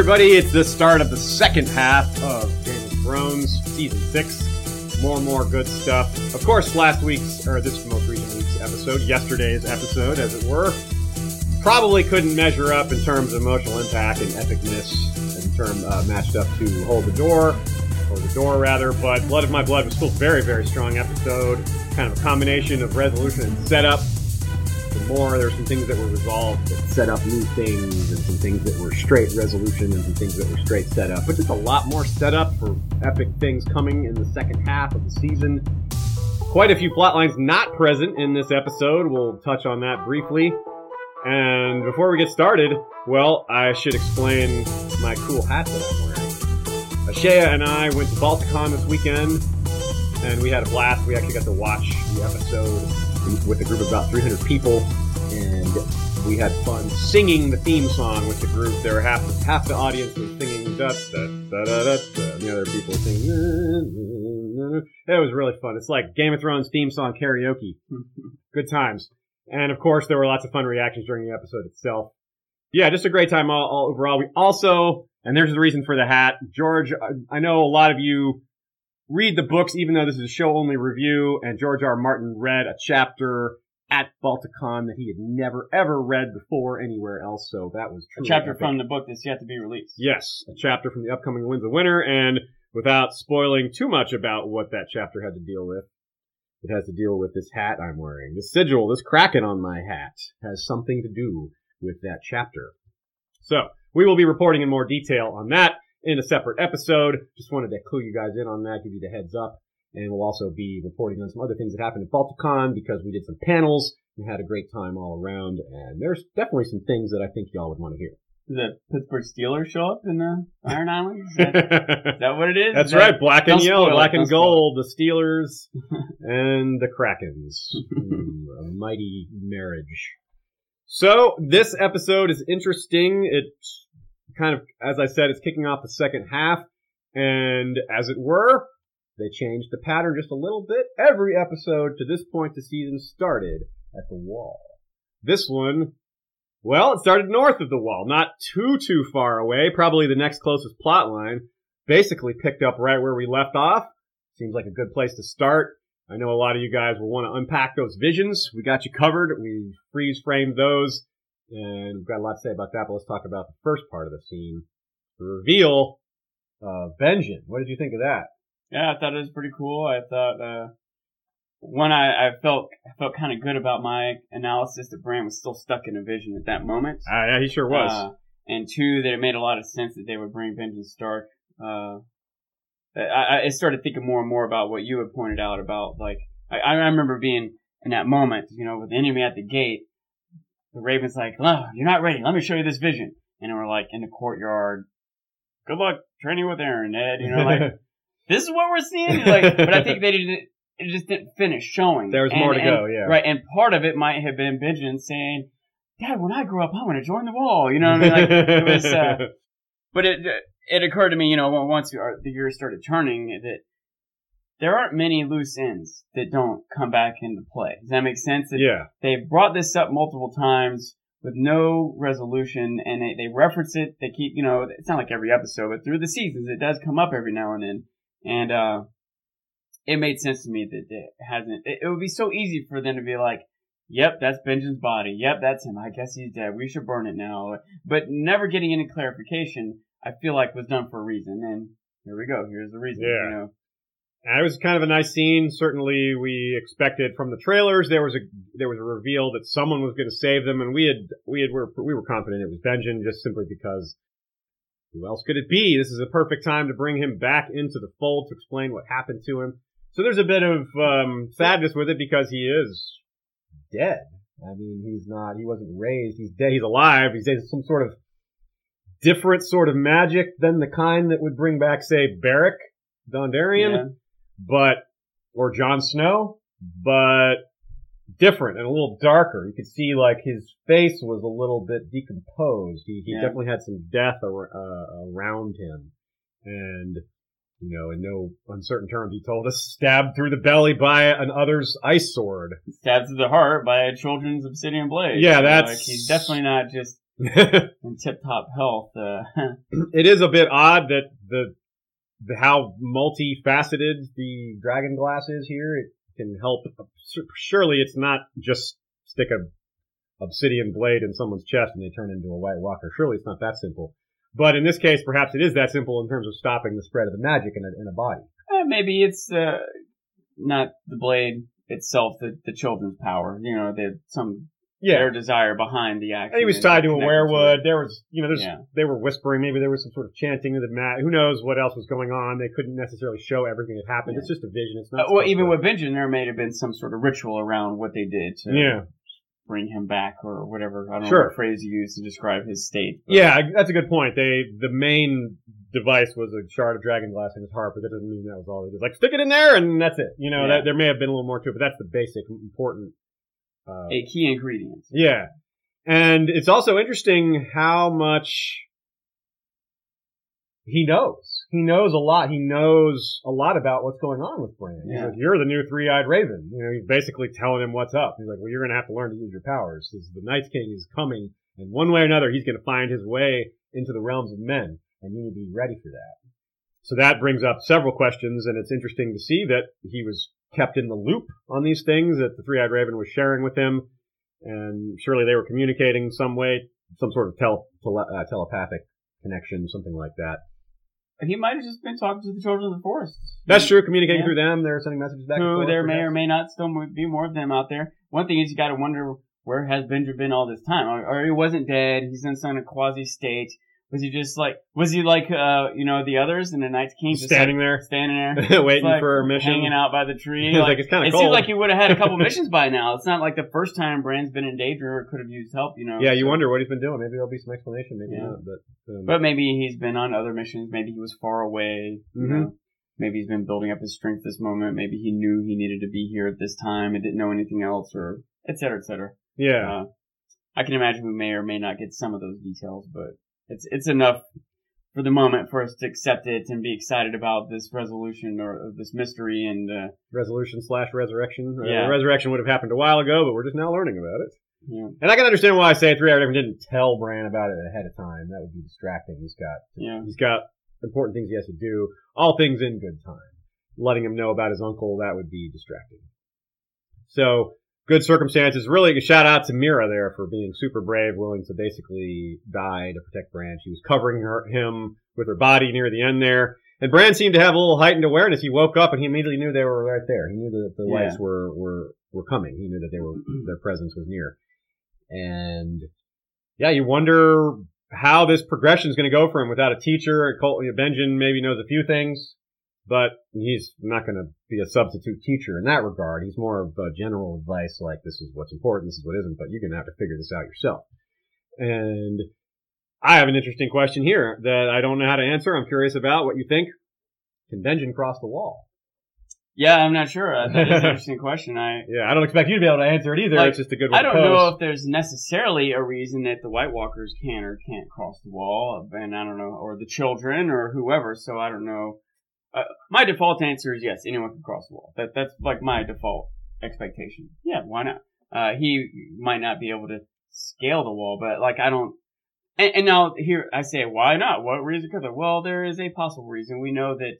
Everybody, it's the start of the second half of Game of Thrones season six. More and more good stuff. Of course, last week's or this most recent week's episode, yesterday's episode, as it were, probably couldn't measure up in terms of emotional impact and epicness in term uh, matched up to Hold the Door or the Door rather. But Blood of My Blood was still very very strong episode. Kind of a combination of resolution and setup more. There's some things that were resolved that set up new things, and some things that were straight resolution, and some things that were straight setup. But just a lot more setup for epic things coming in the second half of the season. Quite a few plot lines not present in this episode. We'll touch on that briefly. And before we get started, well, I should explain my cool hat that I'm wearing. Ashea and I went to Balticon this weekend, and we had a blast. We actually got to watch the episode with a group of about 300 people, and we had fun singing the theme song with the group. There were half half the audience was singing da da da da da, da and the other people were singing. It was really fun. It's like Game of Thrones theme song karaoke. Good times. And of course, there were lots of fun reactions during the episode itself. Yeah, just a great time all, all overall. We also, and there's the reason for the hat, George. Uh, I know a lot of you read the books, even though this is a show only review. And George R. R. Martin read a chapter at Balticon that he had never ever read before anywhere else. So that was a chapter epic. from the book that's yet to be released. Yes, a chapter from the upcoming Winds of Winter. And without spoiling too much about what that chapter had to deal with, it has to deal with this hat I'm wearing. This sigil, this kraken on my hat, has something to do with that chapter. So we will be reporting in more detail on that in a separate episode. Just wanted to clue you guys in on that, give you the heads up. And we'll also be reporting on some other things that happened at Balticon because we did some panels and had a great time all around. And there's definitely some things that I think y'all would want to hear. Does the Pittsburgh Steelers show up in the Iron Islands? Is that, is that what it is? That's is right. That, black and yellow, black and gold. The Steelers and the Krakens. mm, a mighty marriage. So this episode is interesting. It's kind of, as I said, it's kicking off the second half. And as it were, they changed the pattern just a little bit. Every episode to this point, the season started at the wall. This one, well, it started north of the wall, not too, too far away. Probably the next closest plot line. Basically picked up right where we left off. Seems like a good place to start. I know a lot of you guys will want to unpack those visions. We got you covered. We freeze framed those. And we've got a lot to say about that, but let's talk about the first part of the scene. The reveal of Benjen. What did you think of that? Yeah, I thought it was pretty cool. I thought, uh, one, I, I felt, I felt kind of good about my analysis that Bran was still stuck in a vision at that moment. Uh, yeah, he sure was. Uh, and two, that it made a lot of sense that they would bring Benjen Stark. Uh, I, I started thinking more and more about what you had pointed out about, like, I, I remember being in that moment, you know, with the enemy at the gate, the Raven's like, oh, you're not ready. Let me show you this vision. And we're like in the courtyard. Good luck training with Aaron, Ed. You know, like this is what we're seeing. Like, but I think they didn't. It just didn't finish showing. There was and, more to and, go, yeah. Right, and part of it might have been Benjen saying, "Dad, when I grow up, I want to join the wall." You know what I mean? Like it was. Uh, but it it occurred to me, you know, once the year started turning, that there aren't many loose ends that don't come back into play. Does that make sense? yeah. They've brought this up multiple times with no resolution and they, they reference it. They keep, you know, it's not like every episode, but through the seasons, it does come up every now and then. And, uh, it made sense to me that it hasn't, it, it would be so easy for them to be like, Yep, that's Benjamin's body. Yep, that's him. I guess he's dead. We should burn it now. But never getting any clarification, I feel like was done for a reason. And here we go. Here's the reason. Yeah. You know, and it was kind of a nice scene. Certainly, we expected from the trailers there was a there was a reveal that someone was going to save them, and we had we had were we were confident it was Benjen, just simply because who else could it be? This is a perfect time to bring him back into the fold to explain what happened to him. So there's a bit of um, sadness with it because he is dead. I mean, he's not. He wasn't raised. He's dead. He's alive. He's some sort of different sort of magic than the kind that would bring back, say, Beric Dondarrion. Yeah but or Jon Snow, but different and a little darker. You could see like his face was a little bit decomposed. He, he yeah. definitely had some death ar- uh, around him, and you know, in no uncertain terms, he told us stabbed through the belly by an other's ice sword, stabbed through the heart by a children's obsidian blade. Yeah, that's like, he's definitely not just in tip top health. Uh, it is a bit odd that the, the how multifaceted the dragon glass is here. It can help. Surely it's not just stick a obsidian blade in someone's chest and they turn into a White Walker. Surely it's not that simple. But in this case, perhaps it is that simple in terms of stopping the spread of the magic in a, in a body. Eh, maybe it's uh, not the blade itself, the, the children's power. You know, some Yeah. their desire behind the action. And he was tied to a weirwood. There was, you know, there's, Yeah. they were whispering. Maybe there was some sort of chanting of the mat. Who knows what else was going on? They couldn't necessarily show everything that happened. Yeah. It's just a vision. It's Uh, not. well, even with Benjamin, there may have been some sort of ritual around what they did to yeah, bring him back or whatever. I don't Sure. know what phrase you use to describe his state. but- yeah, that's a good point. They the main device was a shard of dragon glass in his heart, but that doesn't mean that was all they did. Like stick it in there and that's it. You know, Yeah. that there may have been a little more to it, but that's the basic important. Uh, a key ingredient. Yeah. And it's also interesting how much he knows. He knows a lot. He knows a lot about what's going on with Bran. He's Yeah. like, you're the new three-eyed raven. You know, he's basically telling him what's up. He's like, well, you're going to have to learn to use your powers. This, the Night's King is coming, and one way or another, he's going to find his way into the realms of men, and you need to be ready for that. So that brings up several questions, and it's interesting to see that he was kept in the loop on these things that the three-eyed raven was sharing with him and surely they were communicating some way, some sort of tele, tele, uh, telepathic connection, something like that. He might have just been talking to the children of the forest. That's true. Communicating Yeah. through them, they're sending messages back. Who there may or may not still be more of them out there. One thing is you got to wonder where has Benjamin been all this time, or, or he wasn't dead. He's in some quasi state. Was he just like? Was he like uh you know the others in the Night's King? Just standing like, there, standing there, waiting like, for a mission. hanging out by the tree. Like, like, it's kind it of seems cold. like he would have had a couple missions by now. It's not like the first time Bran's been in danger or could have used help. You know. yeah, you so- wonder what he's been doing. Maybe there'll be some explanation. Maybe Yeah. not. But, um, But maybe he's been on other missions. Maybe he was far away. You Mhm. know. Maybe he's been building up his strength this moment. Maybe he knew he needed to be here at this time and didn't know anything else, or et cetera, et cetera. yeah, Uh, I can imagine we may or may not get some of those details, but it's it's enough for the moment for us to accept it and be excited about this resolution or, this mystery. And uh, resolution slash resurrection. Uh, Yeah. the resurrection would have happened a while ago, but we're just now learning about it. know, And I can understand why I say three Raven didn't tell Bran about it ahead of time. That would be distracting. He's got yeah, He's got important things he has to do. All things in good time. Letting him know about his uncle, that would be distracting. So, good circumstances. Really, a shout out to Meera there for being super brave, willing to basically die to protect Bran. She was covering her, him with her body near the end there. And Bran seemed to have a little heightened awareness. He woke up and he immediately knew they were right there. He knew that the Yeah. lights were, were, were coming. He knew that they were, their presence was near. And yeah, you wonder how this progression is going to go for him without a teacher. Col- you know, Benjamin maybe knows a few things, but he's not going to be a substitute teacher in that regard. He's more of a general advice like this is what's important, this is what isn't, but you're going to have to figure this out yourself. And I have an interesting question here that I don't know how to answer. I'm curious about what you think. Can Benjamin cross the wall? yeah. I'm not sure. Uh, that is an interesting question. I Yeah, I don't expect you to be able to answer it either. Like, it's just a good one I don't know if there's necessarily a reason that the White Walkers can or can't cross the wall, and I don't know, or the children or whoever. So I don't know. Uh, my default answer is yes, anyone can cross the wall. That that's like my default expectation. Yeah, why not? Uh, he might not be able to scale the wall, but like I don't. And, and now here I say, why not? What reason could there? Well, there is a possible reason. We know that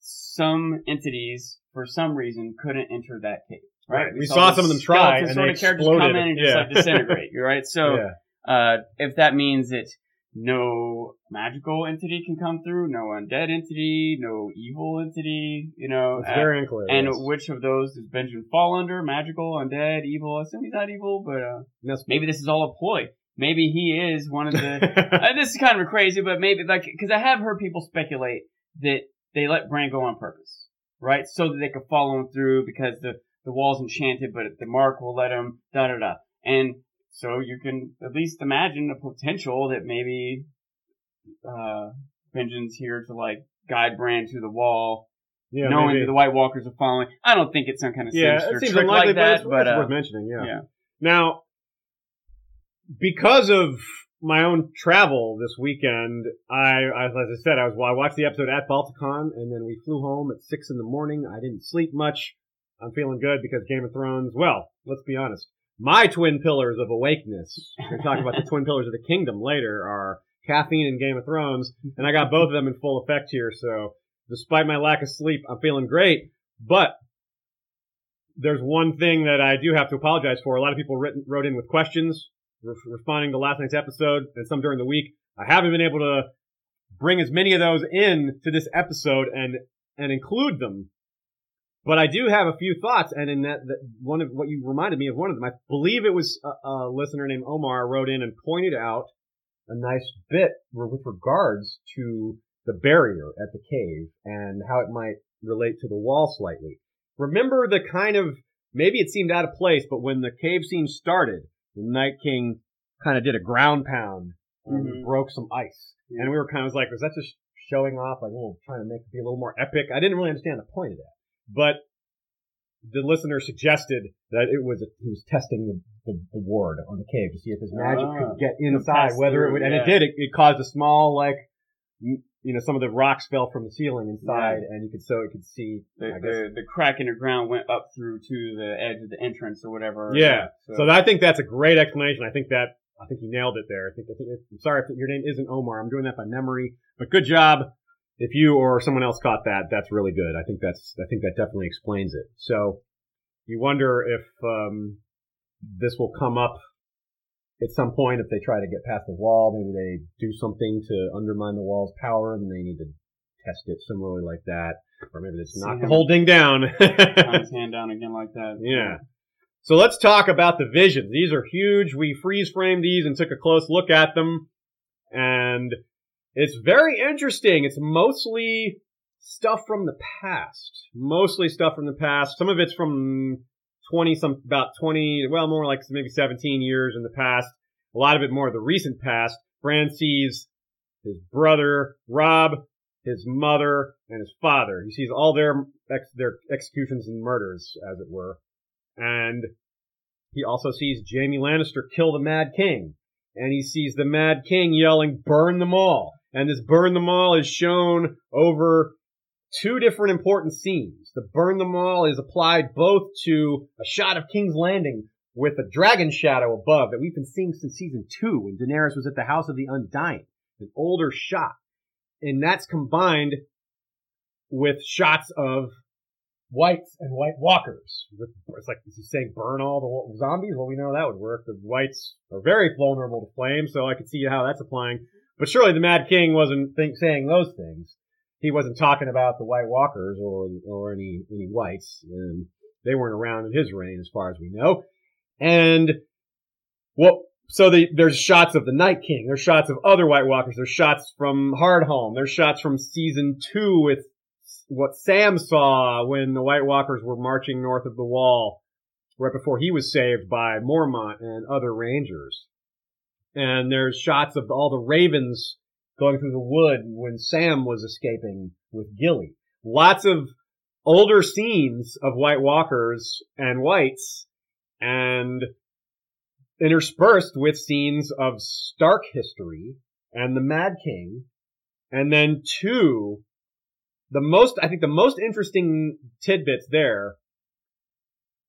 some entities, for some reason, couldn't enter that cave. Right. Right. We saw some of them try, and sort they of characters exploded. come in and just like disintegrate. Right. So yeah. uh, if that means that no magical entity can come through, no undead entity, no evil entity, you know, It's uh, very unclear. and yes. which of those does Benjamin fall under? Magical, undead, evil? I assume he's not evil, but uh, maybe this is all a ploy. Maybe he is one of the. uh, this is kind of crazy, but maybe like because I have heard people speculate that they let Bran go on purpose, right? So that they could follow him through because the the wall's enchanted, but the mark will let him da da da. And so you can at least imagine the potential that maybe uh Benjamin's here to like guide Bran to the wall, yeah, knowing maybe. that the White Walkers are following. I don't think it's some kind of yeah, sinister it seems trick unlikely, like that, but, but, it's, it's uh, worth mentioning. Yeah. yeah. Now, because of my own travel this weekend, I, I as I said, I was well, I watched the episode at Balticon, and then we flew home at six in the morning. I didn't sleep much. I'm feeling good because Game of Thrones. Well, let's be honest. My twin pillars of awakeness. We're talking about the twin pillars of the kingdom later are caffeine and Game of Thrones, and I got both of them in full effect here. So despite my lack of sleep, I'm feeling great. But there's one thing that I do have to apologize for. A lot of people written, wrote in with questions re- responding to last night's episode and some during the week. I haven't been able to bring as many of those in to this episode and and include them. But I do have a few thoughts, and in that, that one of what you reminded me of one of them, I believe it was a, a listener named Omar wrote in and pointed out a nice bit with regards to the barrier at the cave and how it might relate to the wall slightly. Remember the kind of maybe it seemed out of place, but when the cave scene started, the Night King kind of did a ground pound and Mhm. broke some ice, and we were kind of like, was that just showing off, like, oh, trying to make it be a little more epic? I didn't really understand the point of that, but the listener suggested that it was he was testing the, the, the ward on the cave to see if his magic Ah. could get inside, whether it would, and yeah. it did. It, it caused a small like. You know, some of the rocks fell from the ceiling inside, and you could so it could see. The, the the crack in the ground went up through to the edge of the entrance or whatever. Yeah. So, So I think that's a great explanation. I think that I think you nailed it there. I think, I think I'm sorry if your name isn't Omar. I'm doing that by memory, but good job. If you or someone else caught that, that's really good. I think that's I think that definitely explains it. So you wonder if um, this will come up at some point if they try to get past the wall. Maybe they do something to undermine the wall's power, and they need to test it similarly like that, or maybe it's knock the whole thing down. His hand down again like that. Yeah. So let's talk about the visions. These are huge. We freeze framed these and took a close look at them. And it's very interesting. It's mostly stuff from the past. Mostly stuff from the past. Some of it's from 20 some, about 20, well, more like maybe 17 years in the past. A lot of it more of the recent past. Bran sees his brother, Robb, his mother, and his father. He sees all their ex- their executions and murders, as it were, and he also sees Jaime Lannister kill the Mad King, and he sees the Mad King yelling, "Burn them all!" And this "Burn them all" is shown over two different important scenes. The "Burn them all" is applied both to a shot of King's Landing with a dragon shadow above that we've been seeing since season two when Daenerys was at the House of the Undying, an older shot and that's combined with shots of whites and white walkers. It's like is he saying burn all the zombies? Well, we know that would work. The whites are very vulnerable to flame, so I could see how that's applying. But surely the Mad King wasn't think, saying those things. He wasn't talking about the White Walkers or or any any whites, and they weren't around in his reign, as far as we know. And well, so the, there's shots of the Night King. There's shots of other White Walkers. There's shots from Hardhome. There's shots from season two with what Sam saw when the White Walkers were marching north of the Wall, right before he was saved by Mormont and other Rangers. And there's shots of all the Ravens going through the wood when Sam was escaping with Gilly. Lots of older scenes of White Walkers and Whites, and interspersed with scenes of Stark history and the Mad King, and then two, the most, I think the most interesting tidbits there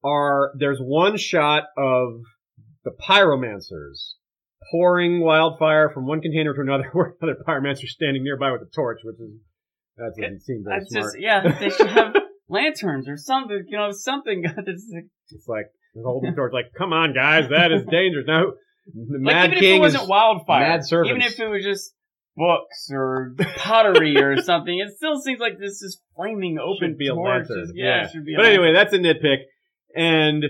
are, there's one shot of the pyromancers pouring wildfire from one container to another, where another pyromancer is standing nearby with a torch, which is, that doesn't seem very That's smart. just yeah. They should have lanterns or something. You know, something. It's like, holding the torch, like, come on guys, that is dangerous. Now, the like, Mad even King if it wasn't wildfire, mad servants. even if it was just books or pottery or something, it still seems like this is flaming open should be a torch. lantern. Yeah, it should be. a But anyway, that's a nitpick. And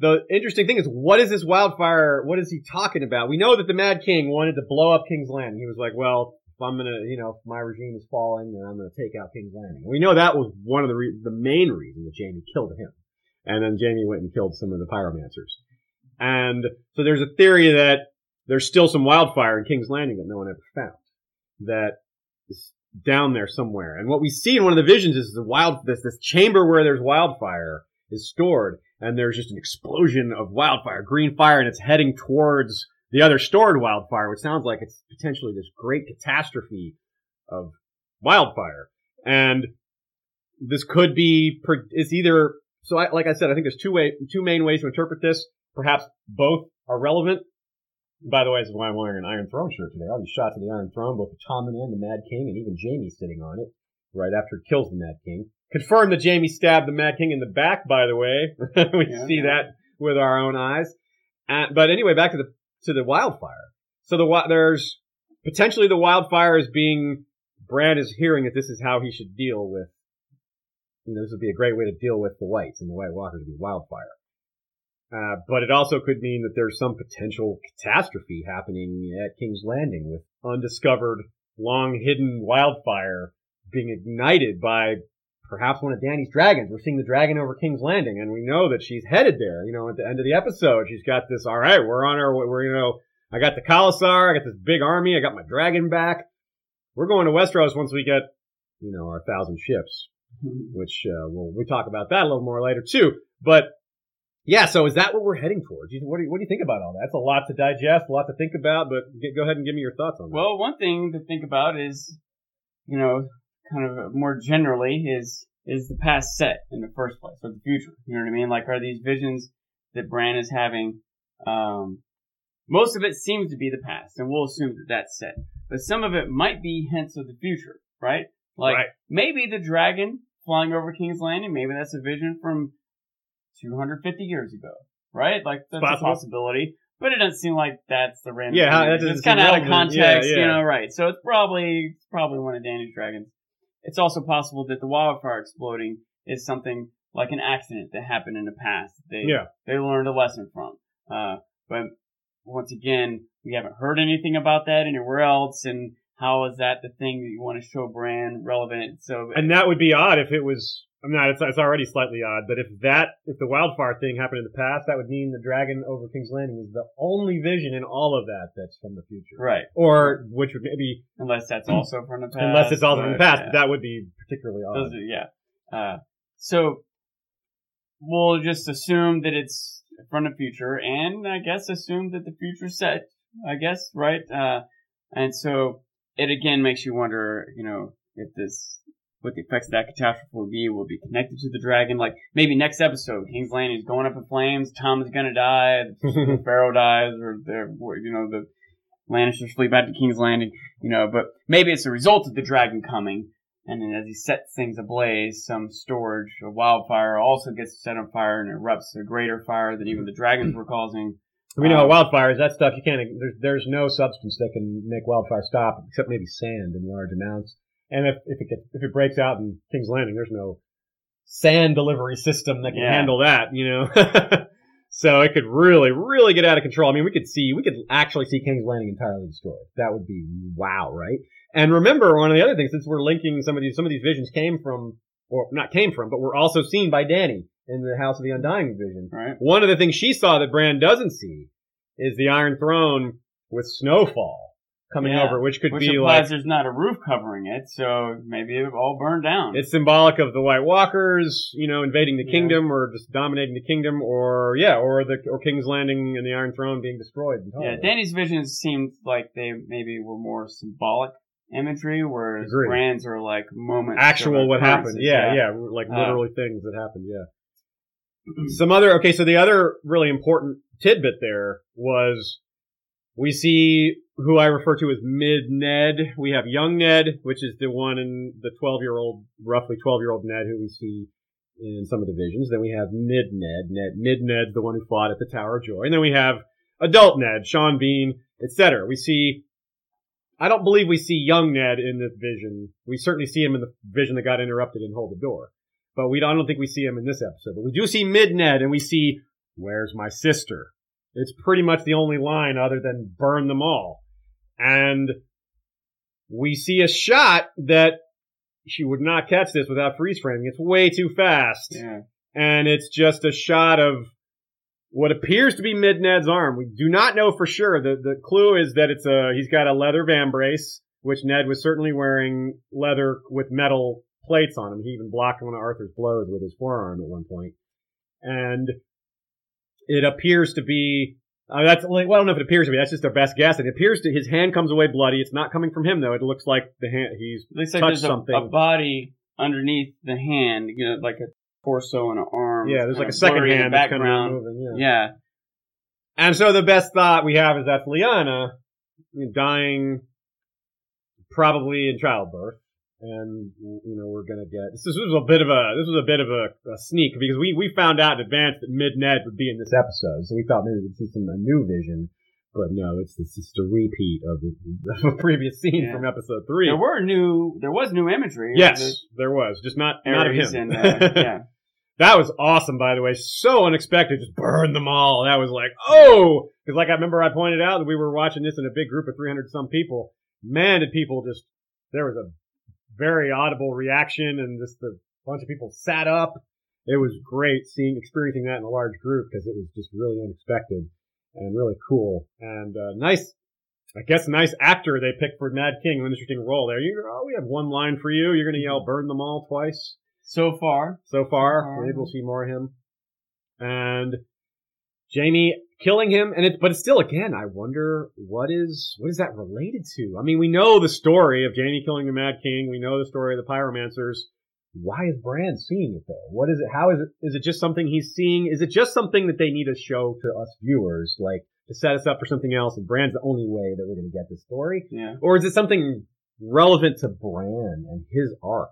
the interesting thing is, what is this wildfire? What is he talking about? We know that the Mad King wanted to blow up King's Landing. He was like, well, if I'm gonna, you know, if my regime is falling, then I'm gonna take out King's Landing. And we know that was one of the re- the main reasons that Jaime killed him. And then Jaime went and killed some of the pyromancers. And so there's a theory that there's still some wildfire in King's Landing that no one ever found. That is down there somewhere. And what we see in one of the visions is the wild this this chamber where there's wildfire is stored, and there's just an explosion of wildfire, green fire, and it's heading towards the other stored wildfire, which sounds like it's potentially this great catastrophe of wildfire. And this could be, it's either, so I, like I said, I think there's two way, two main ways to interpret this. perhaps both are relevant. By the way, this is why I'm wearing an Iron Throne shirt today. All these shots of the Iron Throne, both the Tommen and the Mad King, and even Jaime sitting on it right after he kills the Mad King. Confirmed that Jaime stabbed the Mad King in the back, by the way. we Yeah. see that with our own eyes. Uh, but anyway, back to the to the wildfire. So the there's potentially the wildfire is being Bran is hearing that this is how he should deal with. You know, this would be a great way to deal with the whites and the White Walkers would be wildfire. Uh, but it also could mean that there's some potential catastrophe happening at King's Landing with undiscovered, long hidden wildfire being ignited by perhaps one of Dany's dragons. We're seeing the dragon over King's Landing, and we know that she's headed there. You know, at the end of the episode, she's got this. All right, we're on our. We're you know, I got the Khalasar, I got this big army, I got my dragon back. We're going to Westeros once we get, you know, our thousand ships, which uh, we'll we talk about that a little more later too. But yeah, so is that what we're heading towards? What do you, what do you think about all that? It's a lot to digest, a lot to think about. But get, go ahead and give me your thoughts on that. Well, one thing to think about is, you know, kind of more generally is is the past set in the first place or the future. You know what I mean? Like, are these visions that Bran is having? Um, most of it seems to be the past, and we'll assume that that's set. But some of it might be hints of the future, right? Like Right. maybe the dragon flying over King's Landing. Maybe that's a vision from 250 years ago, right? Like that's a possibility. But it doesn't seem like that's the random. Yeah, that it's kind of out of context, Yeah, you know, right? So it's probably it's probably one of Dany's dragons. It's also possible that the wildfire exploding is something like an accident that happened in the past. They Yeah. they learned a lesson from. Uh, but once again, we haven't heard anything about that anywhere else. And how is that the thing that you want to show Bran relevant? So And that would be odd if it was. I mean, it's, it's already slightly odd, but if that, if the wildfire thing happened in the past, that would mean the dragon over King's Landing is the only vision in all of that that's from the future. right, Or, which would maybe, unless that's also from the past. unless it's all from the past, yeah. that would be particularly odd. Those yeah. Uh, so we'll just assume that it's from the future, and I guess assume that the future set. I guess right. Uh, and so it again makes you wonder, you know, if this what the effects of that catastrophe will be will be connected to the dragon. Like maybe next episode, King's Landing is going up in flames. Tom is gonna die. the Pharaoh dies, or they're you know the Lannisters flee back to King's Landing. You know, but maybe it's a result of the dragon coming. And then as he sets things ablaze, some storage, a wildfire also gets set on fire and erupts a greater fire than even the dragons were causing. we know Um, wildfires, that stuff, you can't, there's, there's no substance that can make wildfire stop except maybe sand in large amounts. And if, if it gets, if it breaks out in King's Landing, there's no sand delivery system that can Yeah. handle that, you know? so it could really, really get out of control. I mean, we could see, we could actually see King's Landing entirely destroyed. That would be wow, right? And remember, one of the other things, since we're linking some of these, some of these visions came from, or not came from, but were also seen by Dany in the House of the Undying vision. Right? One of the things she saw that Bran doesn't see is the Iron Throne with snowfall coming Yeah. over, which could Which be like there's not a roof covering it, so maybe it all burned down. it's symbolic of the White Walkers, you know, invading the Yeah. kingdom or just dominating the kingdom, or yeah, or the or King's Landing and the Iron Throne being destroyed. yeah. Dany's visions seemed like they maybe were more symbolic imagery, whereas Agreed. Bran's are like moments. actual what happened. occurrences, Yeah, yeah, like Uh, literally things that happened. Yeah. Some other okay. So the other really important tidbit there was we see who I refer to as mid Ned. We have young Ned, which is the one in the twelve year old, roughly twelve year old Ned who we see in some of the visions. Then we have mid Ned. Ned mid Ned's the one who fought at the Tower of Joy, and then we have adult Ned, Sean Bean, etc. We see. I don't believe we see young Ned in this vision. We certainly see him in the vision that got interrupted in Hold the Door. But we don't, I don't think we see him in this episode. But we do see Mid Ned and we see, Where's my sister? It's pretty much the only line other than burn them all. And we see a shot that she would not catch this without freeze framing. It's way too fast. Yeah. And it's just a shot of what appears to be Mid Ned's arm. We do not know for sure. The the clue is that it's a he's got a leather vambrace, which Ned was certainly wearing leather with metal plates on him. He even blocked one of Arthur's blows with his forearm at one point. And it appears to be uh, that's like well, I don't know if it appears to be. That's just our best guess. It appears to his hand comes away bloody. It's not coming from him though. It looks like the hand he's It looks like touch there's something. a body underneath the hand, you know, like a torso and an arm. yeah. There's like a second blurry in the hand that's kind of background. moving. Yeah. Yeah. And so the best thought we have is that's Lyanna dying probably in childbirth. And you know we're gonna get this. was a bit of a this was a bit of a, a sneak because we we found out in advance that Mid Ned would be in this episode, so we thought maybe we'd see some a new vision, but no, it's this just a repeat of the, of previous scene Yeah. from episode three. There were new, there was new imagery. yes, there was just not not of him. and, uh, yeah. That was awesome, by the way. So unexpected. Just burn them all. That was like, oh! Because, like I remember I pointed out that we were watching this in a big group of 300 some people. Man, did people just, there was a very audible reaction and just the bunch of people sat up. It was great seeing, experiencing that in a large group because it was just really unexpected and really cool. And, uh, nice, I guess nice actor they picked for Mad King. An interesting role there. You, oh, we have one line for you. You're going to yell burn them all twice So far, so far. far. Maybe we'll see more of him. And Jaime killing him, and it's but it's still again. I wonder what is what is that related to? I mean, we know the story of Jaime killing the Mad King. We know the story of the Pyromancers. Why is Bran seeing it though? What is it? How is it? Is it just something he's seeing? Is it just something that they need to show to us viewers, like to set us up for something else? And Bran's the only way that we're going to get this story. yeah. Or is it something relevant to Bran and his arc?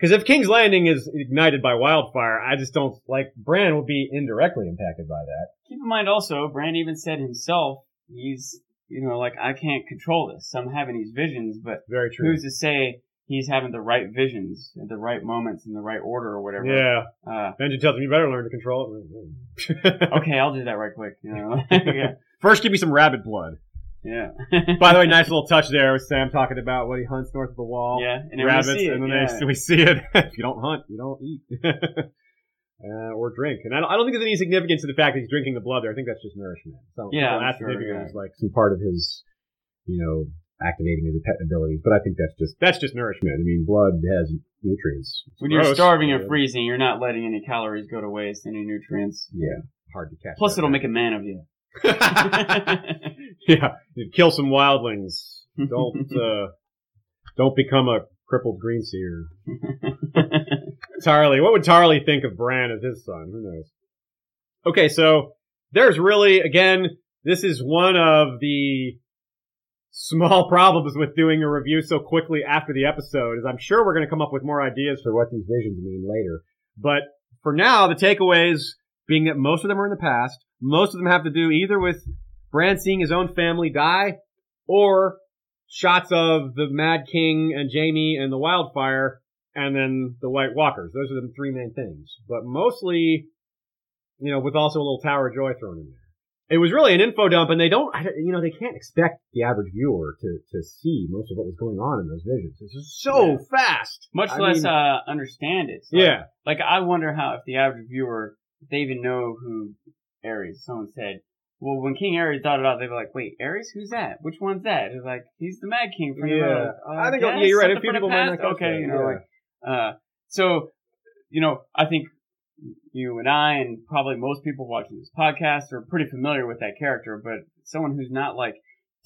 Because if King's Landing is ignited by wildfire, I just don't like Bran will be indirectly impacted by that. Keep in mind also, Bran even said himself, he's, you know, like, I can't control this. I'm having these visions, but Very true. who's to say he's having the right visions at the right moments in the right order or whatever? Yeah. Uh, Benji tells him you better learn to control it. okay, I'll do that right quick. You know? yeah. First, give me some rabbit blood. Yeah. By the way, nice little touch there with Sam talking about what he hunts north of the wall. yeah. And rabbits, we see it, and then yeah. they, we see it. if you don't hunt, you don't eat. Uh, or drink, and I don't, I don't think there's any significance to the fact that he's drinking the blood there. I think that's just nourishment. So, Yeah, that's sure, significant yeah. like some part of his, you know, activating his pet abilities. But I think that's just that's just nourishment. I mean, blood has nutrients. It's when you're starving and freezing, you're not letting any calories go to waste, any nutrients. Yeah, hard to catch. Plus, it'll make a man of you. Yeah, kill some wildlings. Don't uh, don't become a crippled green seer. Tarly, what would Tarly think of Bran as his son? Who knows? Okay, so there's really again, this is one of the small problems with doing a review so quickly after the episode. Is I'm sure we're going to come up with more ideas for what these visions mean later. But for now, the takeaways being that most of them are in the past. Most of them have to do either with Bran seeing his own family die or shots of the Mad King and Jaime and the wildfire and then the White Walkers. Those are the three main things. But mostly, you know, with also a little Tower of Joy thrown in there. It was really an info dump, and they don't, you know, they can't expect the average viewer to, to see most of what was going on in those visions. It's just so Yeah. fast. Much I less mean, uh, understand it. So, yeah. Like, I wonder how, if the average viewer, they even know who Aerys, someone said, well, when King Aerys thought it out, they were like, wait, Aerys? Who's that? Which one's that? It's like, he's the Mad King from the Yeah. road. Uh, I think, guess? yeah, you're right. A few people might not past? Okay, you know, yeah. like, uh, so, you know, I think you and I and probably most people watching this podcast are pretty familiar with that character, but someone who's not like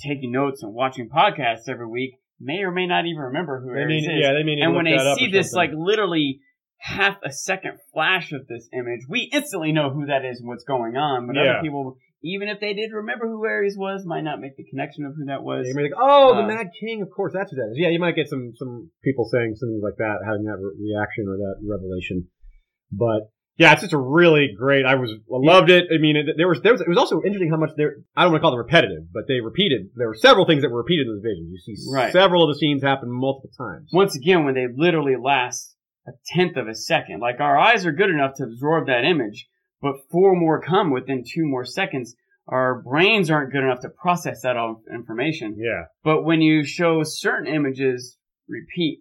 taking notes and watching podcasts every week may or may not even remember who They Aerys is. yeah, they may need and when they see this like literally half a second flash of this image, we instantly know who that is and what's going on. But Yeah. other people, even if they did remember who Aerys was, might not make the connection of who that was. You may think, oh, the Uh, Mad King, of course, that's who that is. Yeah, you might get some some people saying something like that, having that re- reaction or that revelation. But yeah, it's just a really great. I was I loved it. I mean, it, there was there was it was also interesting how much there. I don't want to call them repetitive, but they repeated. There were several things that were repeated in the vision. You see Right. several of the scenes happen multiple times. Once again, when they literally last a tenth of a second, like our eyes are good enough to absorb that image, but four more come within two more seconds. Our brains aren't good enough to process that all information. Yeah, But when you show certain images repeat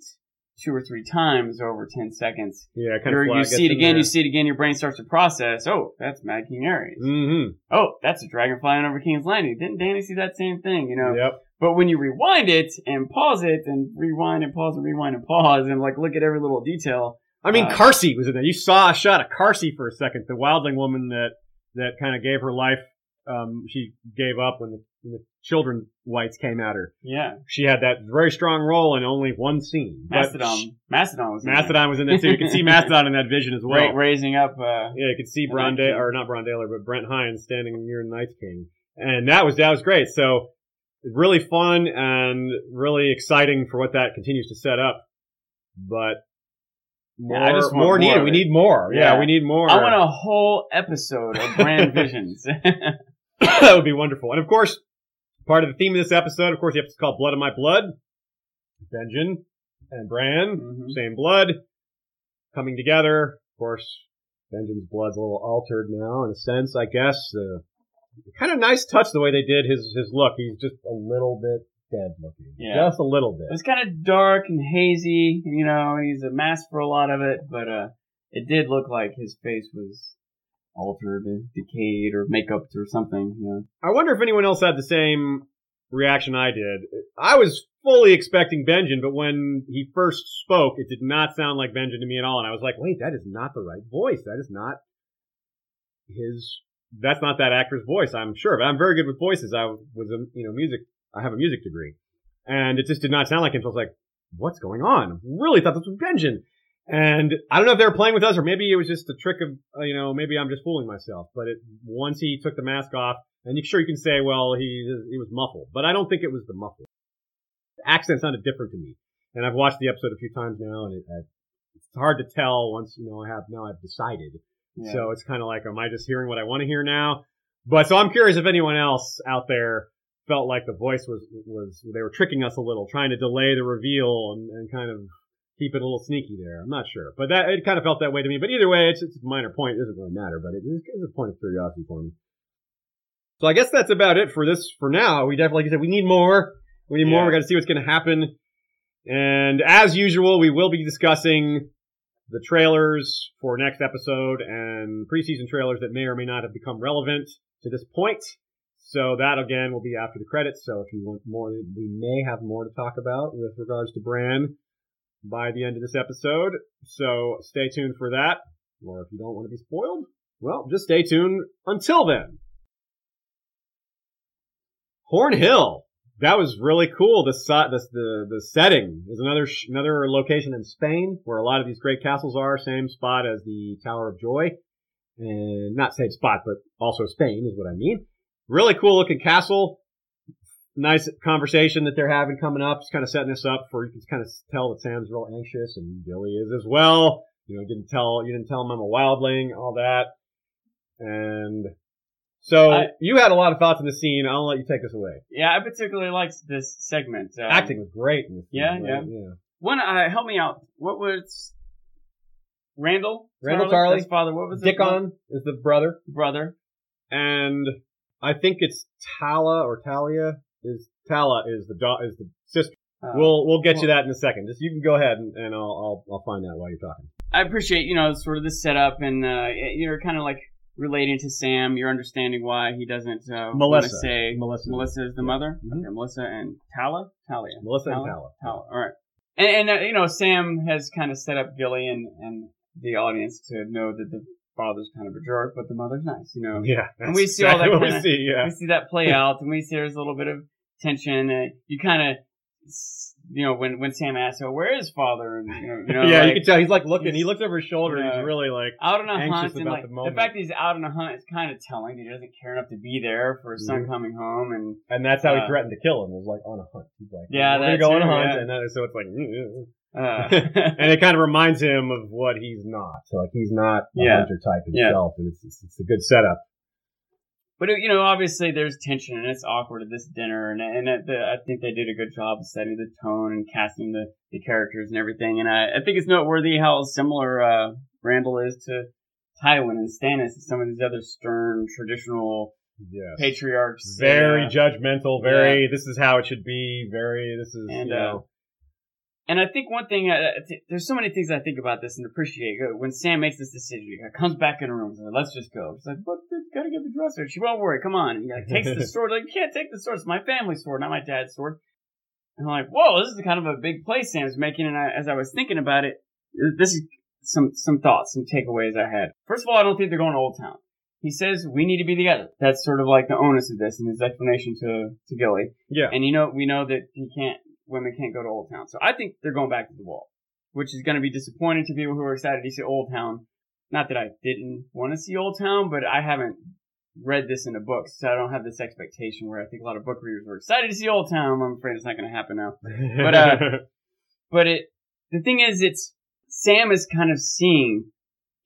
two or three times over 10 seconds, yeah, kind of. you see it again, you see it again, your brain starts to process, oh, that's Mad King Aerys. Mm-hmm. Oh, that's a dragon flying over King's Landing. Didn't Dany see that same thing, you know? Yep. But when you rewind it and pause it and rewind and pause and rewind and pause and like look at every little detail, I mean, Uh, Karsi was in there. You saw a shot of Karsi for a second, the wildling woman that that kind of gave her life. Um, she gave up when the, when the children whites came at her. Yeah. She had that very strong role in only one scene. Mastodon. she- Mastodon was in there. Mastodon was in there too. You can see Mastodon in that vision as well. Ra- raising up. Uh, Yeah, you could see The Night Brann Dailor, King. or not Brann Dailor, but Brent Hinds standing near Night King, and that was that was great. So really fun and really exciting for what that continues to set up. But more, Yeah, I just more more needed. We need more. Yeah. Yeah. we need more. I want a whole episode of Bran Visions. that would be wonderful. And of course, part of the theme of this episode, of course, the episode's called Blood of My Blood. Benjen and Bran, Mhm. same blood, coming together. Of course, Benjen's blood's a little altered now, in a sense, I guess. Uh, kind of nice touch the way they did his his look. He's just a little bit dead looking, Yeah. just a little bit. It bit. was kind of dark and hazy, you know, and he's a mask for a lot of it, but uh, it did look like his face was altered, or decayed, or makeup or something. You know. I wonder if anyone else had the same reaction I did. I was fully expecting Benjen, but when he first spoke, it did not sound like Benjen to me at all. And I was like, wait, that is not the right voice. That is not his, that's not that actor's voice, I'm sure. But I'm very good with voices. I was a, you know, music, I have a music degree. And it just did not sound like him. So I was like, what's going on? Really thought this was Benjen. And I don't know if they were playing with us or maybe it was just a trick of, uh, you know, maybe I'm just fooling myself. But it, once he took the mask off, and you, sure you can say, well, he he was muffled, but I don't think it was the muffled. The accent sounded different to me, and I've watched the episode a few times now, and it, uh, it's hard to tell once you know I have now I've decided. Yeah. So it's kind of like, am I just hearing what I want to hear now? But so I'm curious if anyone else out there felt like the voice was was they were tricking us a little, trying to delay the reveal and, and kind of keep it a little sneaky there. I'm not sure, but that it kind of felt that way to me. But either way, it's, it's a minor point. It doesn't really matter, but it is a point of curiosity for me. So I guess that's about it for this for now. We definitely, like said, we need more. We need more. Yeah. We got to see what's going to happen. And as usual, we will be discussing the trailers for next episode and preseason trailers that may or may not have become relevant to this point. So that again will be after the credits. So if you want more, we may have more to talk about with regards to Bran by the end of this episode. So stay tuned for that. Or if you don't want to be spoiled, well, just stay tuned until then. Horn Hill. That was really cool. The the the, the setting is another sh- another location in Spain where a lot of these great castles are. Same spot as the Tower of Joy, and not same spot, but also Spain is what I mean. Really cool looking castle. Nice conversation that they're having coming up. It's kind of setting this up for you can kind of tell that Sam's real anxious and Billy is as well. You know, didn't tell you didn't tell him I'm a wildling, all that, and so I- you had a lot of thoughts on the scene. I'll let you take this away. Yeah, I particularly liked this segment. Um, Acting was great in scene, yeah, right? yeah. yeah. One, uh, help me out. What was Randyll? Randyll Tarly? His father. What was Dickon is the brother, brother? and I think it's Talla or Talia is Talla is the da- is the sister. Uh, we'll we'll get you that in a second. Just you can go ahead and, and I'll, I'll I'll find out while you're talking. I appreciate you know sort of the setup and uh, you're kind of like relating to Sam. You're understanding why he doesn't uh, want to Melessa. say Melessa. Melessa is the mother. Mhm. Okay, Melessa and Talla. Talia. Melessa and Talla. Talla. Talla. All right. And, and uh, you know Sam has kind of set up Gilly and and the audience to know that the father's kind of a jerk, but the mother's nice. You know. Yeah, And we see all that exactly what we see. Yeah, we see that play out, and we see there's a little bit of tension. And you kind of, you know, when when Sam asks, "Oh, where is father?" and you know, you know yeah, like, you can tell he's like looking. He looks over his shoulder. and Yeah. He's really like out on a hunt, and about like the the, fact that he's out on a hunt is kind of telling. He doesn't care enough to be there for his son Mhm. coming home, and And that's how he Uh, threatened to kill him. Was like on a hunt. He's like, Yeah, we're gonna go on a hunt, yeah. and then, so it's like, "Mm, mm, uh, mm." and it kind of reminds him of what he's not. So like he's not a Yeah. hunter type Yeah. himself, and it's, it's it's a good setup. But you know, obviously, there's tension and it's awkward at this dinner, and and the, I think they did a good job of setting the tone and casting the, the characters and everything. And I, I think it's noteworthy how similar uh, Randyll is to Tywin and Stannis and some of these other stern traditional Yes. patriarchs. very uh, judgmental. Very. This is how it should be. Very. This is. And, you know, And I think one thing, uh, th- there's so many things I think about this and appreciate. Uh, When Sam makes this decision, he comes back in the room and says, let's just go. She's like, but gotta get the dresser. She won't worry, come on. And he like, takes the sword. Like, you can't take the sword. It's my family's sword, not my dad's sword. And I'm like, whoa, this is kind of a big play Sam's making. And I, as I was thinking about it, uh, this is some, some thoughts, some takeaways I had. First of all, I don't think they're going to Old Town. he says we need to be together. That's sort of like the onus of this and his explanation to to Gilly. Yeah. And you know, we know that he can't, women can't go to Old Town. So I think they're going back to the wall, which is going to be disappointing to people who are excited to see Old Town. Not that I didn't want to see Old Town, but I haven't read this in a book, so I don't have this expectation where I think a lot of book readers were excited to see Old Town. I'm afraid it's not going to happen now. But, uh, But it, the thing is, it's, Sam is kind of seeing,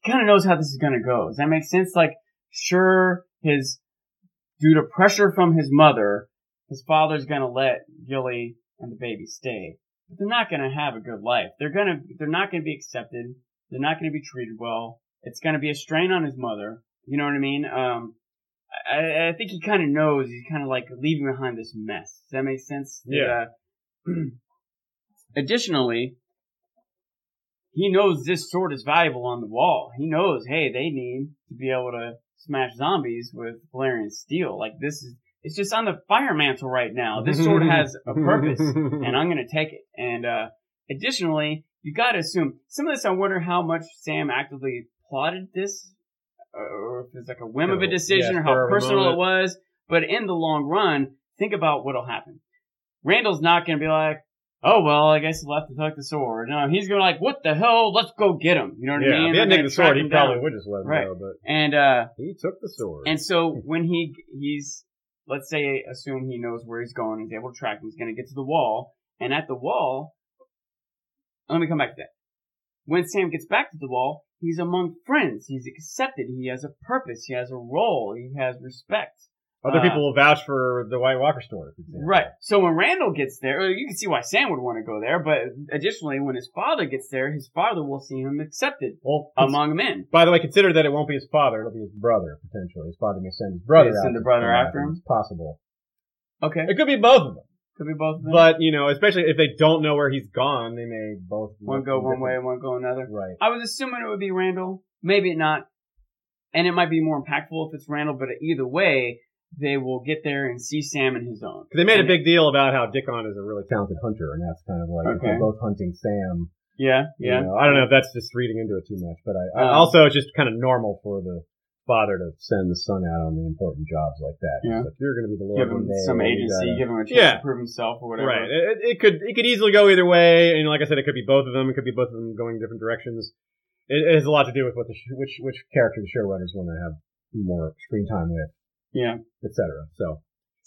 kind of knows how this is going to go. Does that make sense? Like, sure, his, due to pressure from his mother, his father's going to let Gilly and the baby stay. But they're not going to have a good life. They're going to, they're not going to be accepted. They're not going to be treated well. It's going to be a strain on his mother. You know what I mean? Um, I, I think he kind of knows he's kind of like leaving behind this mess. Does that make sense? That, Yeah. uh, additionally, he knows this sword is valuable on the wall. He knows, hey, they need to be able to smash zombies with Valyrian steel. Like this is, it's just on the fire mantle right now. This sword has a purpose, and I'm gonna take it. And uh, additionally, you gotta assume some of this. I wonder how much Sam actively plotted this, or if it's like a whim of a Yeah, decision, or how personal moment. it was. But in the long run, think about what'll happen. Randyll's not gonna be like, oh well, I guess he left to tuck the sword. No, he's gonna be like, what the hell? Let's go get him. You know what yeah, I mean? if he They're taken the sword, he him probably would just let him Right. go, but And uh, he took the sword. and so when he he's let's say assume he knows where he's going, he's able to track him, he's gonna get to the wall, and at the wall let me come back to that. When Sam gets back to the wall, he's among friends. He's accepted. He has a purpose. He has a role. He has respect. Other uh, people will vouch for the White Walker story. Right. So when Randyll gets there, you can see why Sam would want to go there, but additionally, when his father gets there, his father will see him accepted Well, among men. by the way, consider that it won't be his father; it'll be his brother potentially. His father may send his brother May send the brother after him? It's possible. Okay. It could be both of them, Could be both of them. but you know, especially if they don't know where he's gone, they may both one go one way and one go another. Right. I was assuming it would be Randyll. Maybe not. And it might be more impactful if it's Randyll, but either way, they will get there and see Sam in his own. They made a big deal about how Dickon is a really talented hunter, and that's kind of like if Okay. they're both hunting Sam. Yeah, you yeah. know, I don't know if that's just reading into it too much, but I, I Um, also it's just kind of normal for the father to send the son out on the important jobs like that. Yeah. Like you're going to be the Lord Give him some agency, gotta- give him a chance Yeah. to prove himself or whatever. Right. It, it could it could easily go either way, and like I said, it could be both of them. It could be both of them going different directions. It, it has a lot to do with what the which which character the showrunners want to have more screen time with, Yeah. etc. So,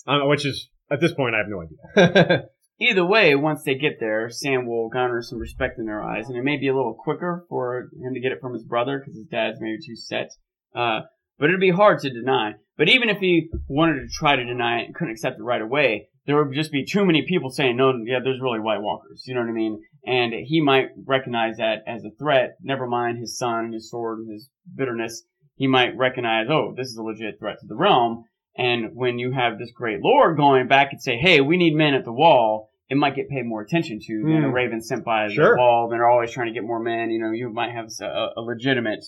um, which is at this point I have no idea. Either way, once they get there, Sam will garner some respect in their eyes, and it may be a little quicker for him to get it from his brother because his dad's maybe too set. Uh, but it'd be hard to deny. But even if he wanted to try to deny it and couldn't accept it right away, there would just be too many people saying, no, yeah, there's really White Walkers. You know what I mean? And he might recognize that as a threat. Never mind his son, his sword, and his bitterness. He might recognize, oh, this is a legit threat to the realm. And when you have this great lord going back and say, hey, we need men at the wall, it might get paid more attention to than a Hmm. raven sent by Sure. the wall. They're always trying to get more men. You know, you might have a, a legitimate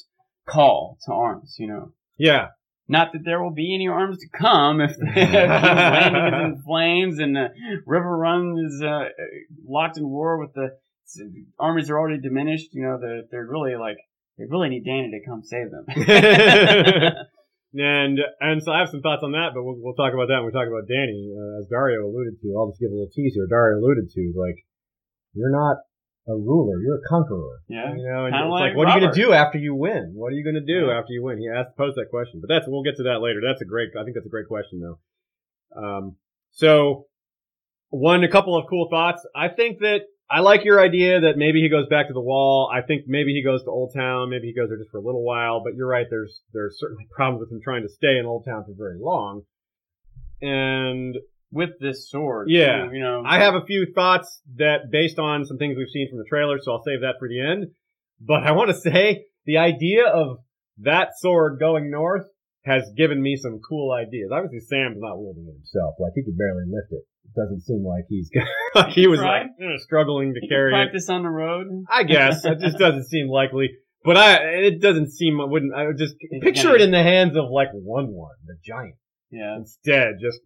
call to arms, you know. yeah. Not that there will be any arms to come if the if the landing is in flames and the Riverrun is uh, locked in war with the armies are already diminished. You know, they're, they're really like, they really need Dany to come save them. And and so I have some thoughts on that, but we'll, we'll talk about that when we talk about Dany. Uh, as Daario alluded to, I'll just give a little teaser. Daario alluded to like, you're not a ruler, you're a conqueror. Yeah. You know, and it's like like, what are you going to do after you win? What are you going to do Yeah. after you win? He asked, posed that question, but that's we'll get to that later. That's a great. I think that's a great question though. Um, so one, a couple of cool thoughts. I think that I like your idea that maybe he goes back to the wall. I think maybe he goes to Old Town. Maybe he goes there just for a little while. But you're right. There's there's certainly problems with him trying to stay in Old Town for very long. And with this sword. Yeah. too, You know, I have a few thoughts that based on some things we've seen from the trailer, so I'll save that for the end. But I want to say the idea of that sword going north has given me some cool ideas. Obviously, Sam's not wielding it himself; like he could barely lift it. It doesn't seem like he's like he was Try. like struggling to can carry it. practice on the road. I guess it just doesn't seem likely. But I, it doesn't seem. I wouldn't. I would just It's picture it in the hands of like one one, the giant, Yeah. instead, just.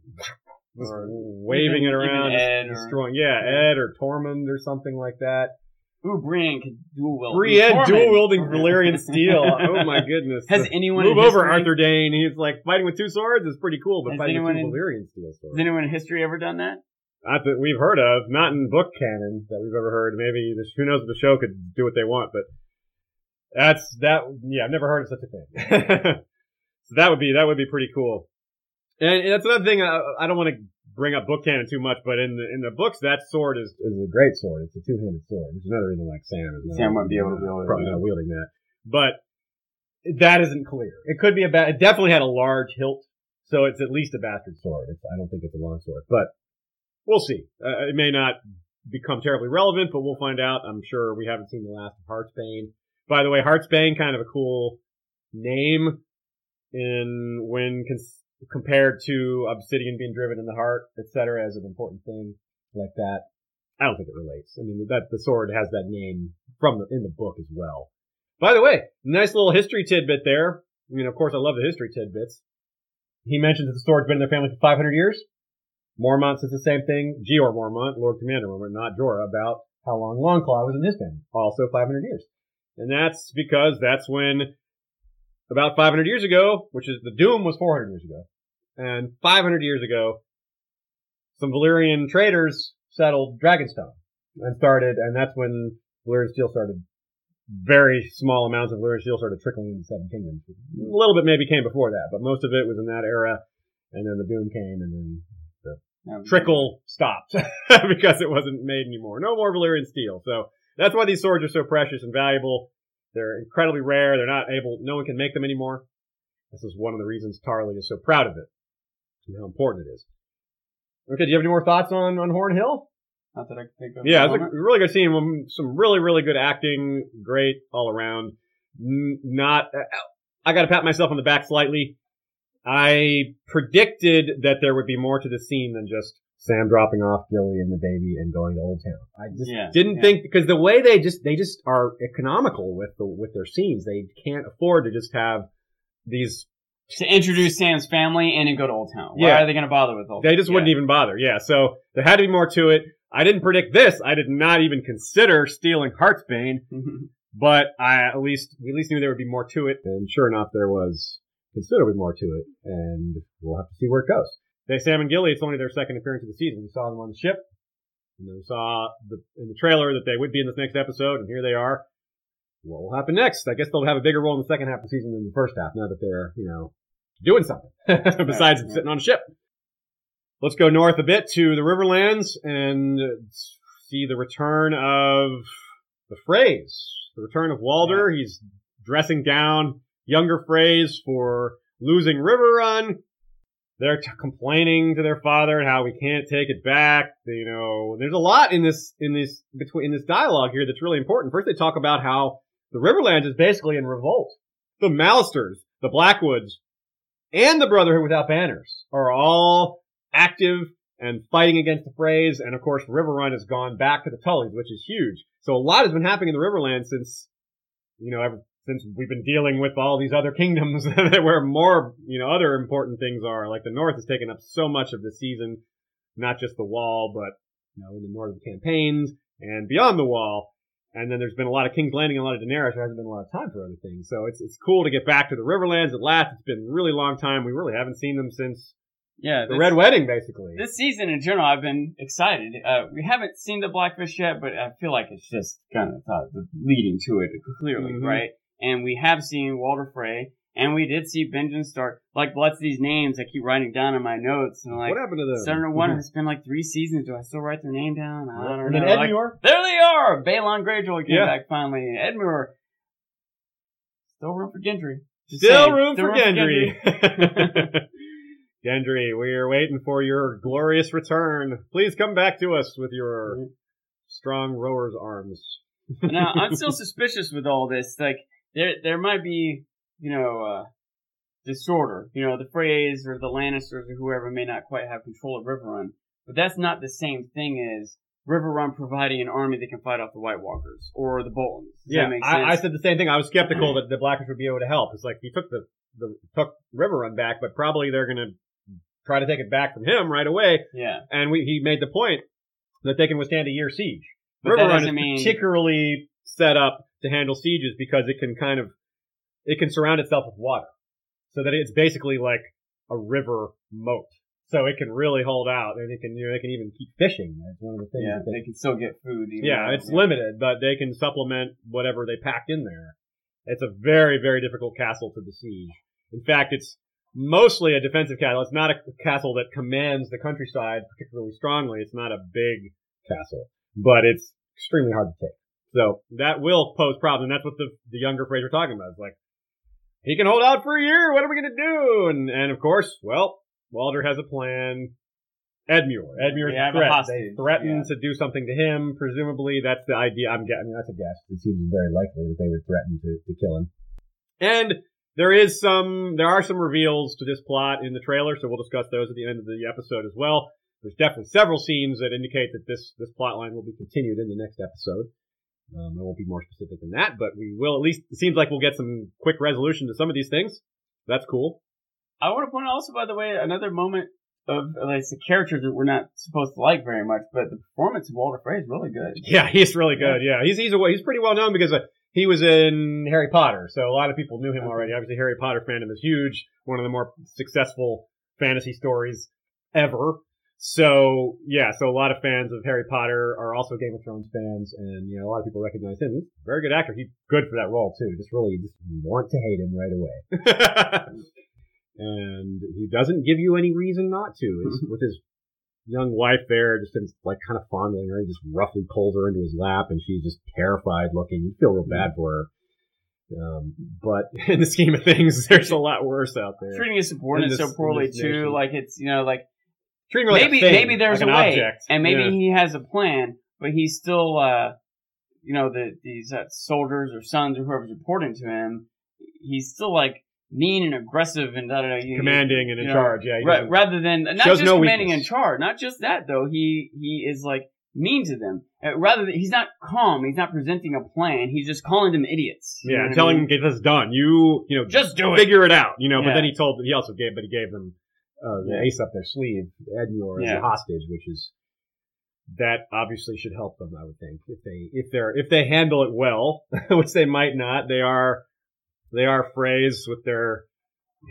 Just waving even- it around, or- destroying. Yeah, yeah. Edd or Tormund or something like that. Ooh, Brienne can dual wield. Brienne dual wielding Valyrian steel. Oh my goodness. Has anyone Move over, history- Arthur Dayne. He's like fighting with two swords is pretty cool, but Has fighting with two in- Valyrian steel swords. Has anyone in history ever done that? Not that we've heard of, not in book canon that we've ever heard. Maybe who knows if the show could do what they want, but that's that. Yeah, I've never heard of such a thing. so that would be that would be pretty cool. And that's another thing. I, I don't want to bring up book canon too much, but in the in the books, that sword is is a great sword. It's a two handed sword, which is another reason like Sam is Sam wouldn't be able to wield it. probably not wielding that. But that isn't clear. It could be a ba- it definitely had a large hilt, so it's at least a bastard sword. It's, I don't think it's a long sword, but we'll see. Uh, it may not become terribly relevant, but we'll find out. I'm sure we haven't seen the last of Heartsbane. By the way, Heartsbane kind of a cool name in when cons- compared to Obsidian being driven in the heart, etc., as an important thing like that. I don't think it relates. I mean, that the sword has that name from the, in the book as well. By the way, nice little history tidbit there. I mean, of course, I love the history tidbits. He mentions that the sword's been in their family for 500 years. Mormont says the same thing. Jeor Mormont, Lord Commander Mormont, not Jorah, about how long Longclaw was in his family. Also 500 years. And that's because that's when about 500 years ago, which is the Doom was 400 years ago, and 500 years ago, some Valyrian traders settled Dragonstone and started, and that's when Valyrian steel started. Very small amounts of Valyrian steel started trickling into the Seven Kingdoms. A little bit maybe came before that, but most of it was in that era, and then the Doom came, and then Um, trickle stopped because it wasn't made anymore. No more Valyrian steel. So that's why these swords are so precious and valuable. They're incredibly rare. They're not able, no one can make them anymore. This is one of the reasons Tarly is so proud of it and how important it is. Okay, do you have any more thoughts on, on Horn Hill? Not that I can think of. Yeah, it's a really good scene. Some really, really good acting. Great all around. Not, uh, I gotta pat myself on the back slightly. I predicted that there would be more to the scene than just Sam dropping off Gilly and the baby and going to Old Town. I just Yeah, didn't yeah. think because the way they just they just are economical with the with their scenes. They can't afford to just have these. to introduce Sam's family and then go to Old Town. Why Yeah. are they going to bother with Old Town? They just yeah. wouldn't even bother. Yeah, so there had to be more to it. I didn't predict this. I did not even consider stealing Heartsbane. but I at least we at least knew there would be more to it, and sure enough, there was considerably more to it, and we'll have to see where it goes. They Sam and Gilly, it's only their second appearance of the season. We saw them on the ship, and then we saw the, in the trailer that they would be in this next episode, and here they are. What will happen next? I guess they'll have a bigger role in the second half of the season than the first half, now that they're you know doing something besides yeah. sitting on a ship. Let's go north a bit to the Riverlands and see the return of the Freys. The return of Walder. He's dressing down younger Freys for losing Riverrun. They're t- complaining to their father and how we can't take it back. You know, there's a lot in this in this between in this dialogue here that's really important. First, they talk about how the Riverlands is basically in revolt. The Mallisters, the Blackwoods, and the Brotherhood Without Banners are all active and fighting against the Freys. And of course, Riverrun has gone back to the Tullys, which is huge. So a lot has been happening in the Riverlands since, you know, since we've been dealing with all these other kingdoms where more, you know, other important things are. Like the North has taken up so much of the season, not just the Wall, but, you know, in the northern campaigns and beyond the Wall. And then there's been a lot of King's Landing and a lot of Daenerys. There hasn't been a lot of time for other things. So it's, it's cool to get back to the Riverlands at last. It's been a really long time. We really haven't seen them since Yeah, the this, Red Wedding, basically. this season in general, I've been excited. Uh, we haven't seen the Blackfish yet, but I feel like it's just kind of uh, leading to it clearly, Mhm. right? And we have seen Walder Frey, and we did see Benjen Stark. Like, lots of these names I keep writing down in my notes, and like, what happened to the Senator oh One, it's been like three seasons. Do I still write their name down? I don't And know. then Like, there they are! Balon Greyjoy came Yeah. back finally. Edmure. Still room for Gendry. Just Still saying. room Still for Gendry. Gendry, we're waiting for your glorious return. Please come back to us with your strong rower's arms. now I'm still suspicious with all this. Like there there might be you know uh, disorder. You know the Freys or the Lannisters or whoever may not quite have control of Riverrun, but that's not the same thing as Riverrun providing an army that can fight off the White Walkers or the Boltons. Does yeah, I, I said the same thing. I was skeptical that the Blackfish would be able to help. It's like he took the, the took Riverrun back, but probably they're gonna try to take it back from him right away. yeah. And we, he made the point that they can withstand a year siege. But River that Run is mean particularly set up to handle sieges because it can kind of it can surround itself with water, so that it's basically like a river moat. So it can really hold out, and it can you know they can even keep fishing. That's one of the things. yeah, that they, they can still get food. even yeah, it's limited, but they can supplement whatever they packed in there. It's a very very difficult castle to besiege. In fact, it's mostly a defensive castle. It's not a castle that commands the countryside particularly strongly. It's not a big castle, but it's extremely hard to take. So that will pose problems. And that's what the, the younger Fraser talking about. It's like, he can hold out for a year. What are we going to do? And, and of course, well, Walder has a plan. Edmure. Edmure's They a have threat. hostage, They yeah. to do something to him. Presumably, that's the idea. I'm guessing. I mean, that's a guess. It seems very likely that they would threaten to, to kill him. And there is some, there are some reveals to this plot in the trailer, so we'll discuss those at the end of the episode as well. There's definitely several scenes that indicate that this this plot line will be continued in the next episode. Um, I won't be more specific than that, but we will at least. It seems like we'll get some quick resolution to some of these things. That's cool. I want to point out also, by the way, another moment of like the characters that we're not supposed to like very much, but the performance of Walder Frey is really good. Yeah, he's really good. Yeah, he's he's a, he's pretty well known because uh, he was in Harry Potter, so a lot of people knew him already. Obviously, Harry Potter fandom is huge. One of the more successful fantasy stories ever. So yeah, so a lot of fans of Harry Potter are also Game of Thrones fans, and you know a lot of people recognize him. He's a very good actor. He's good for that role too. Just really, just want to hate him right away. and he doesn't give you any reason not to. It's, with his young wife there, just like kind of fondling her, he just roughly pulls her into his lap, and she's just terrified looking. You feel real bad for her. Um, but in the scheme of things, there's a lot worse out there. Treating his subordinates so poorly too, nation. like it's you know like Her like maybe a thing, maybe there's like a way, object. and maybe Yeah. he has a plan, but he's still uh you know the these uh, soldiers or sons or whoever's reporting to him, he's still like mean and aggressive and da da da. commanding and in you know, charge. Yeah, Ra- rather than not just no commanding weakness. in charge. Not just that though. He he is like mean to them. Uh, rather than he's not calm. He's not presenting a plan. He's just calling them idiots. Yeah, what I telling mean? him get this done. You you know Just do it. figure it out. You know, but then he told he also gave but he gave them uh, the ace up their sleeve, Edmure as Yeah. a hostage, which is that obviously should help them. I would think if they if they're if they handle it well, which they might not. They are they are Freys with their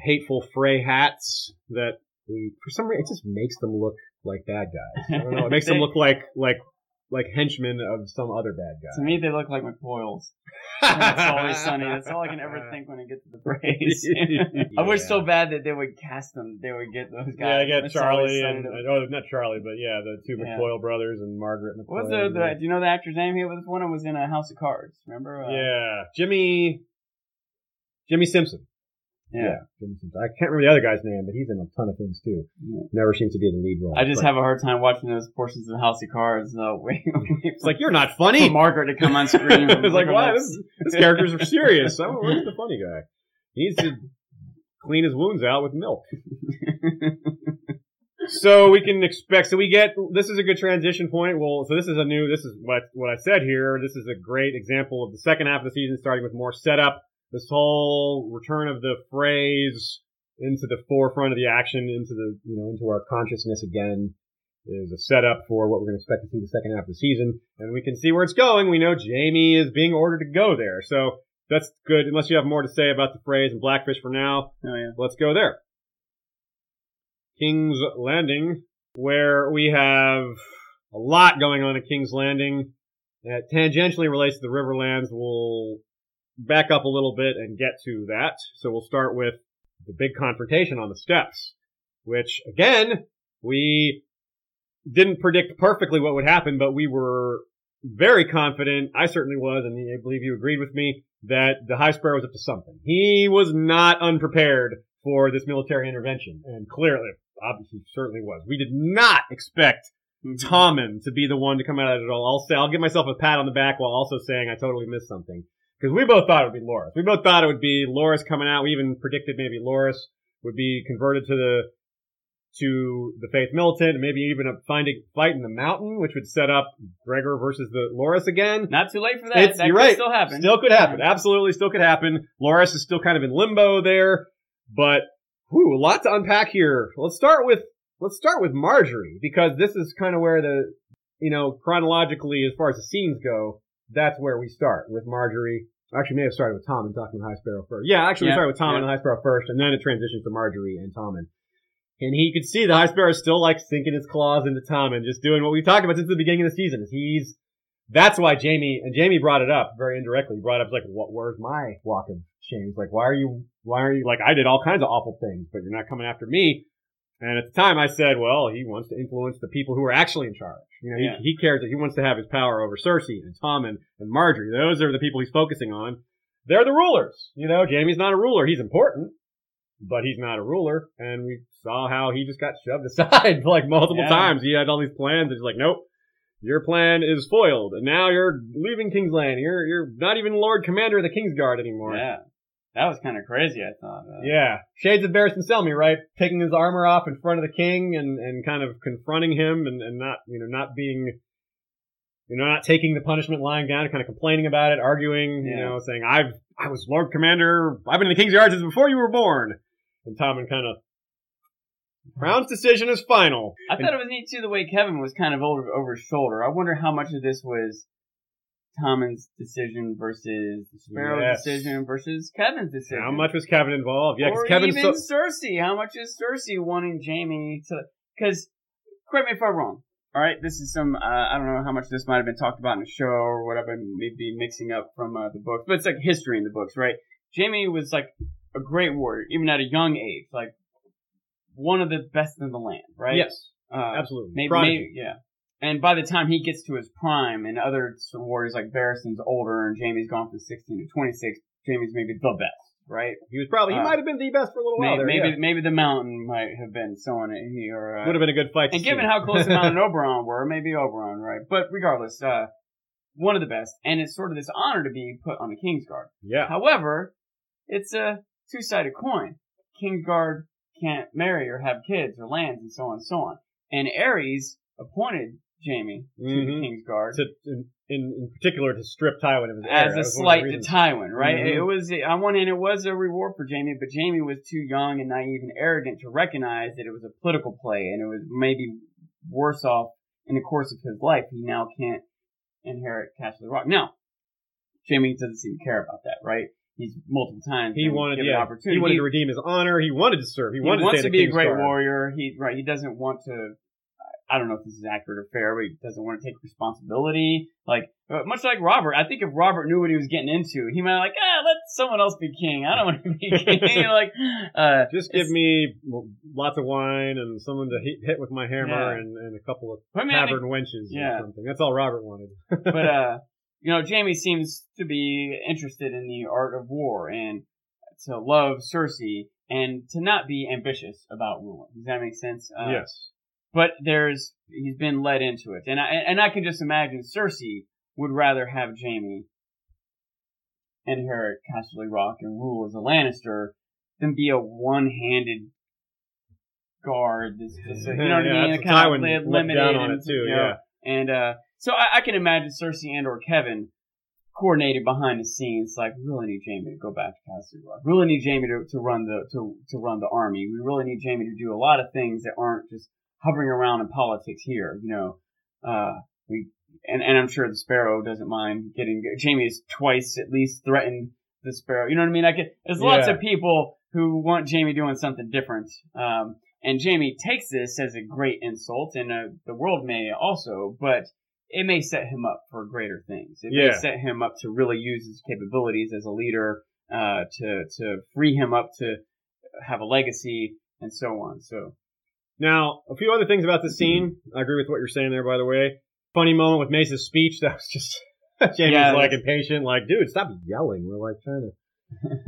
hateful Frey hats that we for some reason it just makes them look like bad guys. I don't know. It makes them look like like like henchmen of some other bad guy. To me, they look like McPoyles. That's always sunny. That's all I can ever think when I get to the Freys. I wish so bad that they would cast them. They would get those guys. Yeah, I get Charlie and oh, not Charlie, but yeah, the two Yeah. McPoyle brothers and Margaret McPoyle. What was the, the? Do you know the actor's name? He was one who was in a House of Cards. Remember? Uh, yeah, Jimmy, Jimmy Simpson. Yeah. I can't remember the other guy's name, but he's in a ton of things too. Yeah. Never seems to be in the lead role. I just But have a hard time watching those portions of House of Cards. So wait, wait It's like you're not for funny. Margaret to come on screen. it's like wow, this, this characters are serious. So where's the funny guy? He needs to clean his wounds out with milk. so we can expect. So we get this is a good transition point. Well, so this is a new. This is what what I said here. This is a great example of the second half of the season, starting with more setup. This whole return of the Freys into the forefront of the action, into the you know into our consciousness again, is a setup for what we're going to expect to see the second half of the season, and we can see where it's going. We know Jaime is being ordered to go there, so that's good. Unless you have more to say about the Freys and Blackfish for now, Oh yeah. let's go there. King's Landing, where we have a lot going on at King's Landing that tangentially relates to the Riverlands. We'll back up a little bit and get to that. So we'll start with the big confrontation on the steps, which again, we didn't predict perfectly what would happen, but we were very confident. I certainly was, and I believe you agreed with me that the High Sparrow was up to something. He was not unprepared for this military intervention, and clearly, obviously, certainly was. We did not expect Mm-hmm. Tommen to be the one to come out of it all. I'll say I'll give myself a pat on the back while also saying I totally missed something because we both thought it would be Loras. We both thought it would be Loras coming out. We even predicted maybe Loras would be converted to the to the Faith Militant, and maybe even a finding fight in the mountain, which would set up Gregor versus the Loras again. Not too late for that. It's- that you're could right. Still happen. Still could happen. Absolutely, still could happen. Loras is still kind of in limbo there, but whew, a lot to unpack here. Let's start with let's start with Margaery because this is kind of where the you know, chronologically, as far as the scenes go, that's where we start with Margaery. Actually, may have started with Tommen talking to High Sparrow first. Yeah, actually, Yeah, we started with Tom yeah. and High Sparrow first, and then it transitions to Margaery and Tommen. And he could see the High Sparrow still like sinking his claws into Tommen, just doing what we've talked about since the beginning of the season. He's that's why Jaime and Jaime brought it up very indirectly. He brought up like, "What? Where's my walk of shame?" He's like, "Why are you? Why are you like? I did all kinds of awful things, but you're not coming after me." And at the time, I said, "Well, he wants to influence the people who are actually in charge. You know, Yeah. he, he cares that he wants to have his power over Cersei and Tom and Margaery. Those are the people he's focusing on. They're the rulers. You know, Jaime's not a ruler. He's important." But he's not a ruler, and we saw how he just got shoved aside like multiple Yeah. times. He had all these plans, and he's like, "Nope, your plan is foiled, and now you're leaving Kingsland. You're you're not even Lord Commander of the Kingsguard anymore." Yeah. That was kind of crazy, I thought. Uh, Yeah. Shades of Barristan Selmy, right? Taking his armor off in front of the king and, and kind of confronting him and, and not you know, not being you know, not taking the punishment lying down, and kind of complaining about it, arguing, you know, saying, I've I was Lord Commander, I've been in the Kingsguard since before you were born. And Tommen kind of Crown's decision is final. I thought it was neat too the way Kevan was kind of over over his shoulder. I wonder how much of this was Tommen's decision versus Sparrow's Yes. decision versus Kevan's decision. How much was Kevan involved? Yeah, 'cause or Kevan's even so, Cersei. How much is Cersei wanting Jaime to? Because correct me if I'm wrong. All right, this is some. Uh, I don't know how much this might have been talked about in the show or what I've been maybe mixing up from uh, the books, but it's like history in the books, right? Jaime was like a great warrior, even at a young age, like one of the best in the land, right? yes, uh, absolutely. Maybe, maybe, yeah. And by the time he gets to his prime, and other warriors like Barristan's older, and Jaime's gone from 16 to 26, Jaime's maybe the best, right? He was probably he Uh, might have been the best for a little while Maybe, there. maybe, yeah. maybe the mountain might have been someone he or uh, would have been a good fight. and given see. how close the mountain and Oberyn were, maybe Oberyn, right? But regardless, uh, one of the best, and it's sort of this honor to be put on the Kingsguard. yeah, However, it's a two-sided coin. Kingsguard can't marry or have kids or lands and so on and so on. And Aerys appointed Jaime to Mhm. the Kingsguard to, in, in in particular to strip Tywin of his heir. as That a was one of the slight to. Tywin, right? Mhm. It was on one hand, it was a reward for Jaime, but Jaime was too young and naive and arrogant to recognize that it was a political play, and it was maybe worse off in the course of his life. He now can't inherit Casterly Rock. Now, Jaime doesn't seem to care about that, right? He's multiple times He wanted, yeah, opportunity. he wanted to redeem his honor. He wanted to serve. He, He wanted wants to, to be a great Kingsguard. warrior. He right. He doesn't want to. I don't know if this is accurate or fair, but he doesn't want to take responsibility. Like uh, much like Robert, I think if Robert knew what he was getting into, he might like, ah, let someone else be king. I don't want to be king. like, uh, Just give me lots of wine and someone to hit, hit with my hammer Yeah. and, and a couple of I mean, I tavern wenches yeah. or something. That's all Robert wanted. but uh, you know, Jaime seems to be interested in the art of war and to love Cersei and to not be ambitious about ruling. Does that make sense? Uh, yes. But there's he's been led into it, and I and I can just imagine Cersei would rather have Jaime inherit Casterly Rock and rule as a Lannister than be a one-handed guard. That's just, you know what Yeah, I mean? that's Kind of Tywin li- looked limited down on and, it too, you know, and uh, so I, I can imagine Cersei and or Kevan coordinated behind the scenes. Like, we really need Jaime to go back to Casterly Rock. We really need Jaime to, to run the to to run the army. We really need Jaime to do a lot of things that aren't just hovering around in politics here. You know, uh, we and and I'm sure the Sparrow doesn't mind getting Jaime has twice at least threatened the Sparrow. You know what I mean? Like, it- there's lots Yeah. of people who want Jaime doing something different. Um, and Jaime takes this as a great insult, and uh, the world may also, but it may set him up for greater things. It may Yeah. set him up to really use his capabilities as a leader, uh, to to free him up to have a legacy and so on. So Now, a few other things about this scene. I agree with what you're saying there, by the way. Funny moment with Mace's speech. That was just Jaime's Yeah, like that's- impatient, like, dude, stop yelling. We're like trying to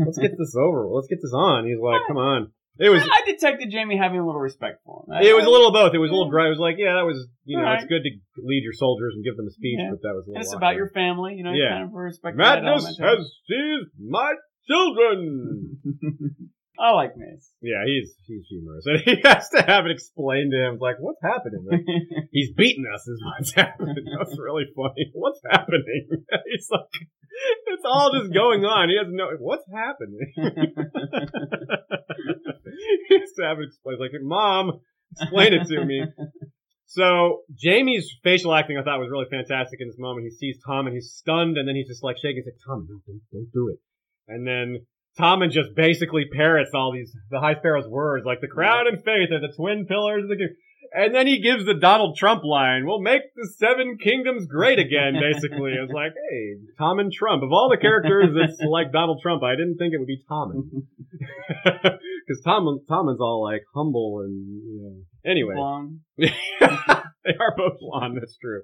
let's get this over. Let's get this on. He's like, come on. It was I detected Jaime having a little respect for him. I- it was a little of both. It was a little dry. It was like, yeah, that was you know, Alright. it's good to lead your soldiers and give them a speech, Yeah. but that was a little and it's awkward. about your family, you know. you Yeah. kind of respect that Madness has seized my children. I like Mace. yeah, he's he's humorous, and he has to have it explained to him. Like, what's happening? Like, he's beating us, is what's happening. That's really funny. What's happening? he's like, it's all just going on. He doesn't know what's happening. he has to have it explained. Like, mom, explain it to me. So Jaime's facial acting I thought was really fantastic in this moment. He sees Tom and he's stunned, and then he's just like shaking. He's like, "Tom, no, don't, don't do it." And then Tommen just basically parrots all these the High Sparrow's words, like the crown and faith are the twin pillars of the. king." And then he gives the Donald Trump line, "We'll make the Seven Kingdoms great again." Basically, it's like, "Hey, Tommen Trump. Of all the characters that's like Donald Trump, I didn't think it would be Tommen, because Tom Tommen's all like humble and you know. Anyway, they are both blonde. That's true.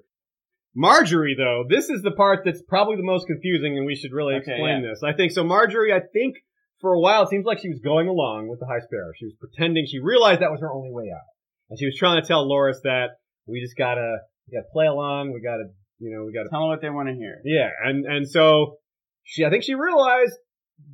Margaery, though, this is the part that's probably the most confusing, and we should really Okay, explain this. I think so. Margaery, I think for a while, it seems like she was going along with the High Sparrow. She was pretending she realized that was her only way out, and she was trying to tell Loras that we just gotta, we gotta play along. We gotta, you know, we gotta Tell them what they want to hear. yeah, and and so she, I think she realized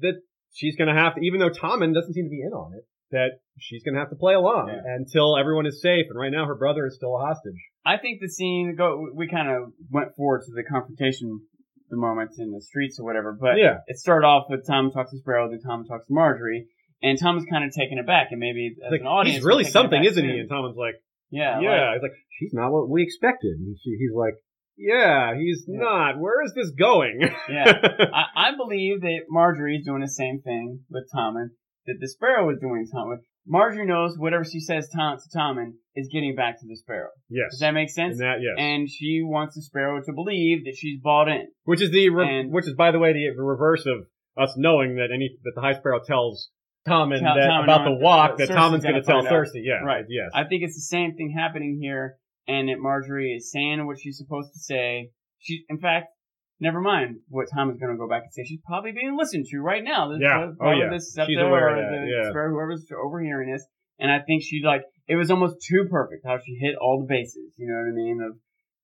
that she's to have to, even though Tommen doesn't seem to be in on it, that she's to have to play along Yeah. until everyone is safe. And right now, her brother is still a hostage. I think the scene go. We kind of went forward to the confrontation, the moments in the streets or whatever. But yeah, it started off with Tom talks to Sparrow, then Tom talks to Margaery, and Tom is kind of taken aback, and maybe as like, an audience, he's really something, isn't he? And Tommen's like, Yeah, yeah, like- he's like, she's not what we expected. And she, he's like, yeah, he's Yeah. not. Where is this going? yeah. I, I believe that Margaery is doing the same thing with Tommen that the Sparrow is doing. Tommen. Margaery knows whatever she says Tom, to Tommen is getting back to the Sparrow. yes, Does that make sense? and that yes, And she wants the Sparrow to believe that she's bought in. which is the re- and- which is by the way the reverse of us knowing that any that the High Sparrow tells Tommen Tell- that Tommen about the walk that that Tommen's gonna going to tell. Cersei. Yeah, Right. Yes, I think it's the same thing happening here, and that Margaery is saying what she's supposed to say. She, in fact, never mind what Tom is going to go back and say. She's probably being listened to right now. This, Yeah. Oh, yeah. This She's aware of that, the yeah. Whoever's overhearing this. And I think she like it was almost too perfect how she hit all the bases. You know what I mean? Of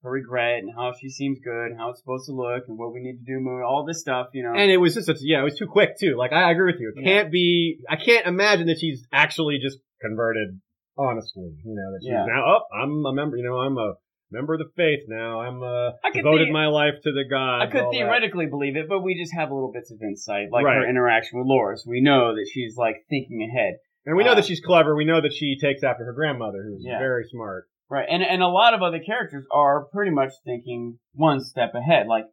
her regret and how she seems good and how it's supposed to look and what we need to do, all this stuff. You know. and it was just a, yeah, it was too quick too. Like I agree with you. It Yeah. can't be. I can't imagine that she's actually just converted. Honestly, you know that she's Yeah. now. Oh, I'm a member. You know, I'm a member of the faith now. I'm uh, I could devoted the- my life to the God. I could all that. theoretically believe it, but we just have little bits of insight, like Right. her interaction with Loras. We know that she's like thinking ahead. and we know uh, that she's clever. We know that she takes after her grandmother, who's Yeah. very smart. Right, and and a lot of other characters are pretty much thinking one step ahead. Like,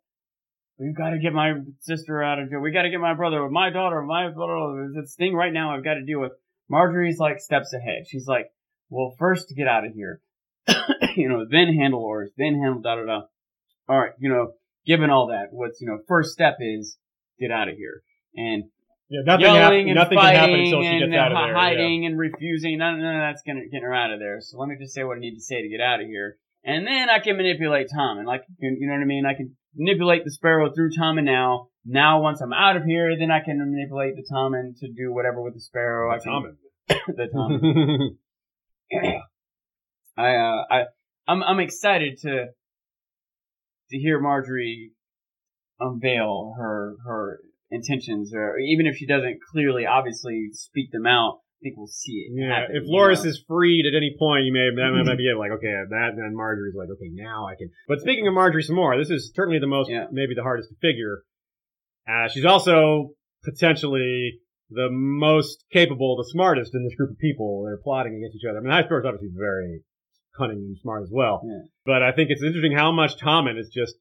we've got to get my sister out of jail. We got to get my brother, my daughter, my brother. There's this thing right now I've got to deal with. Margaery's like steps ahead. She's like, well, first to get out of here, you know, then handle orders, then handle da da da. All right, you know, given all that, what's you know, first step is get out of here. And Yeah, nothing, yelling hap- and nothing fighting can happen until she gets uh, out of there. yeah. hiding and refusing. None, none of that's gonna get her out of there. So let me just say what I need to say to get out of here, and then I can manipulate Tom and like you know what I mean. I can manipulate the Sparrow through Tom and now. Now once I'm out of here, then I can manipulate the Tom and to do whatever with the Sparrow. I can, Tommen. the Tom. I uh I I'm I'm excited to to hear Margaery unveil her her intentions or even if she doesn't clearly obviously speak them out, I think we'll see it. Yeah, happen, if you Loras know? is freed at any point, you may that might be it. Like, okay, that and Margaery's like, okay, now I can. But speaking of Margaery some more, this is certainly the most, Yeah. maybe the hardest to figure. Uh, she's also potentially the most capable, the smartest in this group of people. They're plotting against each other. I mean, High Sparrow's obviously very cunning and smart as well. Yeah. But I think it's interesting how much Tommen is just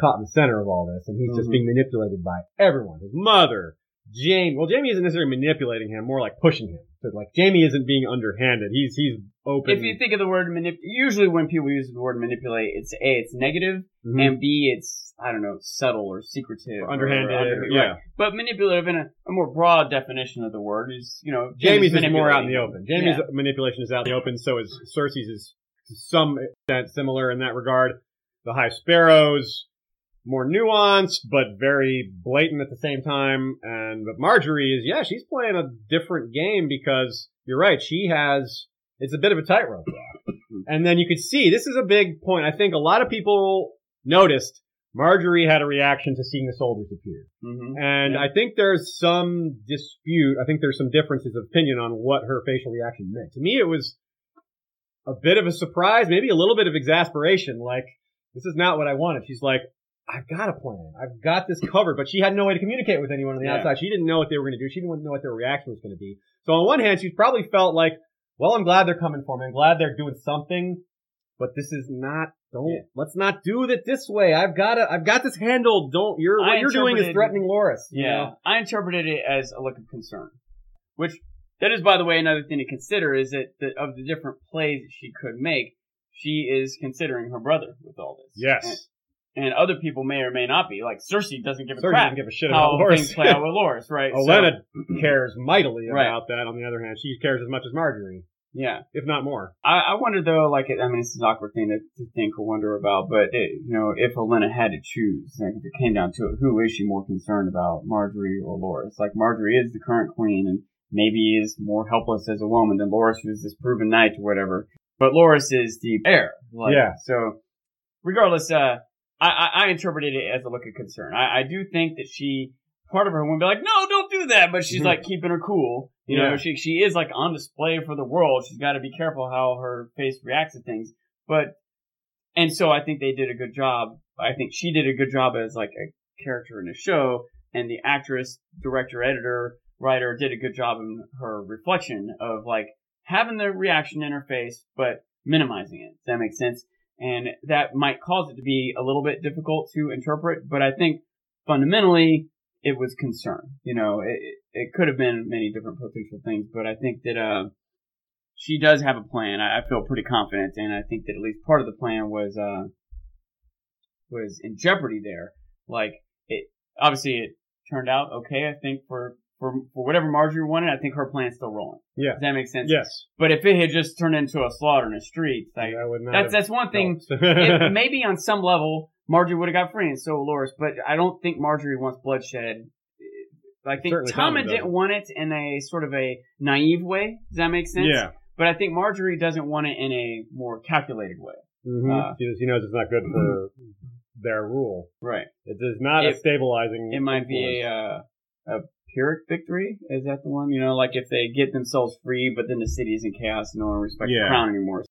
caught in the center of all this, and he's just Mhm. being manipulated by everyone. His mother, Jaime. Well, Jaime isn't necessarily manipulating him, more like pushing him. So like Jaime isn't being underhanded. He's he's open. if you think of the word manip, usually when people use the word manipulate, it's a it's negative, Mhm. and b it's I don't know subtle or secretive, or underhanded, under- yeah. right. But manipulative in a, a more broad definition of the word is you know Jaime's is more out in the open. Jaime's Yeah. manipulation is out in the open. So is Cersei's is to some extent similar in that regard. The High Sparrows more nuanced, but very blatant at the same time. And but Margaery is yeah, she's playing a different game because you're right. She has it's a bit of a tightrope and then you could see this is a big point. I think a lot of people noticed Margaery had a reaction to seeing the soldiers appear. Mhm. And Yeah. I think there's some dispute. I think there's some differences of opinion on what her facial reaction meant. To me, it was a bit of a surprise, maybe a little bit of exasperation. Like, this is not what I wanted. She's like, I've got a plan. I've got this covered. But she had no way to communicate with anyone on the Yeah. outside. She didn't know what they were going to do. She didn't know what their reaction was going to be. So on one hand, she probably felt like, well, I'm glad they're coming for me. I'm glad they're doing something. but this is not. Don't Yeah. let's not do it this way. I've got to. I've got this handled. Don't. You're what I you're doing is threatening Loras. you Yeah, know? I interpreted it as a look of concern, which that is, by the way, another thing to consider is that the, of the different plays that she could make, she is considering her brother with all this. Yes. and, and other people may or may not be. Like Cersei doesn't give a Cersei crap doesn't give a shit how about Loras. things play out with Loras, right? So- Olenna cares mightily Right. about that. On the other hand, she cares as much as Margaery, yeah. if not more. I, I wonder though, like, I mean, it's an awkward thing to, to think or wonder about, but it, you know, if Olenna had to choose, like, if it came down to it, who is she more concerned about, Margaery or Loras? Like, Margaery is the current queen and maybe is more helpless as a woman than Loras, who's this proven knight or whatever. But Loras is the heir. Like, Yeah. So, regardless, uh, I, I, I interpreted it as a look of concern. I, I do think that she, part of her would be like, no, don't do that, but she's Mhm. like keeping her cool. You know, she she is like on display for the world. She's got to be careful how her face reacts to things. But and so I think they did a good job. I think she did a good job as like a character in a show, and the actress, director, editor, writer did a good job in her reflection of like having the reaction in her face, but minimizing it. Does that make sense? And that might cause it to be a little bit difficult to interpret, but I think fundamentally it was concern. You know, it, it- it could have been many different potential things, but I think that, uh, she does have a plan. I, I feel pretty confident, and I think that at least part of the plan was, uh, was in jeopardy there. Like, it, obviously it turned out okay, I think, for, for, for whatever Margaery wanted, I think her plan's still rolling. Yeah. Does that make sense? Yes. But if it had just turned into a slaughter in the streets, like, that would not that's, that's one thing it, maybe on some level Margaery would have got free and so Loras, but I don't think Margaery wants bloodshed. I think Certainly Tommen didn't doesn't. want it in a sort of a naive way. Does that make sense? yeah. But I think Margaery doesn't want it in a more calculated way. Mhm. Uh, she, he knows it's not good for their rule. Right. It is not a stabilizing. It might be a uh, a Pyrrhic victory. Is that the one? You know, like if they get themselves free, but then the city is in chaos and no one respects Yeah. the crown anymore.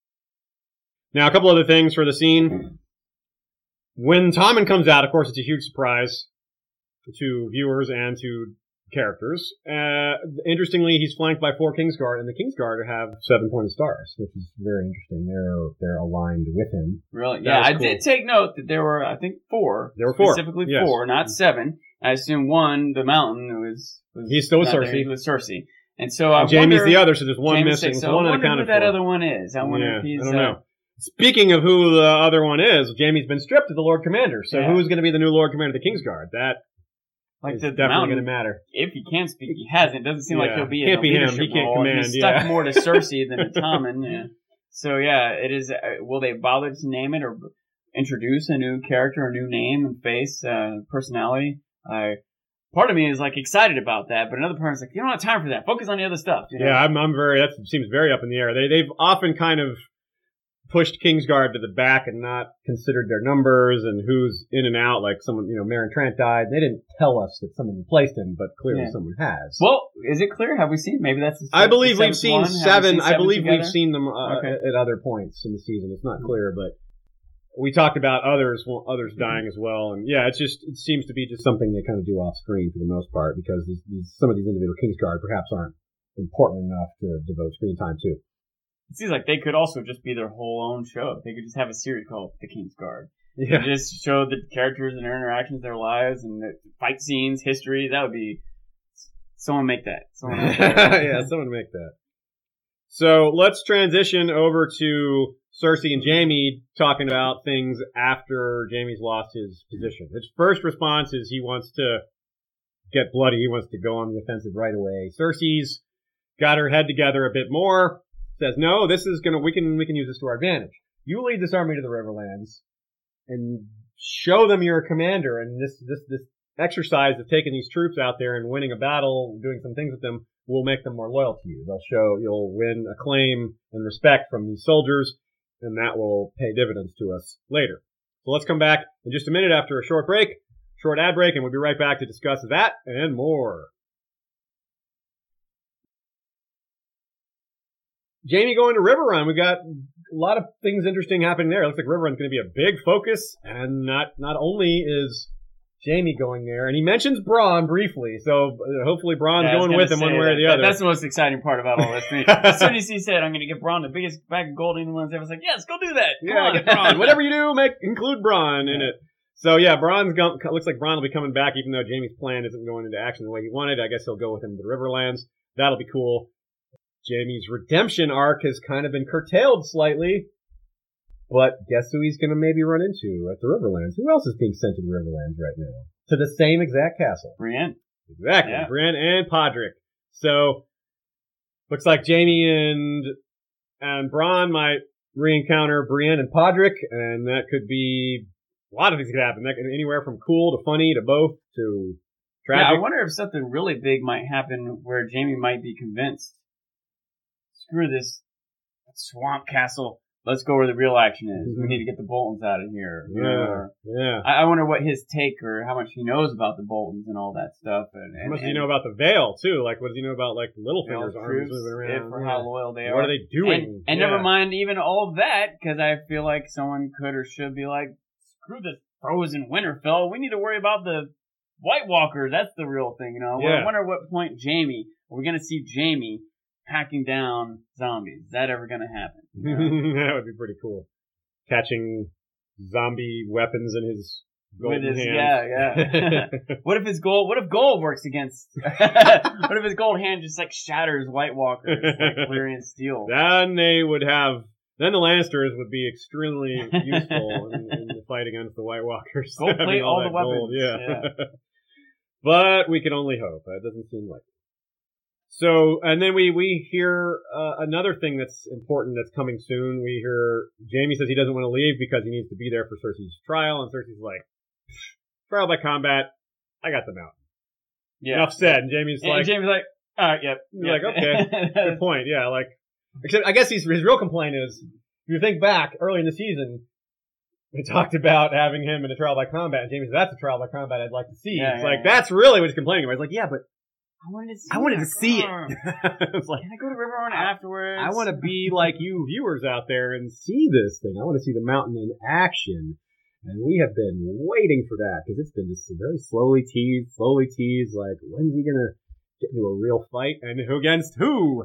Now, a couple other things for the scene. When Tommen comes out, of course, it's a huge surprise to viewers and to characters. Uh, interestingly, he's flanked by four Kingsguard, and the Kingsguard have seven pointed stars, which is very interesting. They're they're aligned with him. Really? That Yeah, I cool. did take note that there were, I think, four. There were four, Specifically yes. four, not seven. I assume one, the mountain, was. was He's still with not there. Cersei. He's with Cersei. And so I And Jaime's wonder, the other, so there's one Jaime's missing. six, So one I wonder who that for. other one is. I wonder yeah, if he's. I don't uh, know. Speaking of who the other one is, Jaime's been stripped of the Lord Commander. So Yeah. who's going to be the new Lord Commander of the Kingsguard? That Like the definitely mountain. going to matter. If he can speak, he hasn't. It doesn't seem like he'll be Can't in be him. He can't role. command, He's stuck yeah. more to Cersei than to Tommen. Yeah. So yeah, it is. Uh, will they bother to name it or introduce a new character, a new name and face, uh, personality? I part of me is like excited about that, but another part is like, you don't have time for that. Focus on the other stuff. You know? Yeah, I'm, I'm very. That seems very up in the air. They they've often kind of pushed Kingsguard to the back and not considered their numbers and who's in and out. Like someone, you know, Meryn Trant died. They didn't tell us that someone replaced him, but clearly Yeah. someone has. Well, is it clear? Have we seen? Maybe that's. The, I believe we've seen one? Have we seven. seen I believe together? we've seen them uh, Okay. at, at other points in the season. It's not clear, but we talked about others, well, others mm-hmm. dying as well. And yeah, it's just it seems to be just something they kind of do off screen for the most part because these, these some of these individual Kingsguard perhaps aren't important enough to devote screen time to. It seems like they could also just be their whole own show. They could just have a series called The King's Guard. Yeah. Just show the characters and their interactions, their lives, and the fight scenes, history. That would be. Someone make that. Someone out there. yeah, someone make that. So let's transition over to Cersei and Jaime talking about things after Jaime's lost his position. His first response is he wants to get bloody. He wants to go on the offensive right away. Cersei's got her head together a bit more. Says, "No, this is gonna. We can. We can use this to our advantage. You lead this army to the Riverlands, and show them you're a commander. And this this this exercise of taking these troops out there and winning a battle, doing some things with them, will make them more loyal to you. They'll show you'll win acclaim and respect from these soldiers, and that will pay dividends to us later. So let's come back in just a minute after a short break, short ad break, and we'll be right back to discuss that and more. Jaime going to Riverrun. We've got a lot of things interesting happening there. It looks like Riverrun's going to be a big focus, and not not only is Jaime going there, and he mentions Bronn briefly. So uh, hopefully Bronn's Yeah, going with him one way or the That- other. That's the most exciting part about all this. thing. as soon as he said, "I'm going to get Bronn the biggest bag of gold anyone's ever," I was like, "Yes, go do that." Come yeah, on. get Bronn. Whatever you do, make include Bronn in it. So yeah, Bronn's go, looks like Bronn will be coming back, even though Jaime's plan isn't going into action the way he wanted. I guess he'll go with him to the Riverlands. That'll be cool. Jaime's redemption arc has kind of been curtailed slightly. But guess who he's going to maybe run into at the Riverlands? Who else is being sent to the Riverlands right now? To the same exact castle. Brienne. Exactly. Yeah. Brienne and Podrick. So looks like Jaime and and Bronn might re-encounter Brienne and Podrick, and that could be a lot of things could happen. That could anywhere from cool to funny to both to tragic. Yeah, I wonder if something really big might happen where Jaime might be convinced. Screw this swamp castle. Let's go where the real action is. We Mhm. need to get the Boltons out of here. yeah, or- yeah. I, I wonder what his take or how much he knows about the Boltons and all that stuff. And, How and, much do you and know about the Veil too? Like, what does he know about like Littlefinger's armies moving around? or Yeah. how loyal they are. What are. they doing? And, and Yeah. never mind even all that, because I feel like someone could or should be like, screw this frozen Winterfell. We need to worry about the White Walkers. That's the real thing, you know. Yeah. I wonder what point Jaime are we going to see Jaime hacking down zombies? Is that ever going to happen? you know? that would be pretty cool. Catching zombie weapons in his golden his- hands. yeah, what if his gold? What if gold works against? what if his gold hand just like shatters White Walkers like Valyrian steel? then they would have. Then the Lannisters would be extremely useful in, in the fight against the White Walkers. Gold plate all the that gold, weapons, Yeah. but we can only hope. That doesn't seem like. it. So, and then we we hear uh, another thing that's important that's coming soon. We hear Jaime says he doesn't want to leave because he needs to be there for Cersei's trial, and Cersei's like, "Trial by combat, I got the mountain." Yeah. Enough said. And Jaime's And like, Jaime's like, all right, yep. You're yep. like, okay. Good point. Yeah, like, except I guess he's, his real complaint is, if you think back early in the season, we talked about having him in a trial by combat, and Jaime said, "That's a trial by combat I'd like to see." Yeah, it's yeah, like yeah. that's really what he's complaining about. He's like, "Yeah, but I wanted to see. I wanted to see it." On. it's like Can I go to Riverrun afterwards? I want to be like you viewers out there and see this thing. I want to see the mountain in action. And we have been waiting for that because it's been just very slowly teased, slowly teased. Like, when's he gonna get into a real fight and who against who?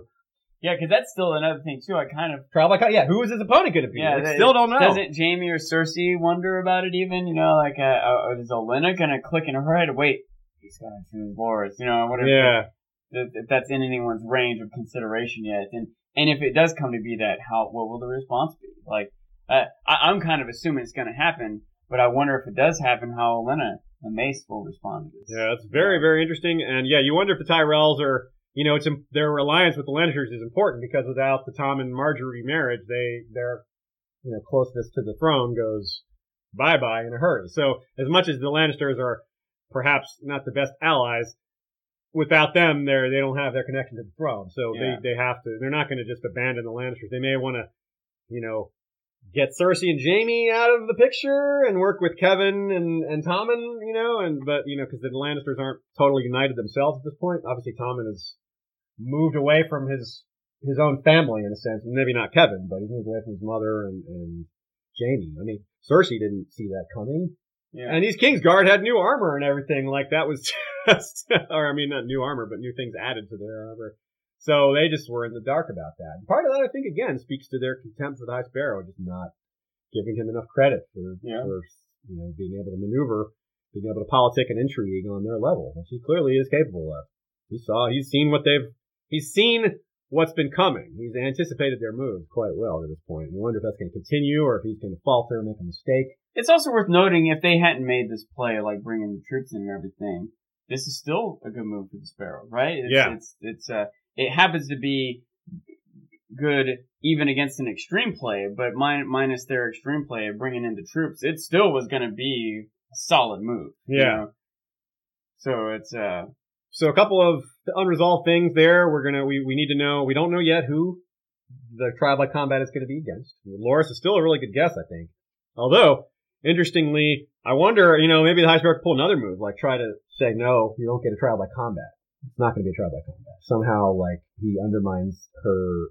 Yeah, because that's still another thing too. I kind of combat. Yeah, who is his opponent gonna be? Yeah, Like, they- still don't know. doesn't Jaime or Cersei wonder about it even? You know, like uh, uh, is Olenna gonna click in her head? Wait, he's gonna choose Loras. You know, whatever. yeah. if, if that's in anyone's range of consideration yet. And and if it does come to be that, how what will the response be? Like, uh, I, I'm kind of assuming it's going to happen, but I wonder if it does happen, how Olenna and Mace will respond to this. Yeah, it's very, very interesting. And yeah, you wonder if the Tyrells are, you know, it's their alliance with the Lannisters is important because without the Tom and Margaery marriage, they their you know closeness to the throne goes bye bye in a hurry. So as much as the Lannisters are perhaps not the best allies, without them, they they don't have their connection to the throne. So Yeah. they they have to. They're not going to just abandon the Lannisters. They may want to, you know. Get Cersei and Jaime out of the picture and work with Kevan and and Tommen, you know, and but you know because the Lannisters aren't totally united themselves at this point. Obviously, Tommen has moved away from his his own family in a sense. Maybe not Kevan, but he's moved away from his mother and and Jaime. I mean, Cersei didn't see that coming. Yeah. And these Kingsguard had new armor and everything. Like that was just, or I mean, not new armor, but new things added to their armor. So they just were in the dark about that. And part of that, I think, again, speaks to their contempt for the High Sparrow, just not giving him enough credit for, Yeah. for you know, being able to maneuver, being able to politic and intrigue on their level, which he clearly is capable of. He saw, he's seen what they've, he's seen what's been coming. He's anticipated their moves quite well to this point. You wonder if that's going to continue or if he's going to falter and make a mistake. It's also worth noting if they hadn't made this play, like bringing the troops in and everything, this is still a good move for the Sparrow, right? It's, Yeah. It's it's uh, it happens to be good even against an extreme play, but min- minus their extreme play of bringing in the troops, it still was going to be a solid move. you Yeah. know? So it's uh So a couple of unresolved things there. We're gonna we, we need to know. We don't know yet who the trial by combat is going to be against. Loras is still a really good guess, I think. Although interestingly, I wonder. You know, maybe the Sparrow could pull another move, like try to say no, you don't get a trial by combat. It's not going to be a trial by combat. Somehow, like he undermines her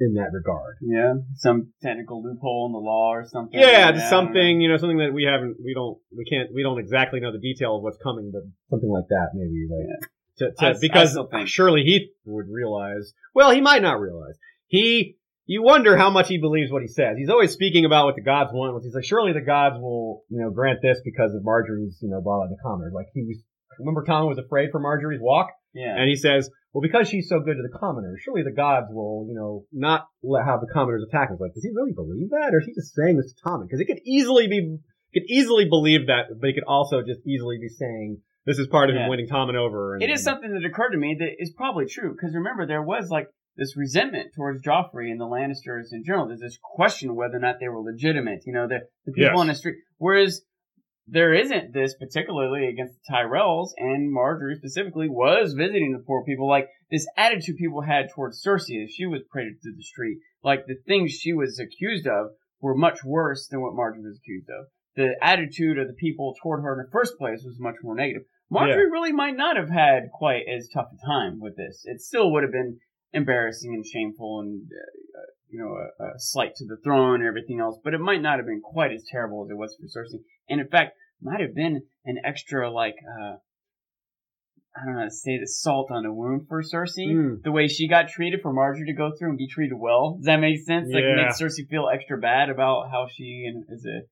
in that regard. Yeah, some technical loophole in the law or something. Yeah, just something you know, something that we haven't, we don't, we can't, we don't exactly know the detail of what's coming, but something like that maybe, like to, to, I- I because think- surely he would realize. Well, he might not realize. He, you wonder how much he believes what he says. He's always speaking about what the gods want. He's like, surely the gods will, you know, grant this because of Margaery's, you know, blah blah the commoners. Like he was. Remember, Tom was afraid for Margaery's walk. Yeah, And he says, well, because she's so good to the commoners, surely the gods will, you know, not let have the commoners attack us. Like, does he really believe that? Or is he just saying this to Tommen? Because he could easily be, could easily believe that, but he could also just easily be saying, this is part of Yeah. him winning Tommen over. And, it is something that occurred to me that is probably true because remember there was like this resentment towards Joffrey and the Lannisters in general. There's this question whether or not they were legitimate. You know, the the people Yes. on the street. Whereas there isn't this particularly against the Tyrells and Margaery specifically was visiting the poor people. Like this attitude people had towards Cersei as she was paraded through the street. Like the things she was accused of were much worse than what Margaery was accused of. The attitude of the people toward her in the first place was much more negative. Margaery really might not have had quite as tough a time with this. It still would have been embarrassing and shameful and, uh, uh, you know, a, a slight to the throne and everything else, but it might not have been quite as terrible as it was for Cersei. And in fact, might have been an extra, like, uh, I don't know how to say the salt on the wound for Cersei. Mm. The way she got treated for Margaery to go through and be treated well. Does that make sense? Like, Yeah. it makes Cersei feel extra bad about how she and is a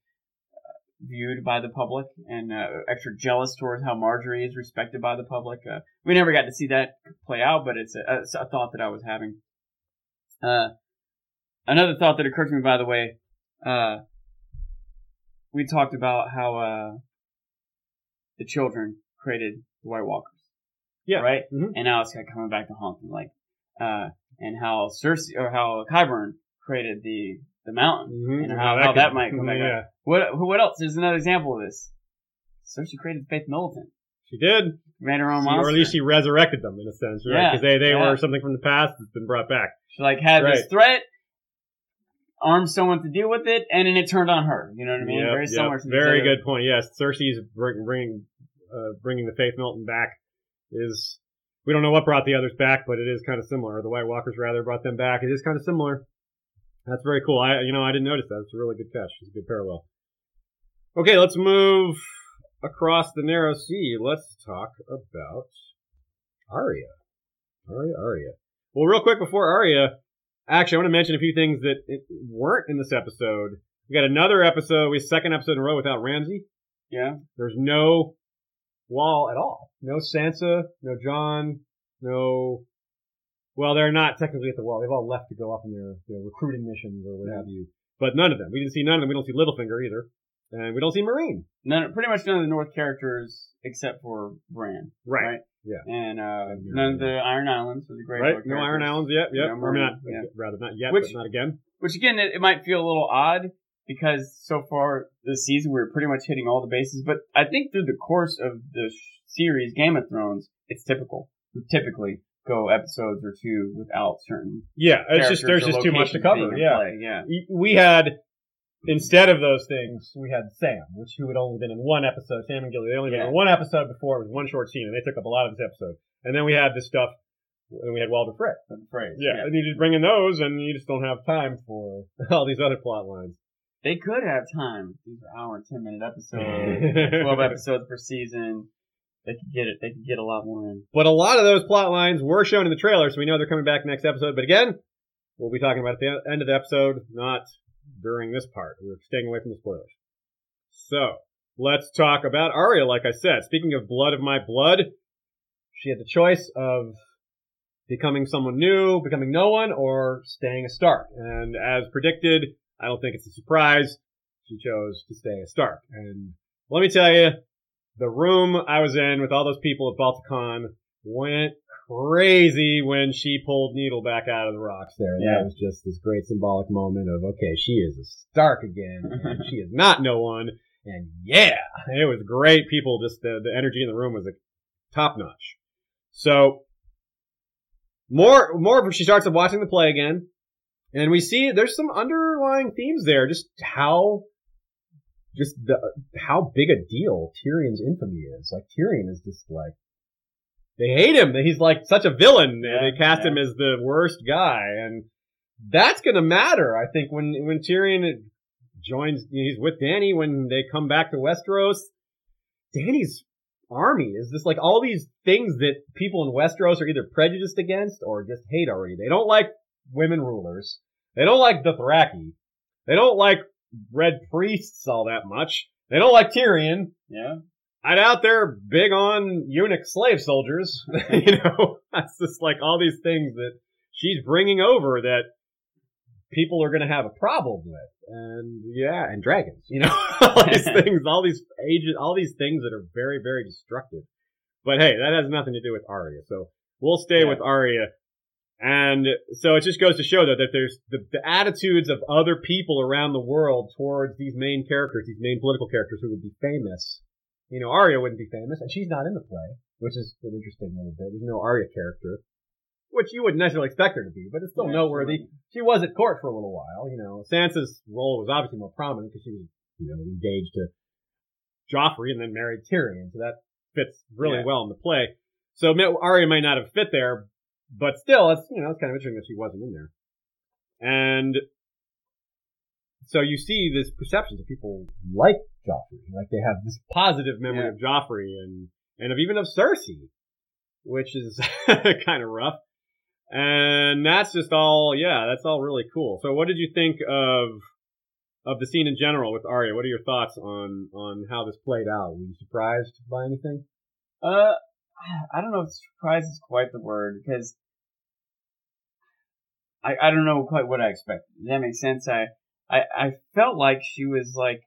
viewed by the public and uh, extra jealous towards how Margaery is respected by the public. Uh, we never got to see that play out, but it's a, it's a thought that I was having. Uh, another thought that occurred to me, by the way, uh, we talked about how uh, the children created the White Walkers. Yeah. Right? Mhm. And now it's kind of coming back to haunt them, like, uh, and how Cersei, or how Qyburn created the, the mountain. Mhm. And how- how could- that might come back Yeah, What what else? There's another example of this. Cersei created Faith Militant, she did. made her own She- monster. or at least she resurrected them in a sense, right? Yeah, Because they, they yeah. were something from the past that's been brought back. She like had this threat, armed someone to deal with it, and then it turned on her. You know what I mean? Yep, Very yep. similar to Very good point. Yes, Cersei's bring, bringing uh, bringing the Faith Militant back is we don't know what brought the others back, but it is kind of similar. The White Walkers rather brought them back. It is kind of similar. That's very cool. I you know I didn't notice that. It's a really good catch. It's a good parallel. Okay, let's move across the narrow sea. Let's talk about Arya. Arya, Arya. Well, real quick before Arya, actually, I want to mention a few things that it weren't in this episode. We got another episode, we second episode in a row without Ramsay. Yeah. There's no wall at all. No Sansa, no Jon, no. Well, they're not technically at the wall. They've all left to go off on their, their recruiting missions or what have you. But none of them. We didn't see none of them. We don't see Littlefinger either, and we don't see Marine. None, pretty much none of the North characters except for Bran. Right. Yeah. And uh, none of the Iron Islands or the Grey Right. No Iron. Islands yet. Yep. No or not. Yeah. Rather not yet, Which- but not again. Which again, it, it might feel a little odd because so far this season we're pretty much hitting all the bases. But I think through the course of the sh- series Game of Thrones, it's typical. Typically go episodes or two without certain. Yeah. It's just there's just too much to cover. Yeah. yeah. we had mm-hmm. instead of those things, we had Sam, which who had only been in one episode. Sam and Gilly, they only been in one episode before. It was one short scene, and they took up a lot of this episode. And then we had this stuff, and we had Walder Frey. Phrase. Yeah, and you just bring in those, and you just don't have time for all these other plot lines. They could have time. These are hour and ten minute episodes, twelve episodes per season. They could get it. They could get a lot more in. But a lot of those plot lines were shown in the trailer, so we know they're coming back next episode. But again, we'll be talking about at the end of the episode, not during this part. We're staying away from the spoilers. So, let's talk about Arya, like I said. Speaking of blood of my blood, she had the choice of becoming someone new, becoming no one, or staying a Stark. And as predicted, I don't think it's a surprise. She chose to stay a Stark. And let me tell you, the room I was in with all those people at Balticon went crazy when she pulled Needle back out of the rocks there. Yeah. That was just this great symbolic moment of, okay, she is a Stark again, and she is not no one, and yeah, it was great. People, just the, the energy in the room was like, top notch. So, more, more, she starts watching the play again, and we see there's some underlying themes there, just how just the how big a deal Tyrion's infamy is. Like Tyrion is just like they hate him. He's like such a villain. Yeah, they cast yeah. him as the worst guy, and that's going to matter. I think when when Tyrion joins, he's with Dany when they come back to Westeros. Dany's army is just like all these things that people in Westeros are either prejudiced against or just hate already. They don't like women rulers. They don't like the Dothraki. They don't like red priests all that much. They don't like Tyrion. Yeah. I doubt they're big on eunuch slave soldiers. you know, that's just like all these things that she's bringing over that people are going to have a problem with. And yeah, and dragons, you know, all these things, all these ages, all these things that are very, very destructive. But hey, that has nothing to do with Arya. So we'll stay Yeah. with Arya. And so it just goes to show though that there's the, the attitudes of other people around the world towards these main characters, these main political characters who would be famous. You know, Arya wouldn't be famous, and she's not in the play, which is an interesting little bit. There's no Arya character, which you wouldn't necessarily expect her to be, but it's still Yeah, noteworthy. She was at court for a little while. You know, Sansa's role was obviously more prominent because she was, you know, engaged to Joffrey and then married Tyrion, so that fits really Yeah. well in the play. So Arya might not have fit there, but still, it's you know, it's kind of interesting that she wasn't in there. And so you see this perception that people like Joffrey, like they have this positive memory Yeah. of Joffrey and and of even of Cersei, which is kind of rough. And that's just all, yeah, that's all really cool. So, what did you think of of the scene in general with Arya? What are your thoughts on on how this played out? Were you surprised by anything? Uh, I don't know if surprise is quite the word because I I don't know quite what I expected. Does that make sense? I I, I felt like she was like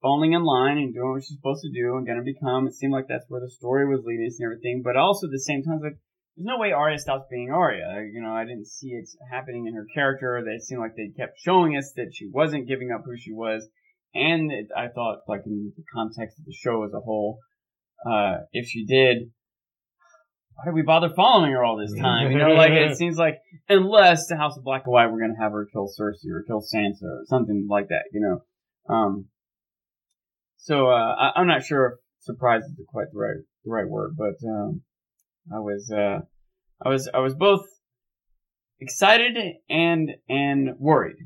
falling in line and doing what she's supposed to do and gonna become. It seemed like that's where the story was leading us and everything. But also at the same time, like there's no way Arya stops being Arya. You know, I didn't see it happening in her character. They seemed like they kept showing us that she wasn't giving up who she was. And it, I thought, like in the context of the show as a whole, uh, if she did, why did we bother following her all this time? You know, like it seems like unless the House of Black and White, we're gonna have her kill Cersei or kill Sansa or something like that. You know, um. So uh, I, I'm not sure if surprise is quite the right the right word, but um, I was uh, I was I was both excited and and worried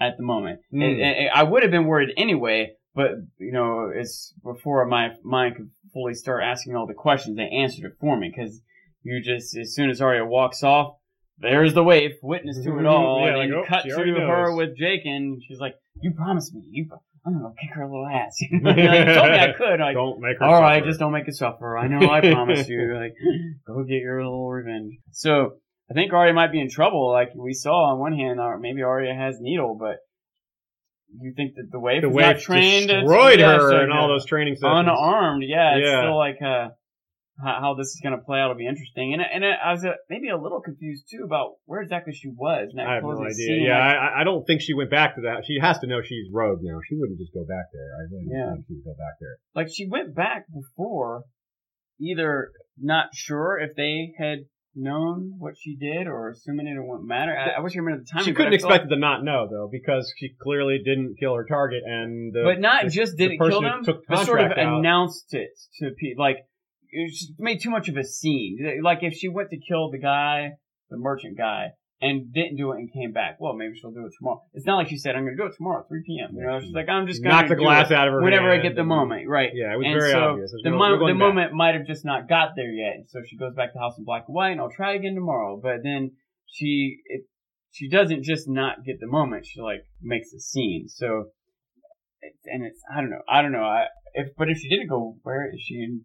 at the moment. And I would have been worried anyway, but you know, it's before my mind could fully start asking all the questions. They answered it for me because you just as soon as Arya walks off, there's the waif, witness to it mm-hmm. all, Yeah, and like, oh, cut to her with Jaqen, and she's like, "You promised me, you, I'm gonna kick her little ass." you told me I could. Like, Don't make her. all right, just don't make it suffer. I know, I promise you. Like, go get your little revenge. So I think Arya might be in trouble. Like we saw on one hand, maybe Arya has Needle, but you think that the waif the way not trained? Destroyed yeah, her so, and all those training sessions. unarmed. Yeah, it's Yeah. still like uh, how, how this is going to play out will be interesting. And and I was uh, maybe a little confused too about where exactly she was. In that I have no idea. Scene. yeah, like, I, I don't think she went back to that. She has to know she's rogue now. She wouldn't just go back there. I really Yeah. don't think she would go back there. like she went back before, either not sure if they had known what she did or assuming it wouldn't matter. I, I wish I remembered the time. She couldn't expect it to not know though, because she clearly didn't kill her target, and the, but not the- just didn't person kill them, took but sort of out- announced it to people. Like it just made too much of a scene. Like if she went to kill the guy, the merchant guy, and didn't do it and came back, well, maybe she'll do it tomorrow. It's not like she said, "I'm going to do it tomorrow 3 p.m." You know, she's like, "I'm just going to the glass out of her whenever I get the moment." Right. Yeah, it was and very so obvious. There's the, no- mo- the moment might have just not got there yet. So she goes back to House in Black and White, and I'll try again tomorrow. But then she it, she doesn't just not get the moment. She like makes a scene. So and it's I don't know I don't know I if but if she didn't go where is she in?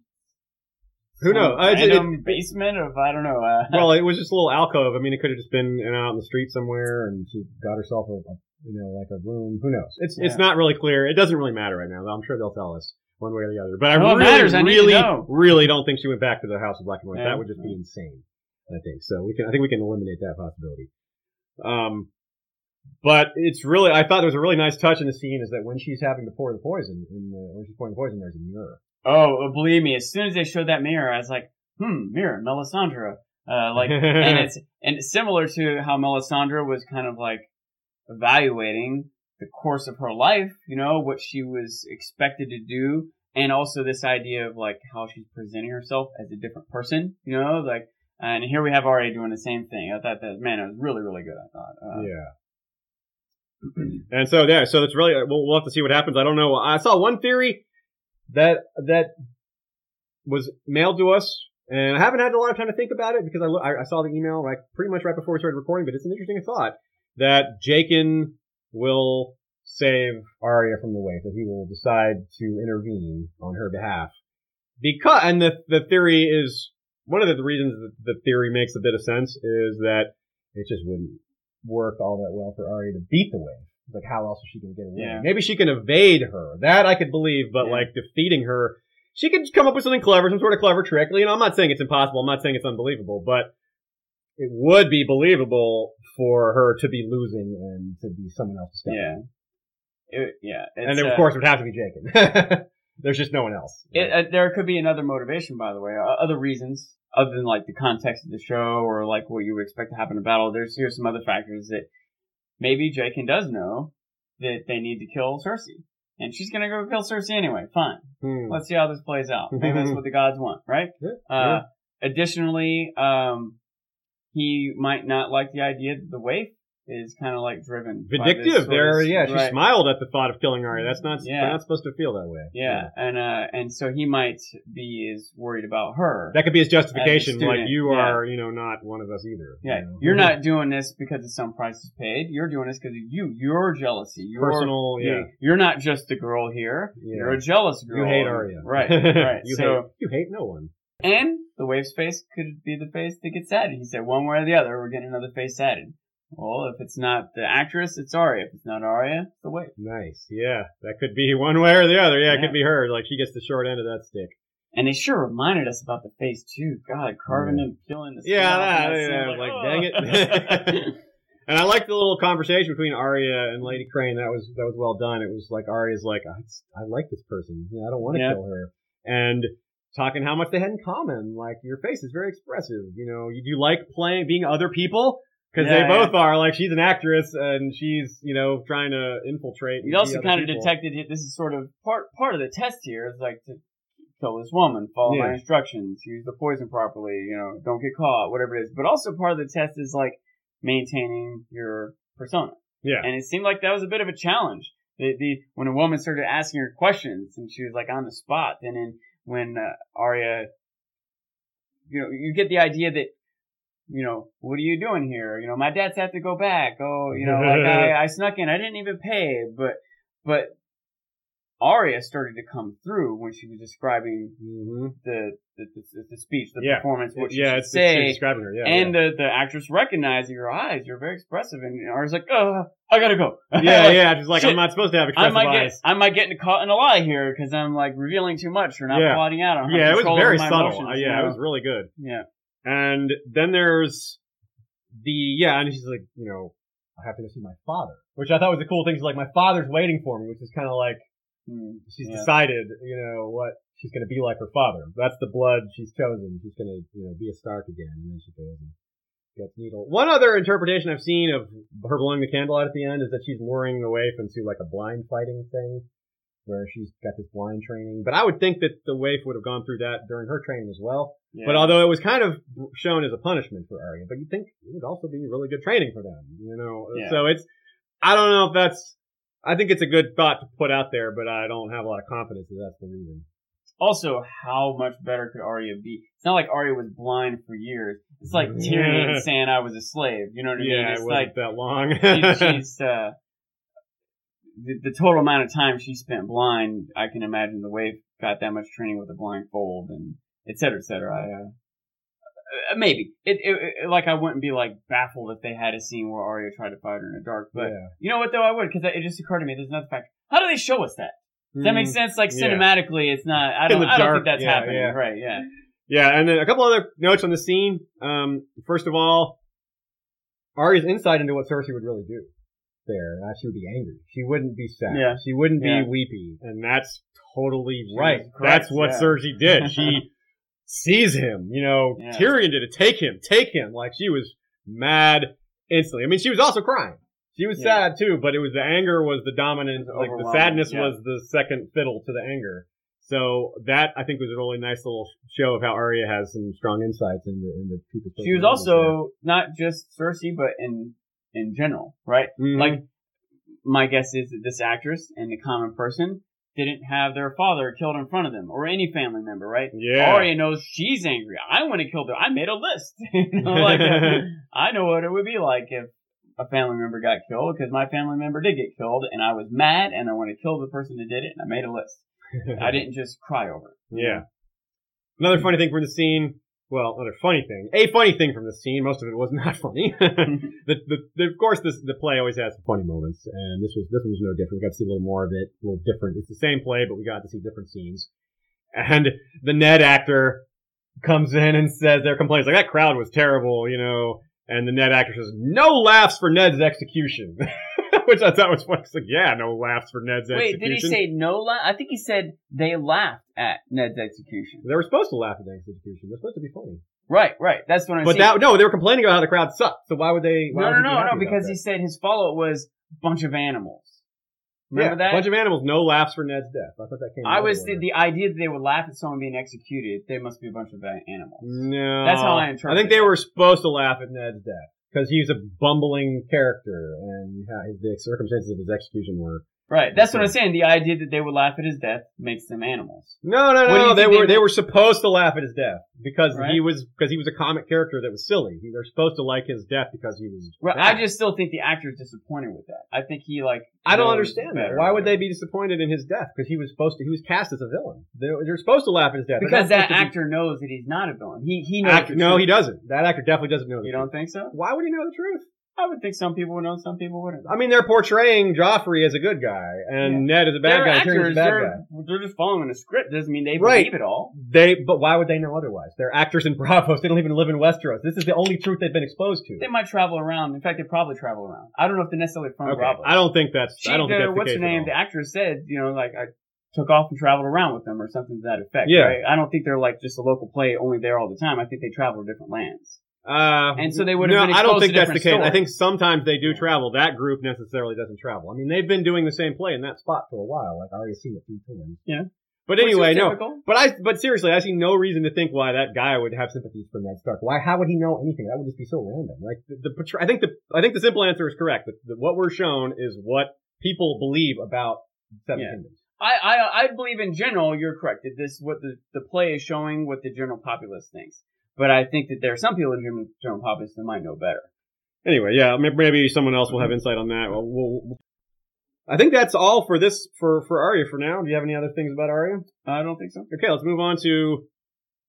Who knows? I- it- random it- basement of I don't know. Uh, well, it was just a little alcove. I mean, it could have just been know, out in the street somewhere, and she got herself a, a you know like a room. Who knows? It's it's not really clear. It doesn't really matter right now. Though I'm sure they'll tell us one way or the other. But I Well, really, matters. I really, really don't think she went back to the House of Black and White. Yeah. That would just be insane. I think so. We can. I think we can eliminate that possibility. Um, but it's really. I thought there was a really nice touch in the scene is that when she's having to pour the poison, in the, when she's pouring the poison, there's a mirror. Oh, believe me, as soon as they showed that mirror, I was like, hmm, mirror, Melisandre. Uh, like, and it's and it's similar to how Melisandre was kind of like evaluating the course of her life, you know, what she was expected to do, and also this idea of like how she's presenting herself as a different person, you know, like And here we have Arya doing the same thing. I thought that man, it was really really good. I thought. Uh, yeah. and so yeah, so it's really we'll, we'll have to see what happens. I don't know. I saw one theory that that was mailed to us, and I haven't had a lot of time to think about it because I I, saw the email like pretty much right before we started recording. But it's an interesting thought that Jaqen will save Arya from the waif, that he will decide to intervene on her behalf. Because and the the theory is one of the reasons that the theory makes a bit of sense is that it just wouldn't work all that well for Arya to beat the waif. Like, how else is she going to get away? Yeah. Maybe she can evade her. That I could believe, but Yeah. like defeating her, she could come up with something clever, some sort of clever trick. You know, I'm not saying it's impossible. I'm not saying it's unbelievable, but it would be believable for her to be losing and to be someone else to step in. Yeah. It, yeah. And of uh, course, it would have to be Jaqen. There's just no one else. It, uh, there could be another motivation, by the way, uh, other reasons other than like the context of the show or like what you would expect to happen in battle. There's here's some other factors that maybe Jaqen does know that they need to kill Cersei, and she's gonna go kill Cersei anyway. Fine, Hmm. let's see how this plays out. Maybe that's what the gods want, right? Yeah, Uh, Additionally, um, he might not like the idea that the waif is kind of like driven Vindictive. There, yeah, she right. smiled at the thought of killing Arya. That's not. Yeah. Not supposed to feel that way. Yeah, and uh, and so he might be as worried about her. That could be his justification. Like you yeah. are, you know, not one of us either. Yeah, you know? you're not doing this because of some price is paid. You're doing this because of you. Your jealousy. Your, personal. Yeah. you- You're not just a girl here. Yeah. You're a jealous girl. You hate Arya. Right. Right. you so, hate. You hate no one. and the waif's face could be the face that gets added. He said one way or the other, we're getting another face added. Well, if it's not the actress, it's Arya. If it's not Arya, it's the waif. Nice. Yeah, that could be one way or the other. Yeah, it could be her. Like she gets the short end of that stick. And they sure reminded us about the face too. God, carving and peeling the Yeah, that, and yeah, scene, like, oh. dang it. and I like the little conversation between Arya and Lady Crane. That was that was well done. It was like Arya's like, I, I like this person. Know, I don't want to Yeah. kill her. And talking how much they had in common. Like your face is very expressive. You know, you do like playing being other people because Yeah, they both are. Like she's an actress and she's you know trying to infiltrate. You also kind of people. detected it. This is sort of part part of the test here is like to kill this woman, follow my instructions, use the poison properly, you know, don't get caught, whatever it is. But also part of the test is like maintaining your persona. Yeah. And it seemed like that was a bit of a challenge. The, the when a woman started asking her questions and she was like on the spot, and then when uh, Arya, you know, you get the idea that. You know, what are you doing here? You know, my dad's have to go back. Oh, you know, like I, I snuck in. I didn't even pay, but, but Arya started to come through when she was describing hmm the the, the, the speech, the Yeah. performance, what she yeah, should it's, say, it's describing her. Yeah, and the the actress recognized your eyes. You're very expressive, and Arya's like, "Oh, I gotta go." yeah, yeah, Like, yeah. Just like. I'm not supposed to have I expressive might get eyes. I might get caught in a lie here because I'm like revealing too much or not Yeah. plotting out. I Yeah, it was very subtle. emotions, Uh, you yeah, it was really good. yeah. And then there's the yeah, and she's like, you know, I have to go see my father, which I thought was a cool thing. She's like, my father's waiting for me, which is kind of like Mm, she's yeah. decided, you know, what she's going to be like her father. That's the blood she's chosen. She's going to, you know, be a Stark again, and then she goes and gets Needle. One other interpretation I've seen of her blowing the candle out at the end is that she's luring the waif into like a blind fighting thing, where she's got this blind training. But I would think that the waif would have gone through that during her training as well. yeah. But although it was kind of shown as a punishment for Arya, but you'd think it would also be really good training for them, you know? Yeah. So it's, I don't know if that's, I think it's a good thought to put out there, but I don't have a lot of confidence that that's the reason. also, how much better could Arya be? It's not like Arya was blind for years. It's like Tyrion saying I was a slave. You know what I mean? Yeah, It's it wasn't that long. she, she's uh, the, the total amount of time she spent blind. I can imagine the waif got that much training with a blindfold and et cetera, et cetera. I, uh, uh, maybe it, it, like I wouldn't be like baffled if they had a scene where Arya tried to fight her in the dark. But yeah. you know what though, I would because it just occurred to me. There's another fact. How do they show us that? Does that make Mm, sense? Like yeah. cinematically, it's not. I don't. I don't dark, think that's yeah, happening. yeah. Right? Yeah. Yeah, and then a couple other notes on the scene. Um, first of all, Arya's insight into what Cersei would really do there. Uh, she would be angry. She wouldn't be sad. Yeah. She wouldn't Yeah. be weepy. And that's totally She right. correct, That's what yeah. Cersei did. She sees him, you know, Yeah. Tyrion did it. Take him, take him. Like she was mad instantly. I mean, she was also crying. She was Yeah. sad too, but it was the anger was the dominant, like the sadness yeah. was the second fiddle to the anger. So that I think was a really nice little show of how Arya has some strong insights into into people. She was also not just Cersei, but in in general, right? Mhm. Like my guess is that this actress and the common person didn't have their father killed in front of them or any family member, right? yeah, Arya knows she's angry. I want to kill them. I made a list. you know, like I know what it would be like if a family member got killed because my family member did get killed and I was mad and I want to kill the person that did it and I made a list. I didn't just cry over it. Yeah. Another funny thing from the scene. Well, another funny thing. A funny thing from the scene. Most of it was not funny. the, the, the, of course, this, the play always has some funny moments, and this was this one was no different. We got to see a little more of it, a little different. It's the same play, but we got to see different scenes. And the Ned actor comes in and says their complaints like that crowd was terrible, you know. And the Ned actor says, "No laughs for Ned's execution," which I thought was funny. It's like, yeah, no laughs for Ned's Wait, execution. Wait, did he say no laugh? I think he said they laughed at Ned's execution. They were supposed to laugh at the execution. They're supposed to be funny. Right, right. That's what I'm But saying. that no, they were complaining about how the crowd sucked. So why would they? Why no, would no, no, no, because that? he said his follow up was bunch of animals. Remember yeah, that? bunch of animals, no laughs for Ned's death. I thought that came. I was the, the idea that they would laugh at someone being executed. They must be a bunch of animals. No, That's how I interpret it. I think they were supposed to laugh at Ned's death because he was a bumbling character, and his, the circumstances of his execution were. Right. That's what I'm saying. The idea that they would laugh at his death makes them animals. No, no, no. They were they were supposed to laugh at his death because Right. he was because he was a comic character that was silly. They're supposed to like his death because he was. Right. bad. I just still think the actor is disappointed with that. I think he like. I don't understand that. Why would they be disappointed in his death? Because he was supposed to. He was cast as a villain. They're, they're supposed to laugh at his death. Because that to be- actor knows that he's not a villain. He he knows. Actor, no, truth. he doesn't. That actor definitely doesn't know. The You truth. don't think so? Why would he know the truth? I would think some people would know, some people wouldn't. I mean, they're portraying Joffrey as a good guy and Ned as a bad they're guy. Actors. bad They're, guy. they're just following a script. Doesn't mean they Right. believe it all. They, but why would they know otherwise? They're actors in Braavos. They don't even live in Westeros. This is the only truth they've been exposed to. They might travel around. In fact, they probably travel around. I don't know if they're necessarily from Okay, Braavos. I don't think that's. She, I don't think the, that's the what's case her name? at The all. actress said, you know, like I took off and traveled around with them or something to that effect. Yeah. Right? I don't think they're like just a local play only there all the time. I think they travel to different lands. Uh, And so they would have no, I don't think that's the case. I think sometimes they do travel. That group necessarily doesn't travel. I mean, they've been doing the same play in that spot for a while. Like I already seen it three times. Yeah. But anyway, no. typical. But I, but seriously, I see no reason to think why that guy would have sympathies for Ned Stark. Why? How would he know anything? That would just be so random. Like the, the I think the, I think the simple answer is correct. That that what we're shown is what people believe about Seven Yeah. Kingdoms. I, I I believe in general you're correct that this what the the play is showing what the general populace thinks. But I think that there are some people in general, general populace that might know better. Anyway, yeah, maybe someone else will have insight on that. Well, we'll, I think that's all for this for for Arya for now. Do you have any other things about Arya? I don't think so. Okay, let's move on to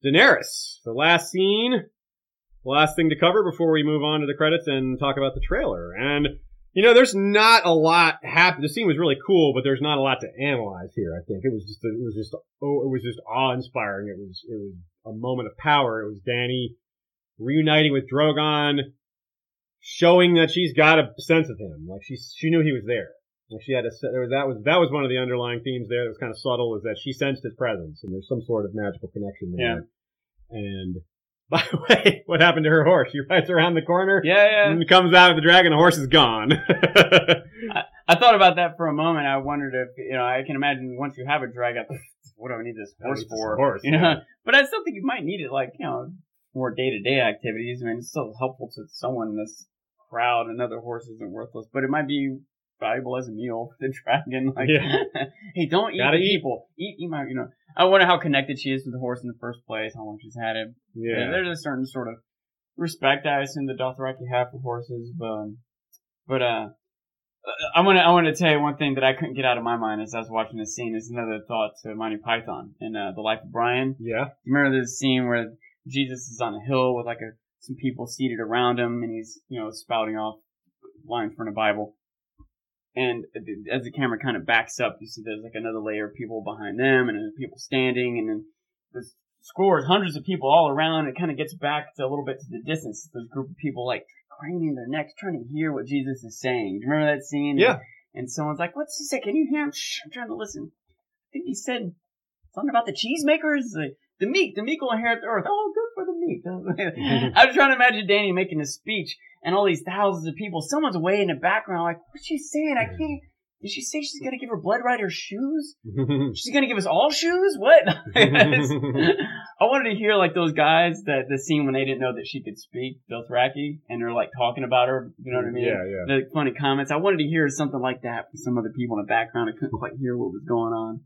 Daenerys. The last scene, the last thing to cover before we move on to the credits and talk about the trailer. And you know, there's not a lot happen. The scene was really cool, but there's not a lot to analyze here. I think it was just it was just oh it was just awe inspiring. It was it was a moment of power. It was Dany reuniting with Drogon, showing that she's got a sense of him. Like she she knew he was there. Like she had a there was that was that was one of the underlying themes there that was kind of subtle was that she sensed his presence and there's some sort of magical connection there. Yeah. And by the way, what happened to her horse? She rides around the corner Yeah, yeah. and comes out of the dragon. The horse is gone. I thought about that for a moment. I wondered if you know. I can imagine once you have a drag, I thought, what do I need this horse need this for? horse, you know. yeah. But I still think you might need it, like you know, for day to day activities. I mean, it's still helpful to someone in this crowd. Another horse isn't worthless, but it might be valuable as a meal for the dragon. Like, Yeah. hey, don't eat Gotta the eat. people. Eat, eat my. You know, I wonder how connected she is to the horse in the first place. How long she's had it. yeah. There's a certain sort of respect I assume the Dothraki have for horses, but but uh, I want to I want to tell you one thing that I couldn't get out of my mind as I was watching this scene. Is another thought to Monty Python in uh, the Life of Brian. Yeah. Remember this scene where Jesus is on a hill with like a some people seated around him, and he's you know spouting off lines from the Bible. And as the camera kind of backs up, you see there's like another layer of people behind them, and then people standing, and then there's scores, hundreds of people all around. It kind of gets back to a little bit to the distance. There's a group of people like craning their necks, trying to hear what Jesus is saying. Do you remember that scene? Yeah. And someone's like, "What's he say? Can you hear him?" Shh, I'm trying to listen. I think he said something about the cheesemakers, the, the meek, the meek will inherit the earth. Oh, good for the meek. I was trying to imagine Dany making a speech and all these thousands of people. Someone's way in the background, like, what's she saying? I can't. Did she say she's gonna give her blood rider shoes? She's gonna give us all shoes? What? I wanted to hear like those guys that the scene when they didn't know that she could speak, Dothraki, and they're like talking about her. You know what I mean? Yeah, yeah. The funny comments. I wanted to hear something like that from some other people in the background. I couldn't quite hear what was going on.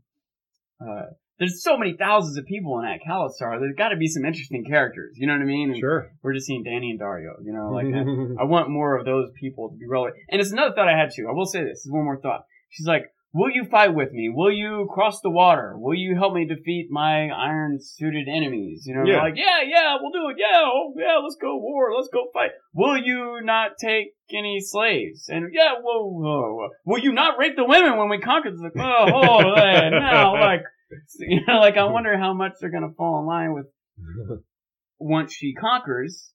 Uh, there's so many thousands of people in that Khalasar. There's got to be some interesting characters. You know what I mean? And Sure. We're just seeing Dany and Daario. You know, like I, I want more of those people to be relevant. And it's another thought I had too. I will say this. This is one more thought. She's like, "Will you fight with me? Will you cross the water? Will you help me defeat my iron-suited enemies?" You know, Yeah. like, "Yeah, yeah, we'll do it. Yeah, oh, yeah, let's go war. Let's go fight. Will you not take any slaves? And yeah, whoa, whoa, whoa. will you not rape the women when we conquer the? Oh, oh man, now like, you know, like I mm-hmm. wonder how much they're gonna fall in line with once she conquers,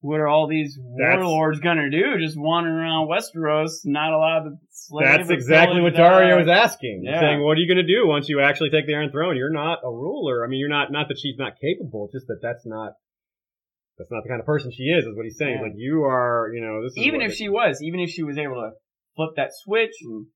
what are all these That's- warlords gonna do? Just wandering around Westeros, not allowed to slay. That's exactly what Daario was asking. yeah. Saying, what are you going to do once you actually take the Iron Throne? You're not a ruler. I mean, you're not, not that she's not capable, just that that's not, that's not the kind of person she is, is what he's saying. Yeah. like, you are, you know, this is Even if she was, even if she was able to flip that switch and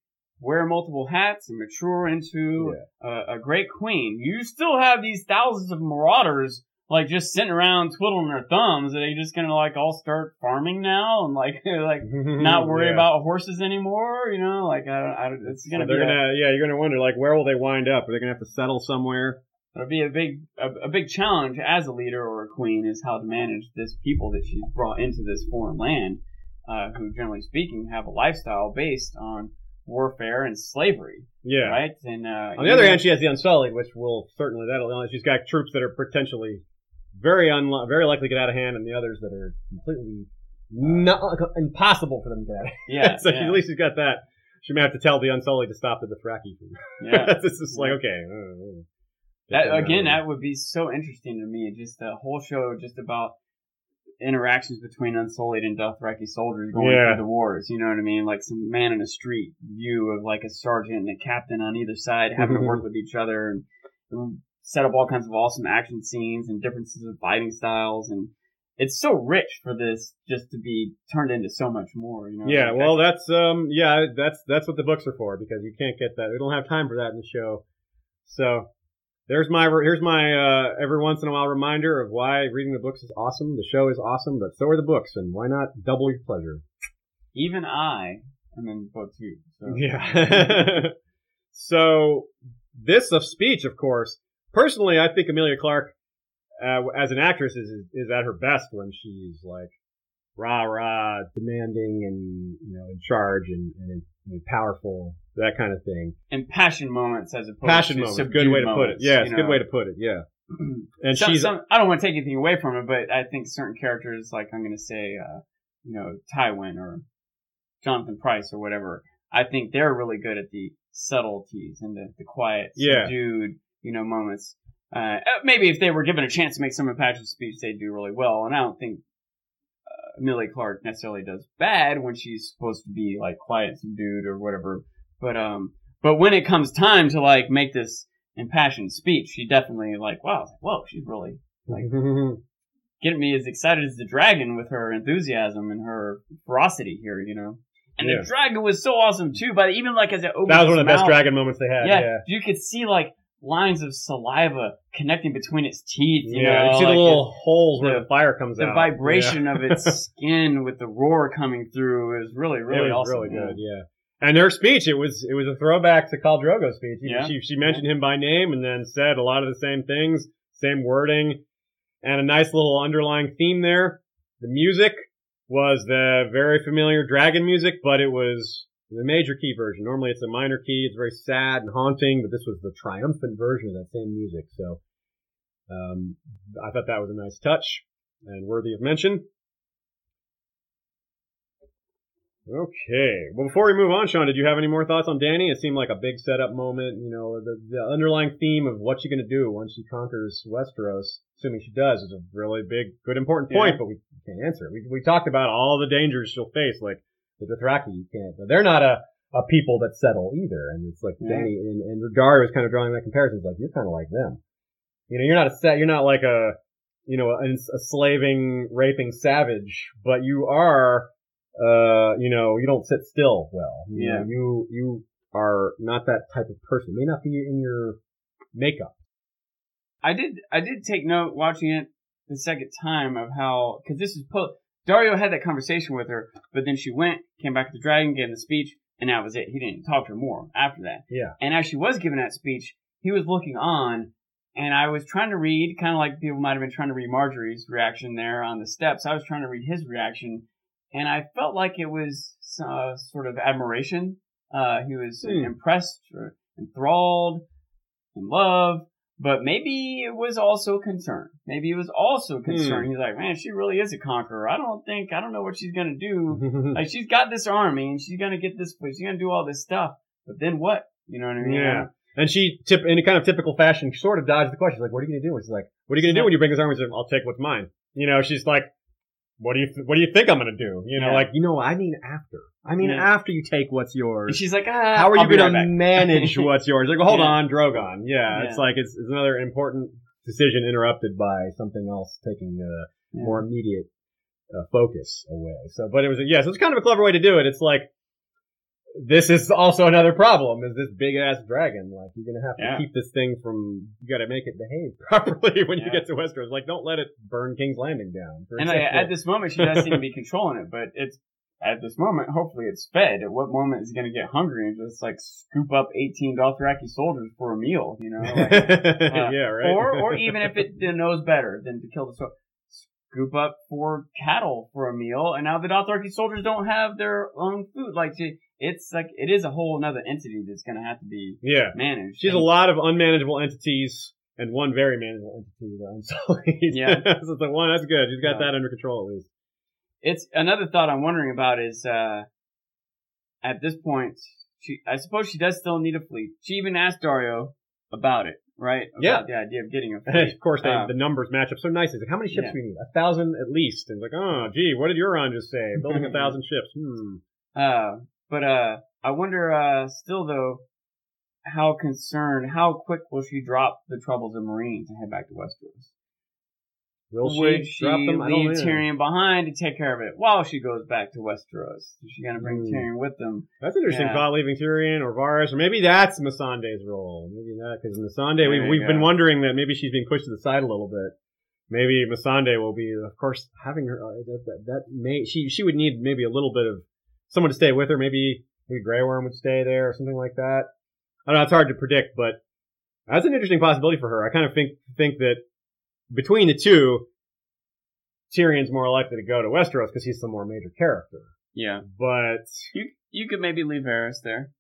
wear multiple hats and mature into a, a great queen, you still have these thousands of marauders. Like just sitting around twiddling their thumbs, are they just gonna like all start farming now and like like not worry Yeah. about horses anymore? You know, like I, don't. I, don't it's gonna be they're a- gonna, yeah, you're gonna wonder, like, where will they wind up? Are they gonna have to settle somewhere? It'll be a big a, a big challenge as a leader or a queen is how to manage this people that she's brought into this foreign land, uh, who generally speaking have a lifestyle based on warfare and slavery, Yeah. right? And uh, On the other hand, she has the Unsullied, which will certainly that'll. She's got troops that are potentially very unli- very likely to get out of hand, and the others that are completely not impossible for them to get out. Of yeah, so yeah, at least she's got that. She may have to tell the Unsullied to stop the Dothraki. yeah. it's just like okay. uh, uh, That again, that would be so interesting to me. Just the whole show, just about interactions between Unsullied and Dothraki soldiers going Yeah. through the wars. You know what I mean? Like some man in the street view of like a sergeant and a captain on either side having to work with each other and, and set up all kinds of awesome action scenes and differences of fighting styles and. It's so rich for this just to be turned into so much more, you know. yeah, Like, well, that's um, yeah, that's that's what the books are for because you can't get that. We don't have time for that in the show. So there's my here's my uh, every once in a while reminder of why reading the books is awesome. The show is awesome, but so are the books, and why not double your pleasure? even I am in book two. So. Yeah. so this of speech, of course. Personally, I think Emilia Clarke, uh, as an actress, is is at her best when she's like rah rah, demanding and you know in charge and, and, and powerful, that kind of thing. and passion moments as opposed Passion to moments, good way to put it. Yeah, it's a good way to put it. Yeah, and Some- she's some- I don't want to take anything away from it, but I think certain characters, like I'm going to say, uh, you know, Tywin or Jonathan Pryce or whatever, I think they're really good at the subtleties and the, the quiet, Yeah. subdued, you know, moments. Uh, uh, maybe if they were given a chance to make some impassioned speech, they'd do really well. And I don't think Emilia Clarke necessarily does bad when she's supposed to be like quiet, subdued, or whatever. But um, but when it comes time to like make this impassioned speech, she definitely like, wow, whoa, she's really like getting me as excited as the dragon with her enthusiasm and her ferocity here, you know. And Yeah. the dragon was so awesome too, but even like as it opened that was one of the best dragon moments they had. yeah, Yeah, you could see like lines of saliva connecting between its teeth. You yeah. know, you see the like little holes where the- the fire comes the out. vibration Yeah. of its skin with the roar coming through is really, really it was awesome. really good. Yeah. And her speech, it was it was a throwback to Khal Drogo's speech. Yeah. She she mentioned him by name and then said a lot of the same things, same wording, and a nice little underlying theme there. The music was the very familiar dragon music, but it was the major key version. Normally it's a minor key. It's very sad and haunting, but this was the triumphant version of that same music. So um, I thought that was a nice touch and worthy of mention. Okay. Well, before we move on, Sean, did you have any more thoughts on Dany? It seemed like a big setup moment. You know, the, the underlying theme of what she's going to do once she conquers Westeros, assuming she does, is a really big, good, important point, Yeah. but we can't answer it. We, we talked about all the dangers she'll face, like the Dothraki. You can't. They're not a, a people that settle either. And it's like Yeah. Dany, and, and Rodari was kind of drawing that comparison. It's like, you're kind of like them. You know, you're not a set, you're not like a, you know, a, a slaving, raping savage, but you are uh, you know, you don't sit still well. You Yeah. know, you you are not that type of person. It may not be in your makeup. I did I did take note watching it the second time of how because this is po- Daario had that conversation with her, but then she went, came back to the dragon, gave the speech, and that was it. He didn't talk to her more after that. Yeah. And as she was giving that speech, he was looking on, and I was trying to read, kind of like people might have been trying to read Margaery's reaction there on the steps. I was trying to read his reaction, and I felt like it was uh, sort of admiration. Uh, he was Hmm. impressed or enthralled, in love, but maybe it was also concern. Maybe it was also concern. Hmm. He's like, man, she really is a conqueror. I don't think, I don't know what she's gonna do. Like she's got this army and she's gonna get this, place. she's gonna do all this stuff. But then what? You know what I mean? Yeah. And she, tip, in a kind of typical fashion, sort of dodged the question. She's like, "What are you going to do?" And she's like, "What are you going to do when you bring this army?" She's like, "I'll take what's mine." You know, she's like, "What do you th- What do you think I'm going to do?" You know, Yeah. like you know, I mean, after. I mean, Yeah. after you take what's And yours. she's like, ah, How are I'll you going right to manage what's yours? Like, well, hold Yeah. on, Drogon. Yeah, it's like it's, it's another important decision interrupted by something else taking Yeah. more immediate uh, focus away. So, but it was a, yeah, so it's kind of a clever way to do it. It's like this is also another problem: is this big ass dragon? Like you're gonna have to Yeah. keep this thing from. You got to make it behave properly when you get to Westeros. Like, don't let it burn King's Landing down. And example. at this moment, she does seem to be controlling it, but it's at this moment, hopefully, it's fed. At what moment is he going to get hungry and just like scoop up 18 Dothraki soldiers for a meal? You know, like, uh, yeah, right. or or even if it knows better than to kill the so scoop up four cattle for a meal, and now the Dothraki soldiers don't have their own food. Like it's like it is a whole another entity that's going to have to be yeah, managed. she's a lot of unmanageable entities. And one very manageable entity, the Unsullied. Yeah. so the one that's good. She's got Yeah. that under control at least. It's another thought I'm wondering about is uh at this point she I suppose she does still need a fleet. She even asked Daario about it, right? About Yeah. the idea of getting a fleet. of course, they, Uh, the numbers match up so nicely. Like, how many ships Yeah. do we need? A thousand at least. And it's like, oh, gee, what did Euron just say? Building a thousand ships. Hmm. Uh but uh I wonder uh still though how concerned how quick will she drop the troubles of Meereen to head back to Westeros? Will she Would she drop them? Leave. Tyrion behind to take care of it while she goes back to Westeros? Is she gonna bring Hmm. Tyrion with them? That's interesting Yeah. thought, leaving Tyrion or Varys, or maybe that's Missandei's role. Maybe that, because Missandei, There we've, been wondering that maybe she's being pushed to the side a little bit. Maybe Missandei will be, of course, having her, uh, that, that, that may, she, she would need maybe a little bit of someone to stay with her. Maybe, maybe Grey Worm would stay there or something like that. I don't know, it's hard to predict, but that's an interesting possibility for her. I kind of think, think that between the two, Tyrion's more likely to go to Westeros because he's the more major character. Yeah. But You you could maybe leave Varys there.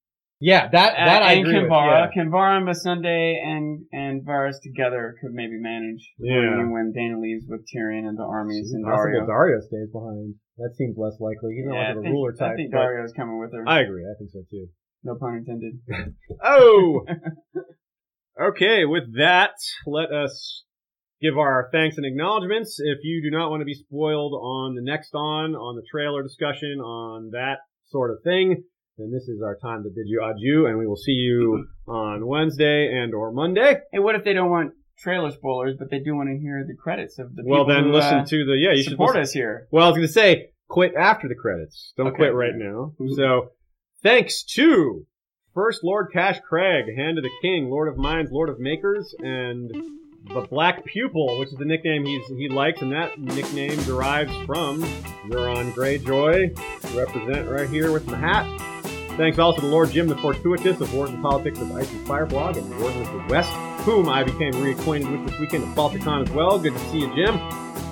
yeah, that uh, that I and agree with. Kinvara, Yeah. Kinvara and Missandei and and Varys together could maybe manage Yeah. When Dany leaves with Tyrion and the armies and Possible Daario. Daario stays behind. That seems less likely. He's not Yeah, much I of a think, ruler type. I think Daario's coming with her. I agree. I think so too. no pun intended. Oh. okay. With that, let us give our thanks and acknowledgments. If you do not want to be spoiled on the next on, on the trailer discussion, on that sort of thing, then this is our time to bid you adieu, and we will see you on Wednesday and or Monday. And what if they don't want trailer spoilers, but they do want to hear the credits of the Well, then who, listen uh, to the yeah. You should support listen, us here? Well, I was going to say, quit after the credits. Don't Okay. quit right now. So, thanks to First Lord Cash Craig, Hand of the King, Lord of Mines, Lord of Makers, and the Black Pupil, which is the nickname he's, he likes, and that nickname derives from Euron Greyjoy, represent right here with the hat. Thanks also to Lord Jim the Fortuitous of Warden Politics of Ice and Fire blog and Warden of the West, whom I became reacquainted with this weekend at Balticon as well. Good to see you, Jim.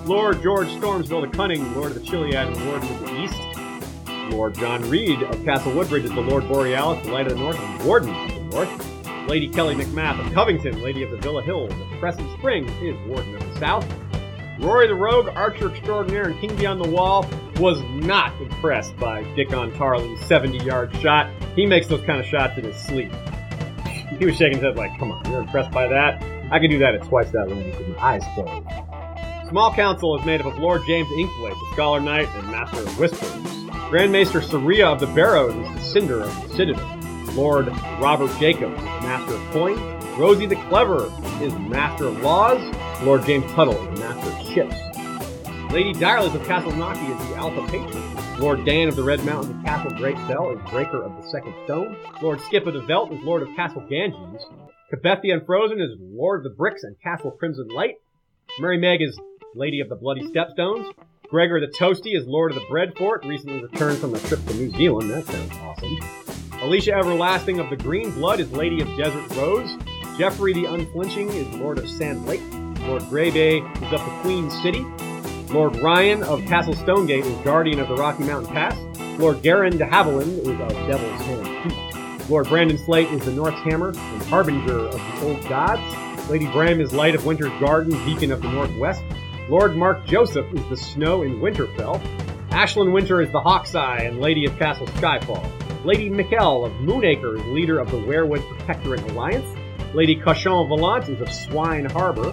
Lord George Stormsville the Cunning, Lord of the Chiliad and Warden of the East. Lord John Reed of Castle Woodbridge is the Lord Borealis, the Light of the North, and Warden of the North. Lady Kelly McMath of Covington, Lady of the Villa Hills of Crescent Springs, is Warden of the South. Rory the Rogue, Archer Extraordinaire, and King Beyond the Wall was not impressed by Dickon Tarly's 70-yard shot. He makes those kind of shots in his sleep. He was shaking his head like, come on, you're impressed by that? I can do that at twice that length with my eyes closed. Small Council is made up of Lord James Inkblade, the Scholar Knight and Master of Whispers. Grand Maester Saria of the Barrows is the Cinder of the Citadel. Lord Robert Jacobs is Master of Coin. Rosie the Clever is Master of Laws. Lord James Tuttle is Master of Ships. Lady Direless of Castle Naki is the Alpha Patron. Lord Dan of the Red Mountains of Castle Great Fell is Breaker of the Second Stone. Lord Skip of the Veld is Lord of Castle Ganges. Cabethia Unfrozen is Lord of the Bricks and Castle Crimson Light. Mary Meg is Lady of the Bloody Stepstones. Gregor the Toasty is Lord of the Bread Fort, recently returned from a trip to New Zealand. That sounds awesome. Alicia Everlasting of the Green Blood is Lady of Desert Rose. Jeffrey the Unflinching is Lord of Sand Lake. Lord Greybay is of the Queen City. Lord Ryan of Castle Stonegate is Guardian of the Rocky Mountain Pass. Lord Garin de Haviland is of Devil's Hand. Lord Brandon Slate is the North's Hammer and Harbinger of the Old Gods. Lady Bram is Light of Winter's Garden, Beacon of the Northwest. Lord Mark Joseph is the Snow in Winterfell. Ashlyn Winter is the Hawkseye and Lady of Castle Skyfall. Lady Mikkel of Moonacre is leader of the Weirwood Protectorate Alliance. Lady Cauchon Volant is of Swine Harbor.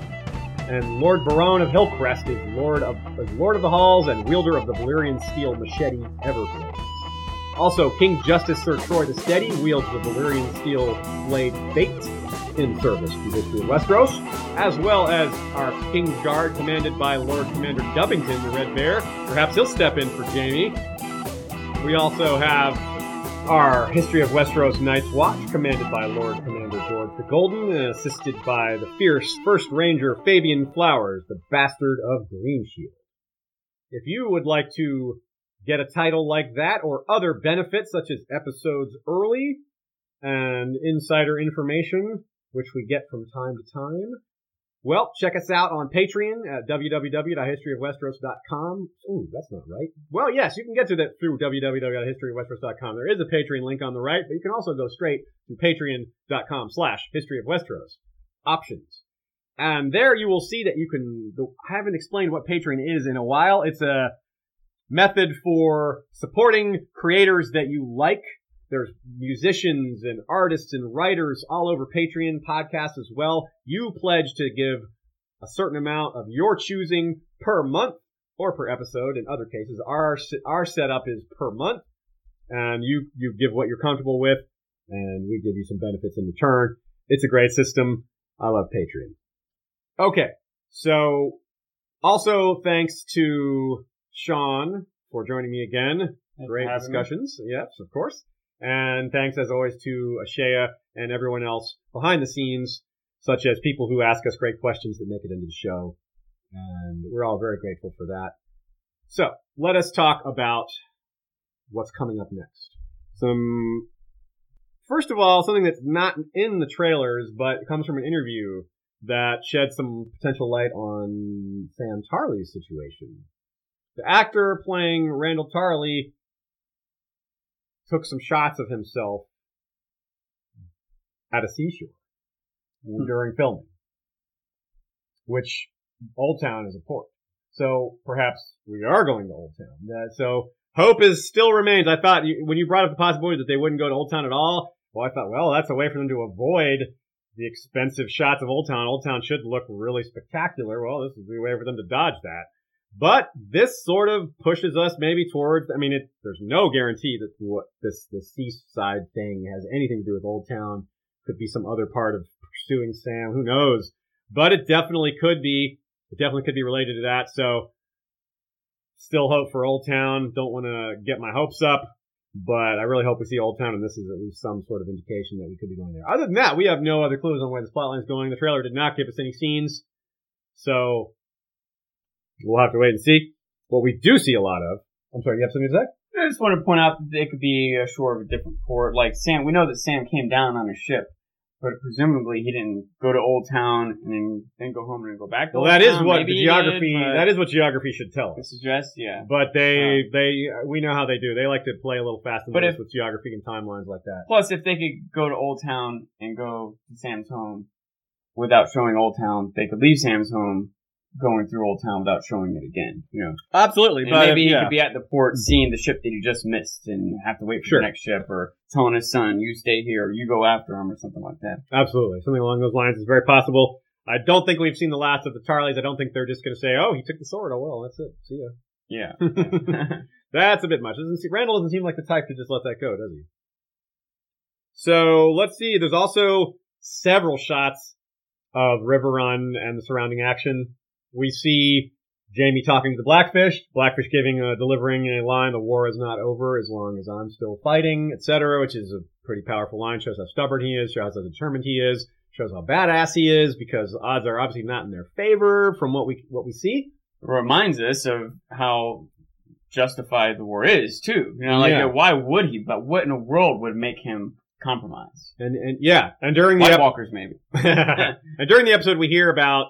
And Lord Baron of Hillcrest is Lord of is Lord of the Halls and wielder of the Valyrian steel machete Everblades. Also, King Justice Sir Troy the Steady wields the Valyrian steel blade Fate in service to history of Westeros, as well as our King's Guard commanded by Lord Commander Dubbington the Red Bear. Perhaps he'll step in for Jaime. We also have our History of Westeros Night's Watch, commanded by Lord Commander George the Golden, and assisted by the fierce First Ranger Fabian Flowers, the bastard of Greenshield. If you would like to get a title like that or other benefits such as episodes early and insider information, which we get from time to time, well, check us out on Patreon at www.historyofwesteros.com. Ooh, that's not right. Well, yes, you can get to that through www.historyofwesteros.com. There is a Patreon link on the right, but you can also go straight to patreon.com slash historyofwesteros. Options. And there you will see that you can, I haven't explained what Patreon is in a while. It's a method for supporting creators that you like there's musicians and artists and writers all over Patreon podcasts as well. You pledge to give a certain amount of your choosing per month or per episode. In other cases, our our setup is per month, and you you give what you're comfortable with, and we give you some benefits in return. It's a great system. I love Patreon. Okay, so also thanks to Sean for joining me again. Thanks Great having me. discussions. Yes, of course. And thanks as always to Ashea and everyone else behind the scenes, such as people who ask us great questions that make it into the show. And we're all very grateful for that. So let us talk about what's coming up next. Some, first of all, something that's not in the trailers, but comes from an interview that sheds some potential light on Sam Tarly's situation. The actor playing Randyll Tarly took some shots of himself at a seashore during filming, which Old Town is a port. So perhaps we are going to Old Town. Uh, so hope is still remains. I thought you, when you brought up the possibility that they wouldn't go to Old Town at all, well, I thought, well, that's a way for them to avoid the expensive shots of Old Town. Old Town should look really spectacular. Well, this is a way for them to dodge that. But this sort of pushes us maybe towards. I mean, it, there's no guarantee that what this this seaside thing has anything to do with Old Town. Could be some other part of pursuing Sam. Who knows? But it definitely could be. It definitely could be related to that. So, still hope for Old Town. Don't want to get my hopes up, but I really hope we see Old Town, and this is at least some sort of indication that we could be going there. Other than that, we have no other clues on where this plotline is going. The trailer did not give us any scenes, so we'll have to wait and see. What we do see a lot of. I'm sorry, you have something to say? I just want to point out that it could be ashore of a different port. Like Sam, we know that Sam came down on a ship, but presumably he didn't go to Old Town and then, then go home and then go back to Well, Old that is Town. what Maybe the geography. did, that is what geography should tell us. suggest, yeah. But they, uh, they, we know how they do. They like to play a little fast and loose with geography and timelines like that. Plus, if they could go to Old Town and go to Sam's home without showing Old Town, they could leave Sam's home going through Old Town without showing it again. You know, Absolutely, and but maybe he yeah. could be at the port seeing the ship that he just missed and have to wait for Sure. the next ship, or telling his son, "You stay here, or you go after him," or something like that. Absolutely. Something along those lines is very possible. I don't think we've seen the last of the Tarlys. I don't think they're just going to say, oh, he took the sword. Oh, well, that's it. See ya. Yeah. that's a bit much. Doesn't see, Randyll doesn't seem like the type to just let that go, does he? So let's see. There's also several shots of Riverrun and the surrounding action. We see Jaime talking to the Blackfish, Blackfish giving, uh, delivering a line, the war is not over as long as I'm still fighting, etc., which is a pretty powerful line, shows how stubborn he is, shows how determined he is, shows how badass he is, because the odds are obviously not in their favor from what we, what we see. reminds us of how justified the war is too. You know, like Yeah. why would he? But what in the world would make him compromise? And, and yeah, and during the, White ep- Walkers, maybe. and during the episode we hear about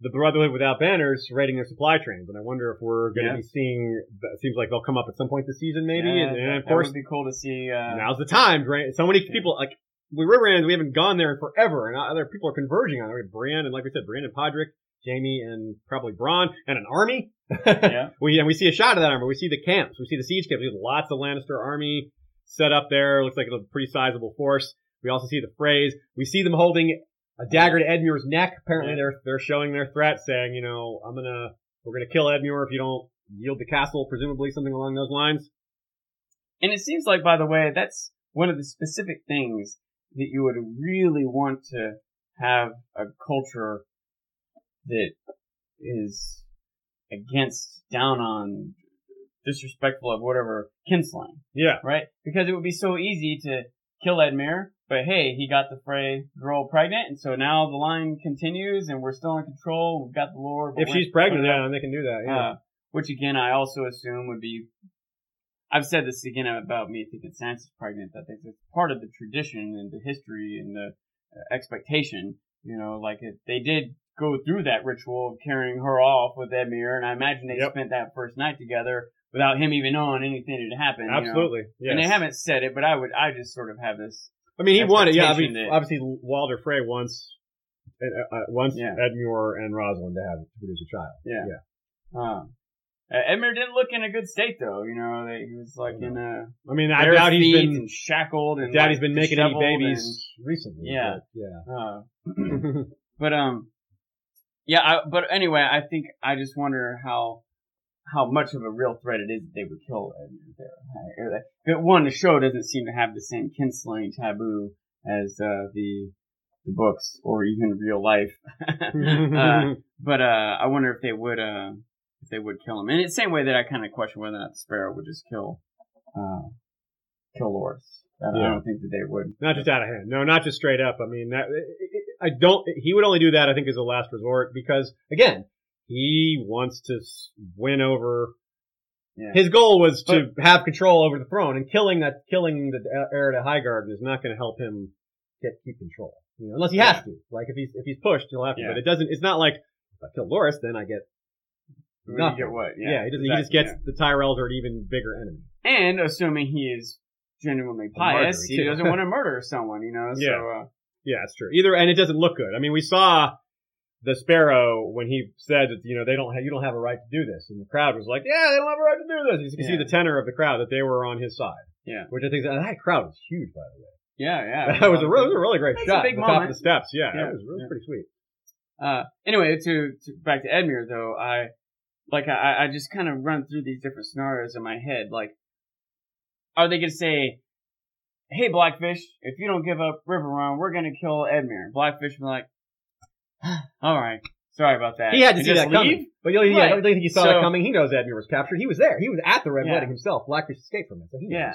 the Brotherhood Without Banners raiding their supply trains, and I wonder if we're going to Yeah. be seeing, it seems like they'll come up at some point this season maybe, Yeah, and, and of course, would be cool to see. Uh, now's the time, right? So many Yeah. people like with Riverlands, we haven't gone there in forever, and other people are converging on it. We have like we said, Brienne and Podrick, Jaime, and probably Bronn, and an army. yeah, we and we see a shot of that army. We see the camps. We see the siege camps. We have lots of Lannister army set up there. Looks like a pretty sizable force. We also see the Freys. We see them holding a dagger to Edmure's neck. Apparently, they're they're showing their threat, saying, you know, I'm gonna we're gonna kill Edmure if you don't yield the castle, presumably something along those lines. and it seems like, by the way, that's one of the specific things that you would really want to have a culture that is against, down on, disrespectful of whatever kinslaying. Yeah, right? Because it would be so easy to kill Edmure, but hey, he got the Frey girl pregnant, and so now the line continues, and we're still in control. We've got the lore. if she's pregnant, yeah, they can do that. Yeah. uh, which again, I also assume would be. I've said this again about me thinking Sansa's pregnant. Think it's part of the tradition and the history and the uh, expectation. You know, like it, they did go through that ritual of carrying her off with Edmure, and I imagine they Yep. spent that first night together without him even knowing anything had happened. you know? Absolutely. Yes. And they haven't said it, but I would, I just sort of have this. I mean, he wanted. Yeah, I mean, that- obviously Walder Frey wants uh, uh, wants Yeah. Edmure and Rosalind to have to produce a child. Yeah. Yeah. Um, uh, Edmure didn't look in a good state though. You know, they, he was like in a I mean, I doubt he's been and shackled and Daddy's like, been making any babies recently. Yeah. but, and, uh, yeah. but um, yeah. I, but anyway, I think I just wonder how how much of a real threat it is that they would kill there. But one, the show doesn't seem to have the same kinslaying taboo as uh, the the books or even real life. uh, but uh, I wonder if they would uh, if they would kill him. And it's the same way that I kind of question whether or not the Sparrow would just kill uh, kill Loras. I, I Yeah. don't think that they would. not just out of hand. No, not just straight up. I mean, that I don't. He would only do that. I think as a last resort because again, he wants to win over. Yeah. His goal was to have control over the throne, and killing that, killing the heir to Highgarden is not going to help him get keep control. You know, unless he has to. Like if he's if he's pushed, he'll have to. Yeah. But it doesn't. It's not like if I kill Loras, then I get nothing. you get what? Yeah, he, doesn't, he just exactly, gets the Tyrells are an even bigger enemy. And assuming he is genuinely pious, he doesn't want to murder someone. You know. So Yeah. uh, Yeah, it's true. Either and it doesn't look good. I mean, we saw the Sparrow when he said that you know they don't have, you don't have a right to do this, and the crowd was like, yeah, they don't have a right to do this. You can see the tenor of the crowd that they were on his side. Yeah. which I think that, that crowd was huge, by the way. yeah, yeah. that was a really, was a really great That's a shot. big the top of moment. the steps. Yeah, Yeah. it was, was Yeah. pretty sweet. Uh, anyway, to, to back to Edmure though, I like I, I just kind of run through these different scenarios in my head. Like, are they gonna say, "Hey, Blackfish, if you don't give up Riverrun, we're gonna kill Edmure"? Blackfish be like, "All right, sorry about that." He had to And see that coming. But you know, yeah, I don't think he saw So- that coming. He knows Edmure was captured. He was there. He was at the Red Yeah. Wedding himself. Blackfish escaped from it, so he knows. Yeah.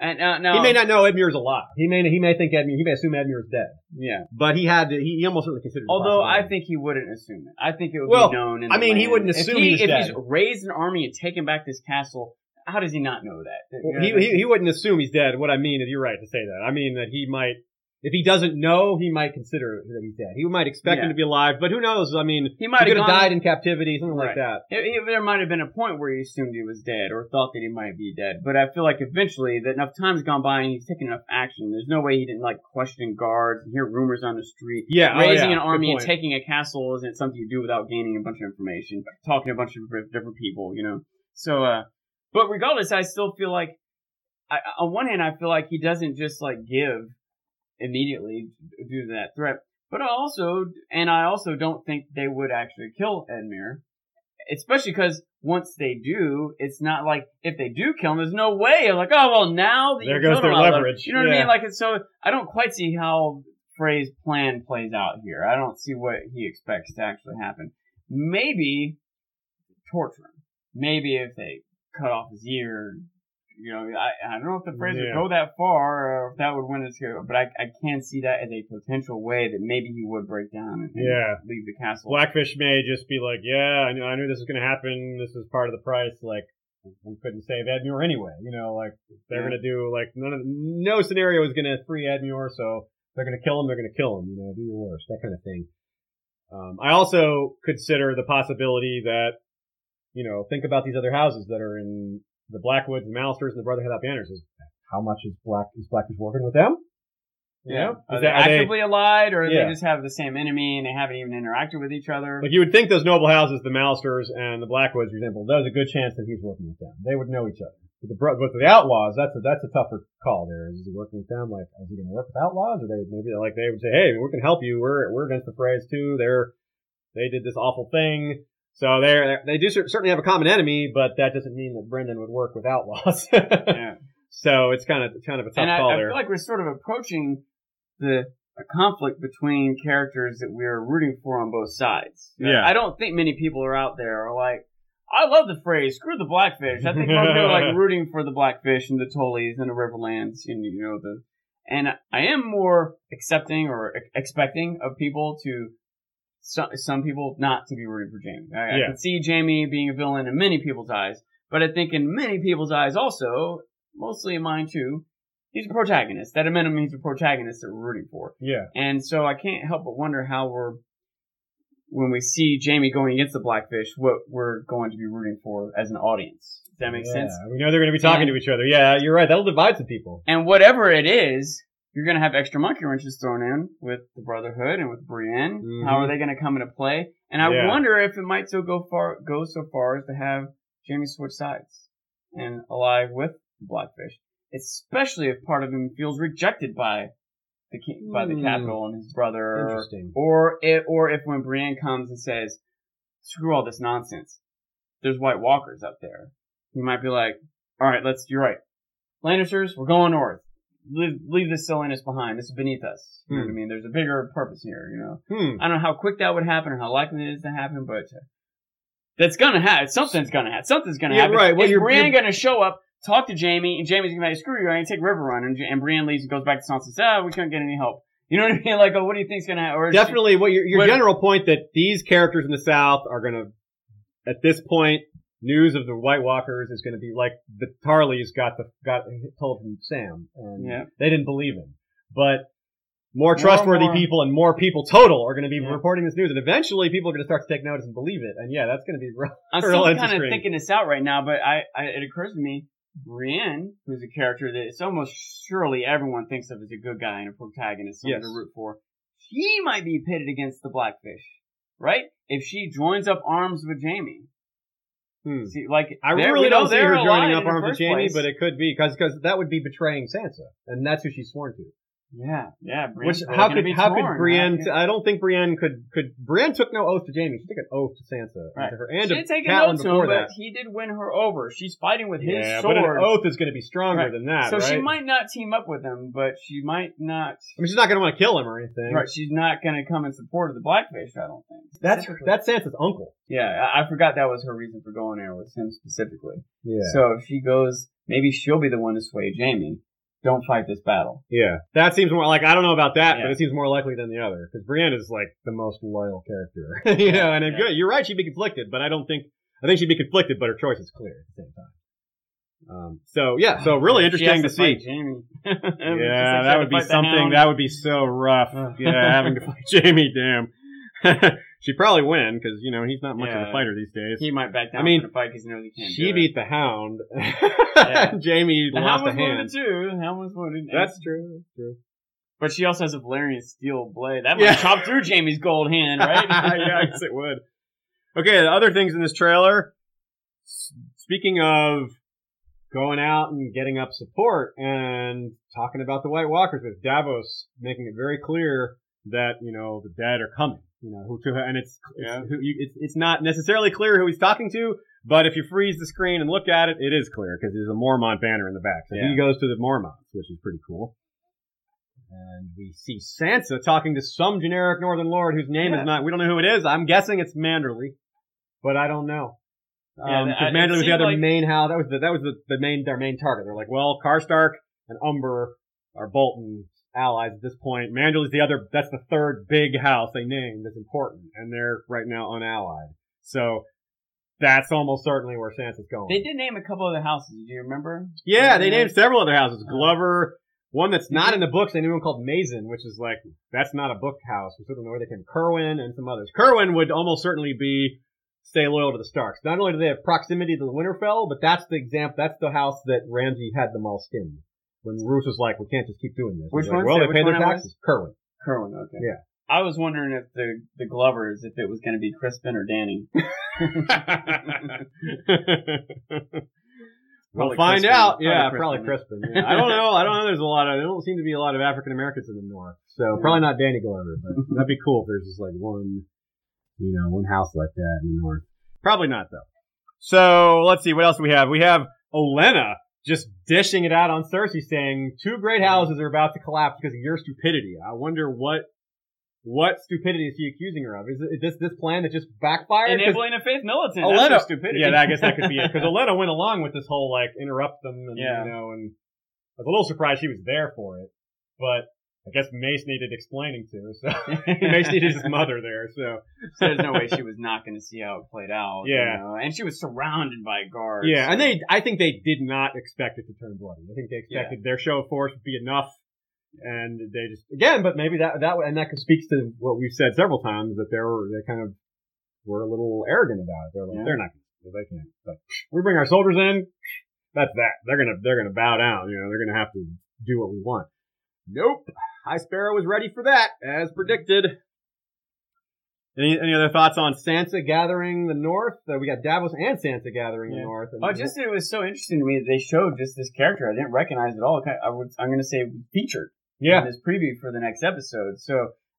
And uh, now He may not know Edmure's alive. He may he may think Edmure. He may assume Edmure's dead. Yeah. But he had to. He, he almost certainly considered. Although I think he wouldn't assume it. I think it would Well, be known. In I mean, he wouldn't if assume he, he's if dead. he's raised an army and taken back this castle. How does he not know that? You know Well, he, he he wouldn't assume he's dead. What I mean is, you're right to say that. I mean that he might, if he doesn't know, he might consider that he's dead. He might expect him to be alive, but who knows? I mean, He might have gone- died in captivity, something like that. It- it- there might have been a point where he assumed he was dead or thought that he might be dead, but I feel like eventually that enough time's gone by and he's taken enough action. There's no way he didn't like question guards and hear rumors on the street. Yeah, oh, Raising yeah, an army and taking a castle isn't something you do without gaining a bunch of information, talking to a bunch of different different people, you know. So, uh, but regardless, I still feel like, I, on one hand, I feel like he doesn't just like give immediately due to that threat, but I also, and I also don't think they would actually kill Edmure especially because once they do, it's not like if they do kill him, there's no way. Like, oh well, now that There you goes their leverage. You know what I mean? Like, it's so I don't quite see how Frey's plan plays out here. I don't see what he expects to actually happen. Maybe torture him. Maybe if they cut off his ear, you know, I, I don't know if the Freys Yeah. would go that far or if that would win us here, but I, I can see that as a potential way that maybe he would break down and, and Yeah. leave the castle. Blackfish may just be like, yeah, I knew, I knew this was going to happen. This was part of the price. Like, we couldn't save Edmure anyway. You know, like they're Yeah. going to do like none of no scenario is going to free Edmure, so they're going to kill him. They're going to kill him. You know, do your worst, that kind of thing. Um, I also consider the possibility that, you know, think about these other houses that are in the Blackwoods, the Mallisters, and the Brotherhood of Banners. Is how much is Black is Blackfish working with them? You yeah. know? Are Is they they- actively allied or Yeah. they just have the same enemy and they haven't even interacted with each other? Like you would think those noble houses, the Mallisters and the Blackwoods, for example, there's a good chance that he's working with them. They would know each other. But the but the outlaws, that's a that's a tougher call. There is he working with them? Like, is he going to work with outlaws? Or they maybe like they would say, hey, we can help you. We're we're against the Freys too. They're they did this awful thing. So they they do certainly have a common enemy, but that doesn't mean that Brynden would work with outlaws. yeah. so it's kind of kind of a tough and I, call I there. feel like we're sort of approaching the a conflict between characters that we're rooting for on both sides. Uh, yeah. I don't think many people are out there are like, I love the phrase "screw the blackfish." I think people are like rooting for the blackfish and the Tullies and the Riverlands, and you know the. And I am more accepting or expecting of people to. Some, some people not to be rooting for Jaime. I, I can see Jaime being a villain in many people's eyes, but I think in many people's eyes also, mostly in mine too, he's a protagonist. At a minimum, he's a protagonist that we're rooting for. yeah, And so I can't help but wonder how we're, when we see Jaime going against the Blackfish, what we're going to be rooting for as an audience. Does that make yeah. sense? We know they're going to be talking And- to each other. Yeah, you're right. That'll divide some people. And whatever it is, you're going to have extra monkey wrenches thrown in with the Brotherhood and with Brienne. Mhm. How are they going to come into play? And I Yeah. wonder if it might so go far, go so far as to have Jaime switch sides and ally with the Blackfish, especially if part of him feels rejected by the king, by the Hmm. capital and his brother, or, Interesting. or if, or if when Brienne comes and says, "Screw all this nonsense," there's White Walkers up there. He might be like, "All right, let's. You're right. Lannisters, we're going north. Leave, leave this silliness behind. This is beneath us. You know Hmm. what I mean? There's a bigger purpose here. You know. Hmm. I don't know how quick that would happen or how likely it is to happen, but uh, that's gonna happen. Something's gonna happen. Something's gonna Yeah, happen. right. Well, is you're- Brienne you're- gonna show up, talk to Jaime, and Jaime's gonna be like, "Screw you, I ain't take Riverrun," and, and Brienne leaves and goes back to Sansa. And says, "Ah, we couldn't get any help." You know what I mean? Like, oh, what do you think's gonna happen? Or is she- Definitely, what your your what- general point that these characters in the South are going to, at this point, news of the White Walkers is going to be like the Tarlys got the got told from Sam, and Yeah. they didn't believe him. But more More trustworthy more. people and more people total are going to be Yeah. reporting this news, and eventually people are going to start to take notice and believe it. And yeah, that's going to be real. I'm real still kind of thinking this out right now, but I, I it occurs to me, Brienne, who's a character that it's almost surely everyone thinks of as a good guy and a protagonist, someone Yes. to root for. She might be pitted against the Blackfish, right? If she joins up arms with Jaime, Hmm. see, like I really don't see her joining up arms with Jaime, but it could be because that would be betraying Sansa, and that's who she's sworn to. Yeah, yeah. Which Brienne's really how could be how torn. could Brienne? How- I don't think Brienne could could Brienne took no oath to Jaime. She took an oath to Sansa Right. and to her and she to did take a Catelyn note to before him, that. but he did win her over. She's fighting with his yeah, sword. but an oath is going to be stronger Right. than that, so right? she might not team up with him, but she might not. I mean, she's not going to want to kill him or anything. Right, she's not going to come in support of the Blackfish. I don't think. That's Specifically. that's Sansa's uncle. Yeah, I, I forgot that was her reason for going there with him specifically. Yeah. So if she goes, maybe she'll be the one to sway Jaime. Don't fight this battle. yeah, that seems more like I don't know about that, Yeah. but it seems more likely than the other because Brienne is like the most loyal character, you know. And Yeah. good, you're right, she'd be conflicted, but I don't think I think she'd be conflicted, but her choice is clear at the same time. Um, so yeah, so really She has interesting to, fight see. Jaime. Yeah, that would be something. That would be so rough. Yeah, having to fight Jaime. Damn. She'd probably win because you know he's not much of a Yeah. fighter these days. he might back down I mean, from the fight because he knows he can't. she do beat the Hound. Yeah. Jaime The lost Hound a was hand. wounded too. The Hound was wounded. That's true. That's true. But she also has a Valyrian steel blade. That might Yeah. chop through Jaime's gold hand, right? yeah, I guess it would. Okay, the other things in this trailer. s- Speaking of going out and getting up support and talking about the White Walkers with Davos making it very clear that you know the dead are coming. You know who to, and it's Yeah. it's, who, you, it's it's not necessarily clear who he's talking to, but if you freeze the screen and look at it, it is clear because there's a Mormont banner in the back. So he goes to the Mormonts, which is pretty cool. And we see Sansa talking to some generic Northern Lord whose name Yeah. is not. We don't know who it is. I'm guessing it's Manderly, but I don't know. Yeah, Um, because it Manderly was the other like- main house. That was the that was the, the main their main target. They're like, well, Karstark and Umber are Bolton allies at this point. Manderly's the other. That's the third big house they named that's important, and they're right now unallied. So that's almost certainly where Sansa's going. They did name a couple of the houses. Do you remember? Yeah, they Yeah. named several other houses. Uh, Glover, one that's not in the books. They named one called Mason, which is like that's not a book house. We sort of know where they came. Cerwyn and some others. Cerwyn would almost certainly be stay loyal to the Starks. Not only do they have proximity to the Winterfell, but that's the example. That's the house that Ramsay had them all skinned. When Roose was like, "We can't just keep doing this." Which He's like, one? Well, Say they which pay their one that was? taxes. Cerwyn. Cerwyn. Okay. Yeah. I was wondering if the the Glovers, if it was going to be Crispin or Danny. we'll Probably find Crispin. out. Probably yeah, Crispin. probably Crispin. Yeah. I don't know. I don't know. There's a lot of. There don't seem to be a lot of African Americans in the north, so probably not Danny Glover. But that'd be cool if there's just like one, you know, one house like that in the north. Probably not though. So let's see. What else do we have? We have Olenna just dishing it out on Cersei, saying two great houses are about to collapse because of your stupidity. I wonder what. What stupidity is he accusing her of? Is it is this this plan that just backfired? Enabling a faith militant. Olenna, stupidity. yeah, I guess that could be it. Because Olenna went along with this whole like interrupt them, and Yeah. you know, and I was a little surprised she was there for it, but I guess Mace needed explaining to, so Mace needed his mother there. So so there's no way she was not going to see how it played out. you Yeah. know, and she was surrounded by guards. yeah, and they, I think they did not expect it to turn bloody. I think they expected their show of force would be enough, and they just again, but maybe that that and that speaks to what we've said several times that they were they kind of were a little arrogant about it. They're like Yeah. they're not they can't. But we bring our soldiers in, that's that. They're gonna they're gonna bow down. You know, they're gonna have to do what we want. Nope. High Sparrow was ready for that, as predicted. Any, any other thoughts on Sansa gathering the North? Uh, we got Davos and Sansa gathering the North. Oh, just it was so interesting to me that they showed just this character I didn't recognize at all. I would, I'm going to say featured yeah, in this preview for the next episode. So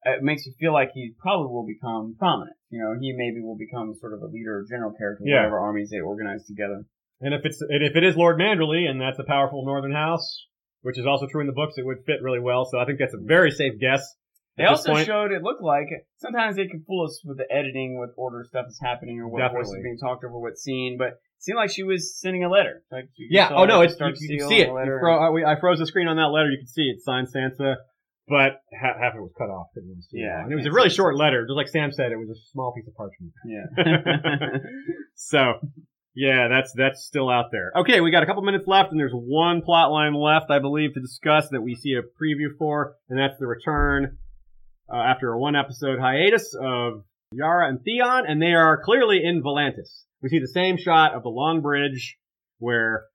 uh, it makes you feel like he probably will become prominent. You know, he maybe will become sort of a leader or general character, Yeah. whatever armies they organize together. and if it's and if it is Lord Manderley, and that's a powerful Northern House, which is also true in the books, it would fit really well. So I think that's a very safe guess. They also showed it looked like sometimes they can fool us with the editing, with order stuff is happening or what voice is being talked over, what scene. But it seemed like she was sending a letter. Like you Yeah. Oh no, it's you, you can see it. You fro- I, we- I froze the screen on that letter. You can see it signed Sansa, but half, half of it was cut off. Couldn't really see it Yeah, and it was a really short letter. Just like Sam said, it was a small piece of parchment. yeah. so yeah, that's that's still out there. Okay, we got a couple minutes left, and there's one plot line left, I believe, to discuss that we see a preview for, and that's the return uh, after a one episode hiatus of Yara and Theon, and they are clearly in Volantis. We see the same shot of the Long Bridge where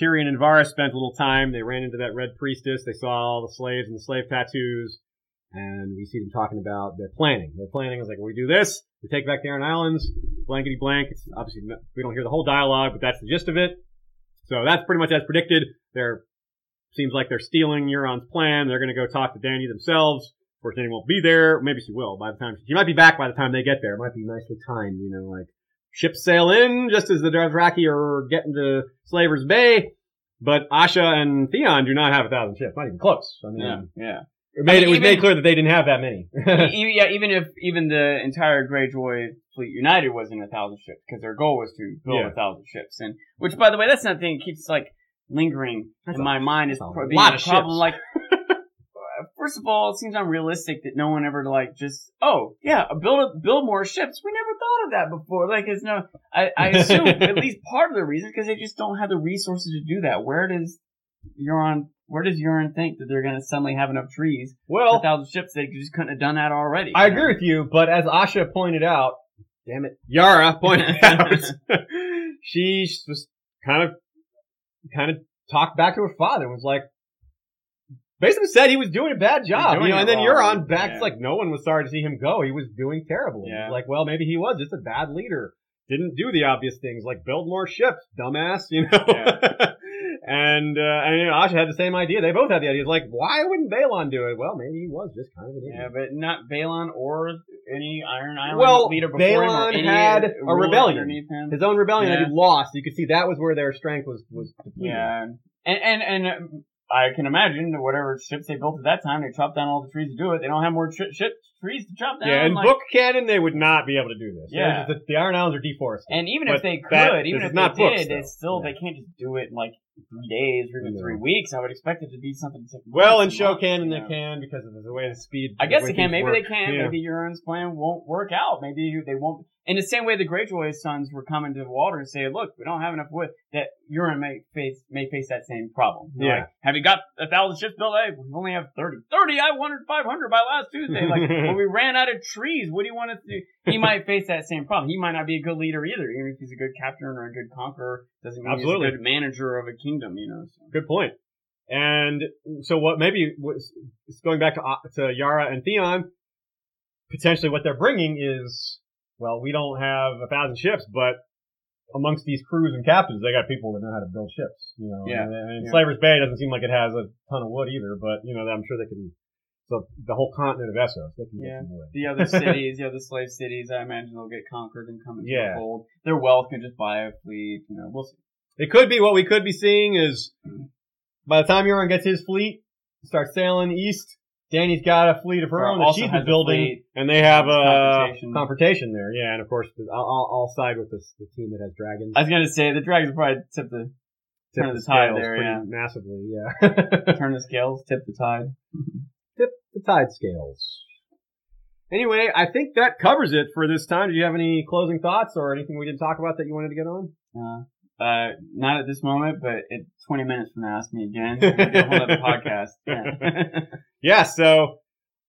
Tyrion and Varys spent a little time. They ran into that Red Priestess. They saw all the slaves and the slave tattoos. And we see them talking about their planning. Their planning is like, we do this, we take back the Iron Islands, blankety blank. It's obviously, we don't hear the whole dialogue, but that's the gist of it. So that's pretty much as predicted. They're, seems like they're stealing Euron's plan. They're gonna go talk to Dany themselves. Of course, Dany won't be there. Maybe she will by the time, she might be back by the time they get there. It might be nicely timed, you know, like, ships sail in just as the Dothraki are getting to Slaver's Bay. But Asha and Theon do not have a thousand ships, not even close. I mean, yeah, yeah. It, made, I mean, it was even- made clear that they didn't have that many. E- yeah, even if even the entire Greyjoy fleet united wasn't a thousand ships, because their goal was to build Yeah. a thousand ships, and which, by the way, that's another thing that keeps like lingering That's in a- my mind is pro- being lot a of problem. ships. Like, uh, first of all, it seems unrealistic that no one ever like just oh yeah build a, build more ships. We never thought of that before. Like, it's no. I, I assume at least part of the reason because they just don't have the resources to do that. Where does Euron? Where does Euron think that they're going to suddenly have enough trees well, thousand ships? They just couldn't have done that already. I agree with you, but as Asha pointed out, damn it, Yara pointed out, she was kind of, kind of talked back to her father and was like, basically said he was doing a bad job, you know, and then wrong, Euron backs yeah. like no one was sorry to see him go. He was doing terribly. Yeah. Like, well, maybe he was just a bad leader. Didn't do the obvious things like build more ships, dumbass, you know. and uh, and you know, Asha had the same idea. They both had the idea. It's like, why wouldn't Balon do it? Well, maybe he was just kind of an idiot. Yeah, but not Balon or any Iron Island Well, leader before him or Balon had a rebellion. him. His own rebellion that he lost. You could see that was where their strength was was depleted. Yeah, and and and uh, I can imagine that whatever ships they built at that time, they chopped down all the trees to do it. They don't have more tri- ship trees to chop down. Yeah, in like- book canon, they would not be able to do this. Yeah. just- the, the Iron Islands are deforested. And even But if they could, that- even if they did, it's still Yeah. they can't just do it like three days or even three weeks. I would expect it to be something. To take well, in and show canon, you they know. can because of the way the speed. I guess the they can. Maybe they can. Yeah. Maybe Euron's plan won't work out. Maybe they won't. In the same way, the Greyjoy sons were coming to the water and saying, "Look, we don't have enough wood." That Euron may face may face that same problem. They're Yeah. Like, have you got a thousand ships built? Hey, we only have thirty. Thirty. I wanted five hundred by last Tuesday. Like, well, we ran out of trees. What do you want us to do? He might face that same problem. He might not be a good leader either. Even if he's a good captain or a good conqueror, doesn't mean Absolutely. he's a good manager of a kingdom. You know. So. Good point. And so what maybe was it's going back to uh, to Yara and Theon. Potentially, what they're bringing is well, we don't have a thousand ships, but amongst these crews and captains, they got people that know how to build ships. You know, Yeah. And, and Yeah. Slaver's Bay doesn't seem like it has a ton of wood either, but you know, I'm sure they can. So the whole continent of Essos, they can Yeah. get some wood. The other cities, the other slave cities, I imagine they'll get conquered and come into Yeah. the fold. Their wealth can just buy a fleet. You know, we'll see. It could be what we could be seeing is mm-hmm. by the time Euron gets his fleet, starts sailing east, Dany's got a fleet of her own that also she's has been building, and they have a confrontation. confrontation there. Yeah, and of course, I'll, I'll, I'll side with this, the team that has dragons. I was gonna say the dragons probably tip the Tip turn the tide scales there, pretty yeah. massively. Yeah, turn the scales, tip the tide. tip the tide scales. Anyway, I think that covers it for this time. Do you have any closing thoughts or anything we didn't talk about that you wanted to get on? Uh, uh, not at this moment, but in 20 minutes from now, ask me again. We'll a whole other podcast. Yeah. Yeah, so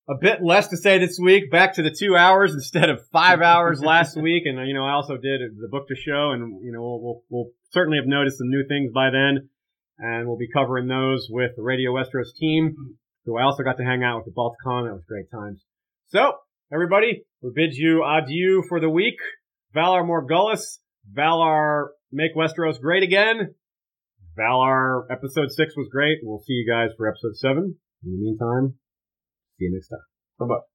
a bit less to say this week. Back to the two hours instead of five hours last week. And, uh, you know, I also did the book to show and, you know, we'll, we'll, we'll certainly have noticed some new things by then. And we'll be covering those with the Radio Westeros team, who I also got to hang out with at Balticon. That was great times. So, everybody, we bid you adieu for the week. Valar Morghulis, Valar make Westeros great again. Valar episode six was great. We'll see you guys for episode seven. In the meantime, see you next time. Bye bye.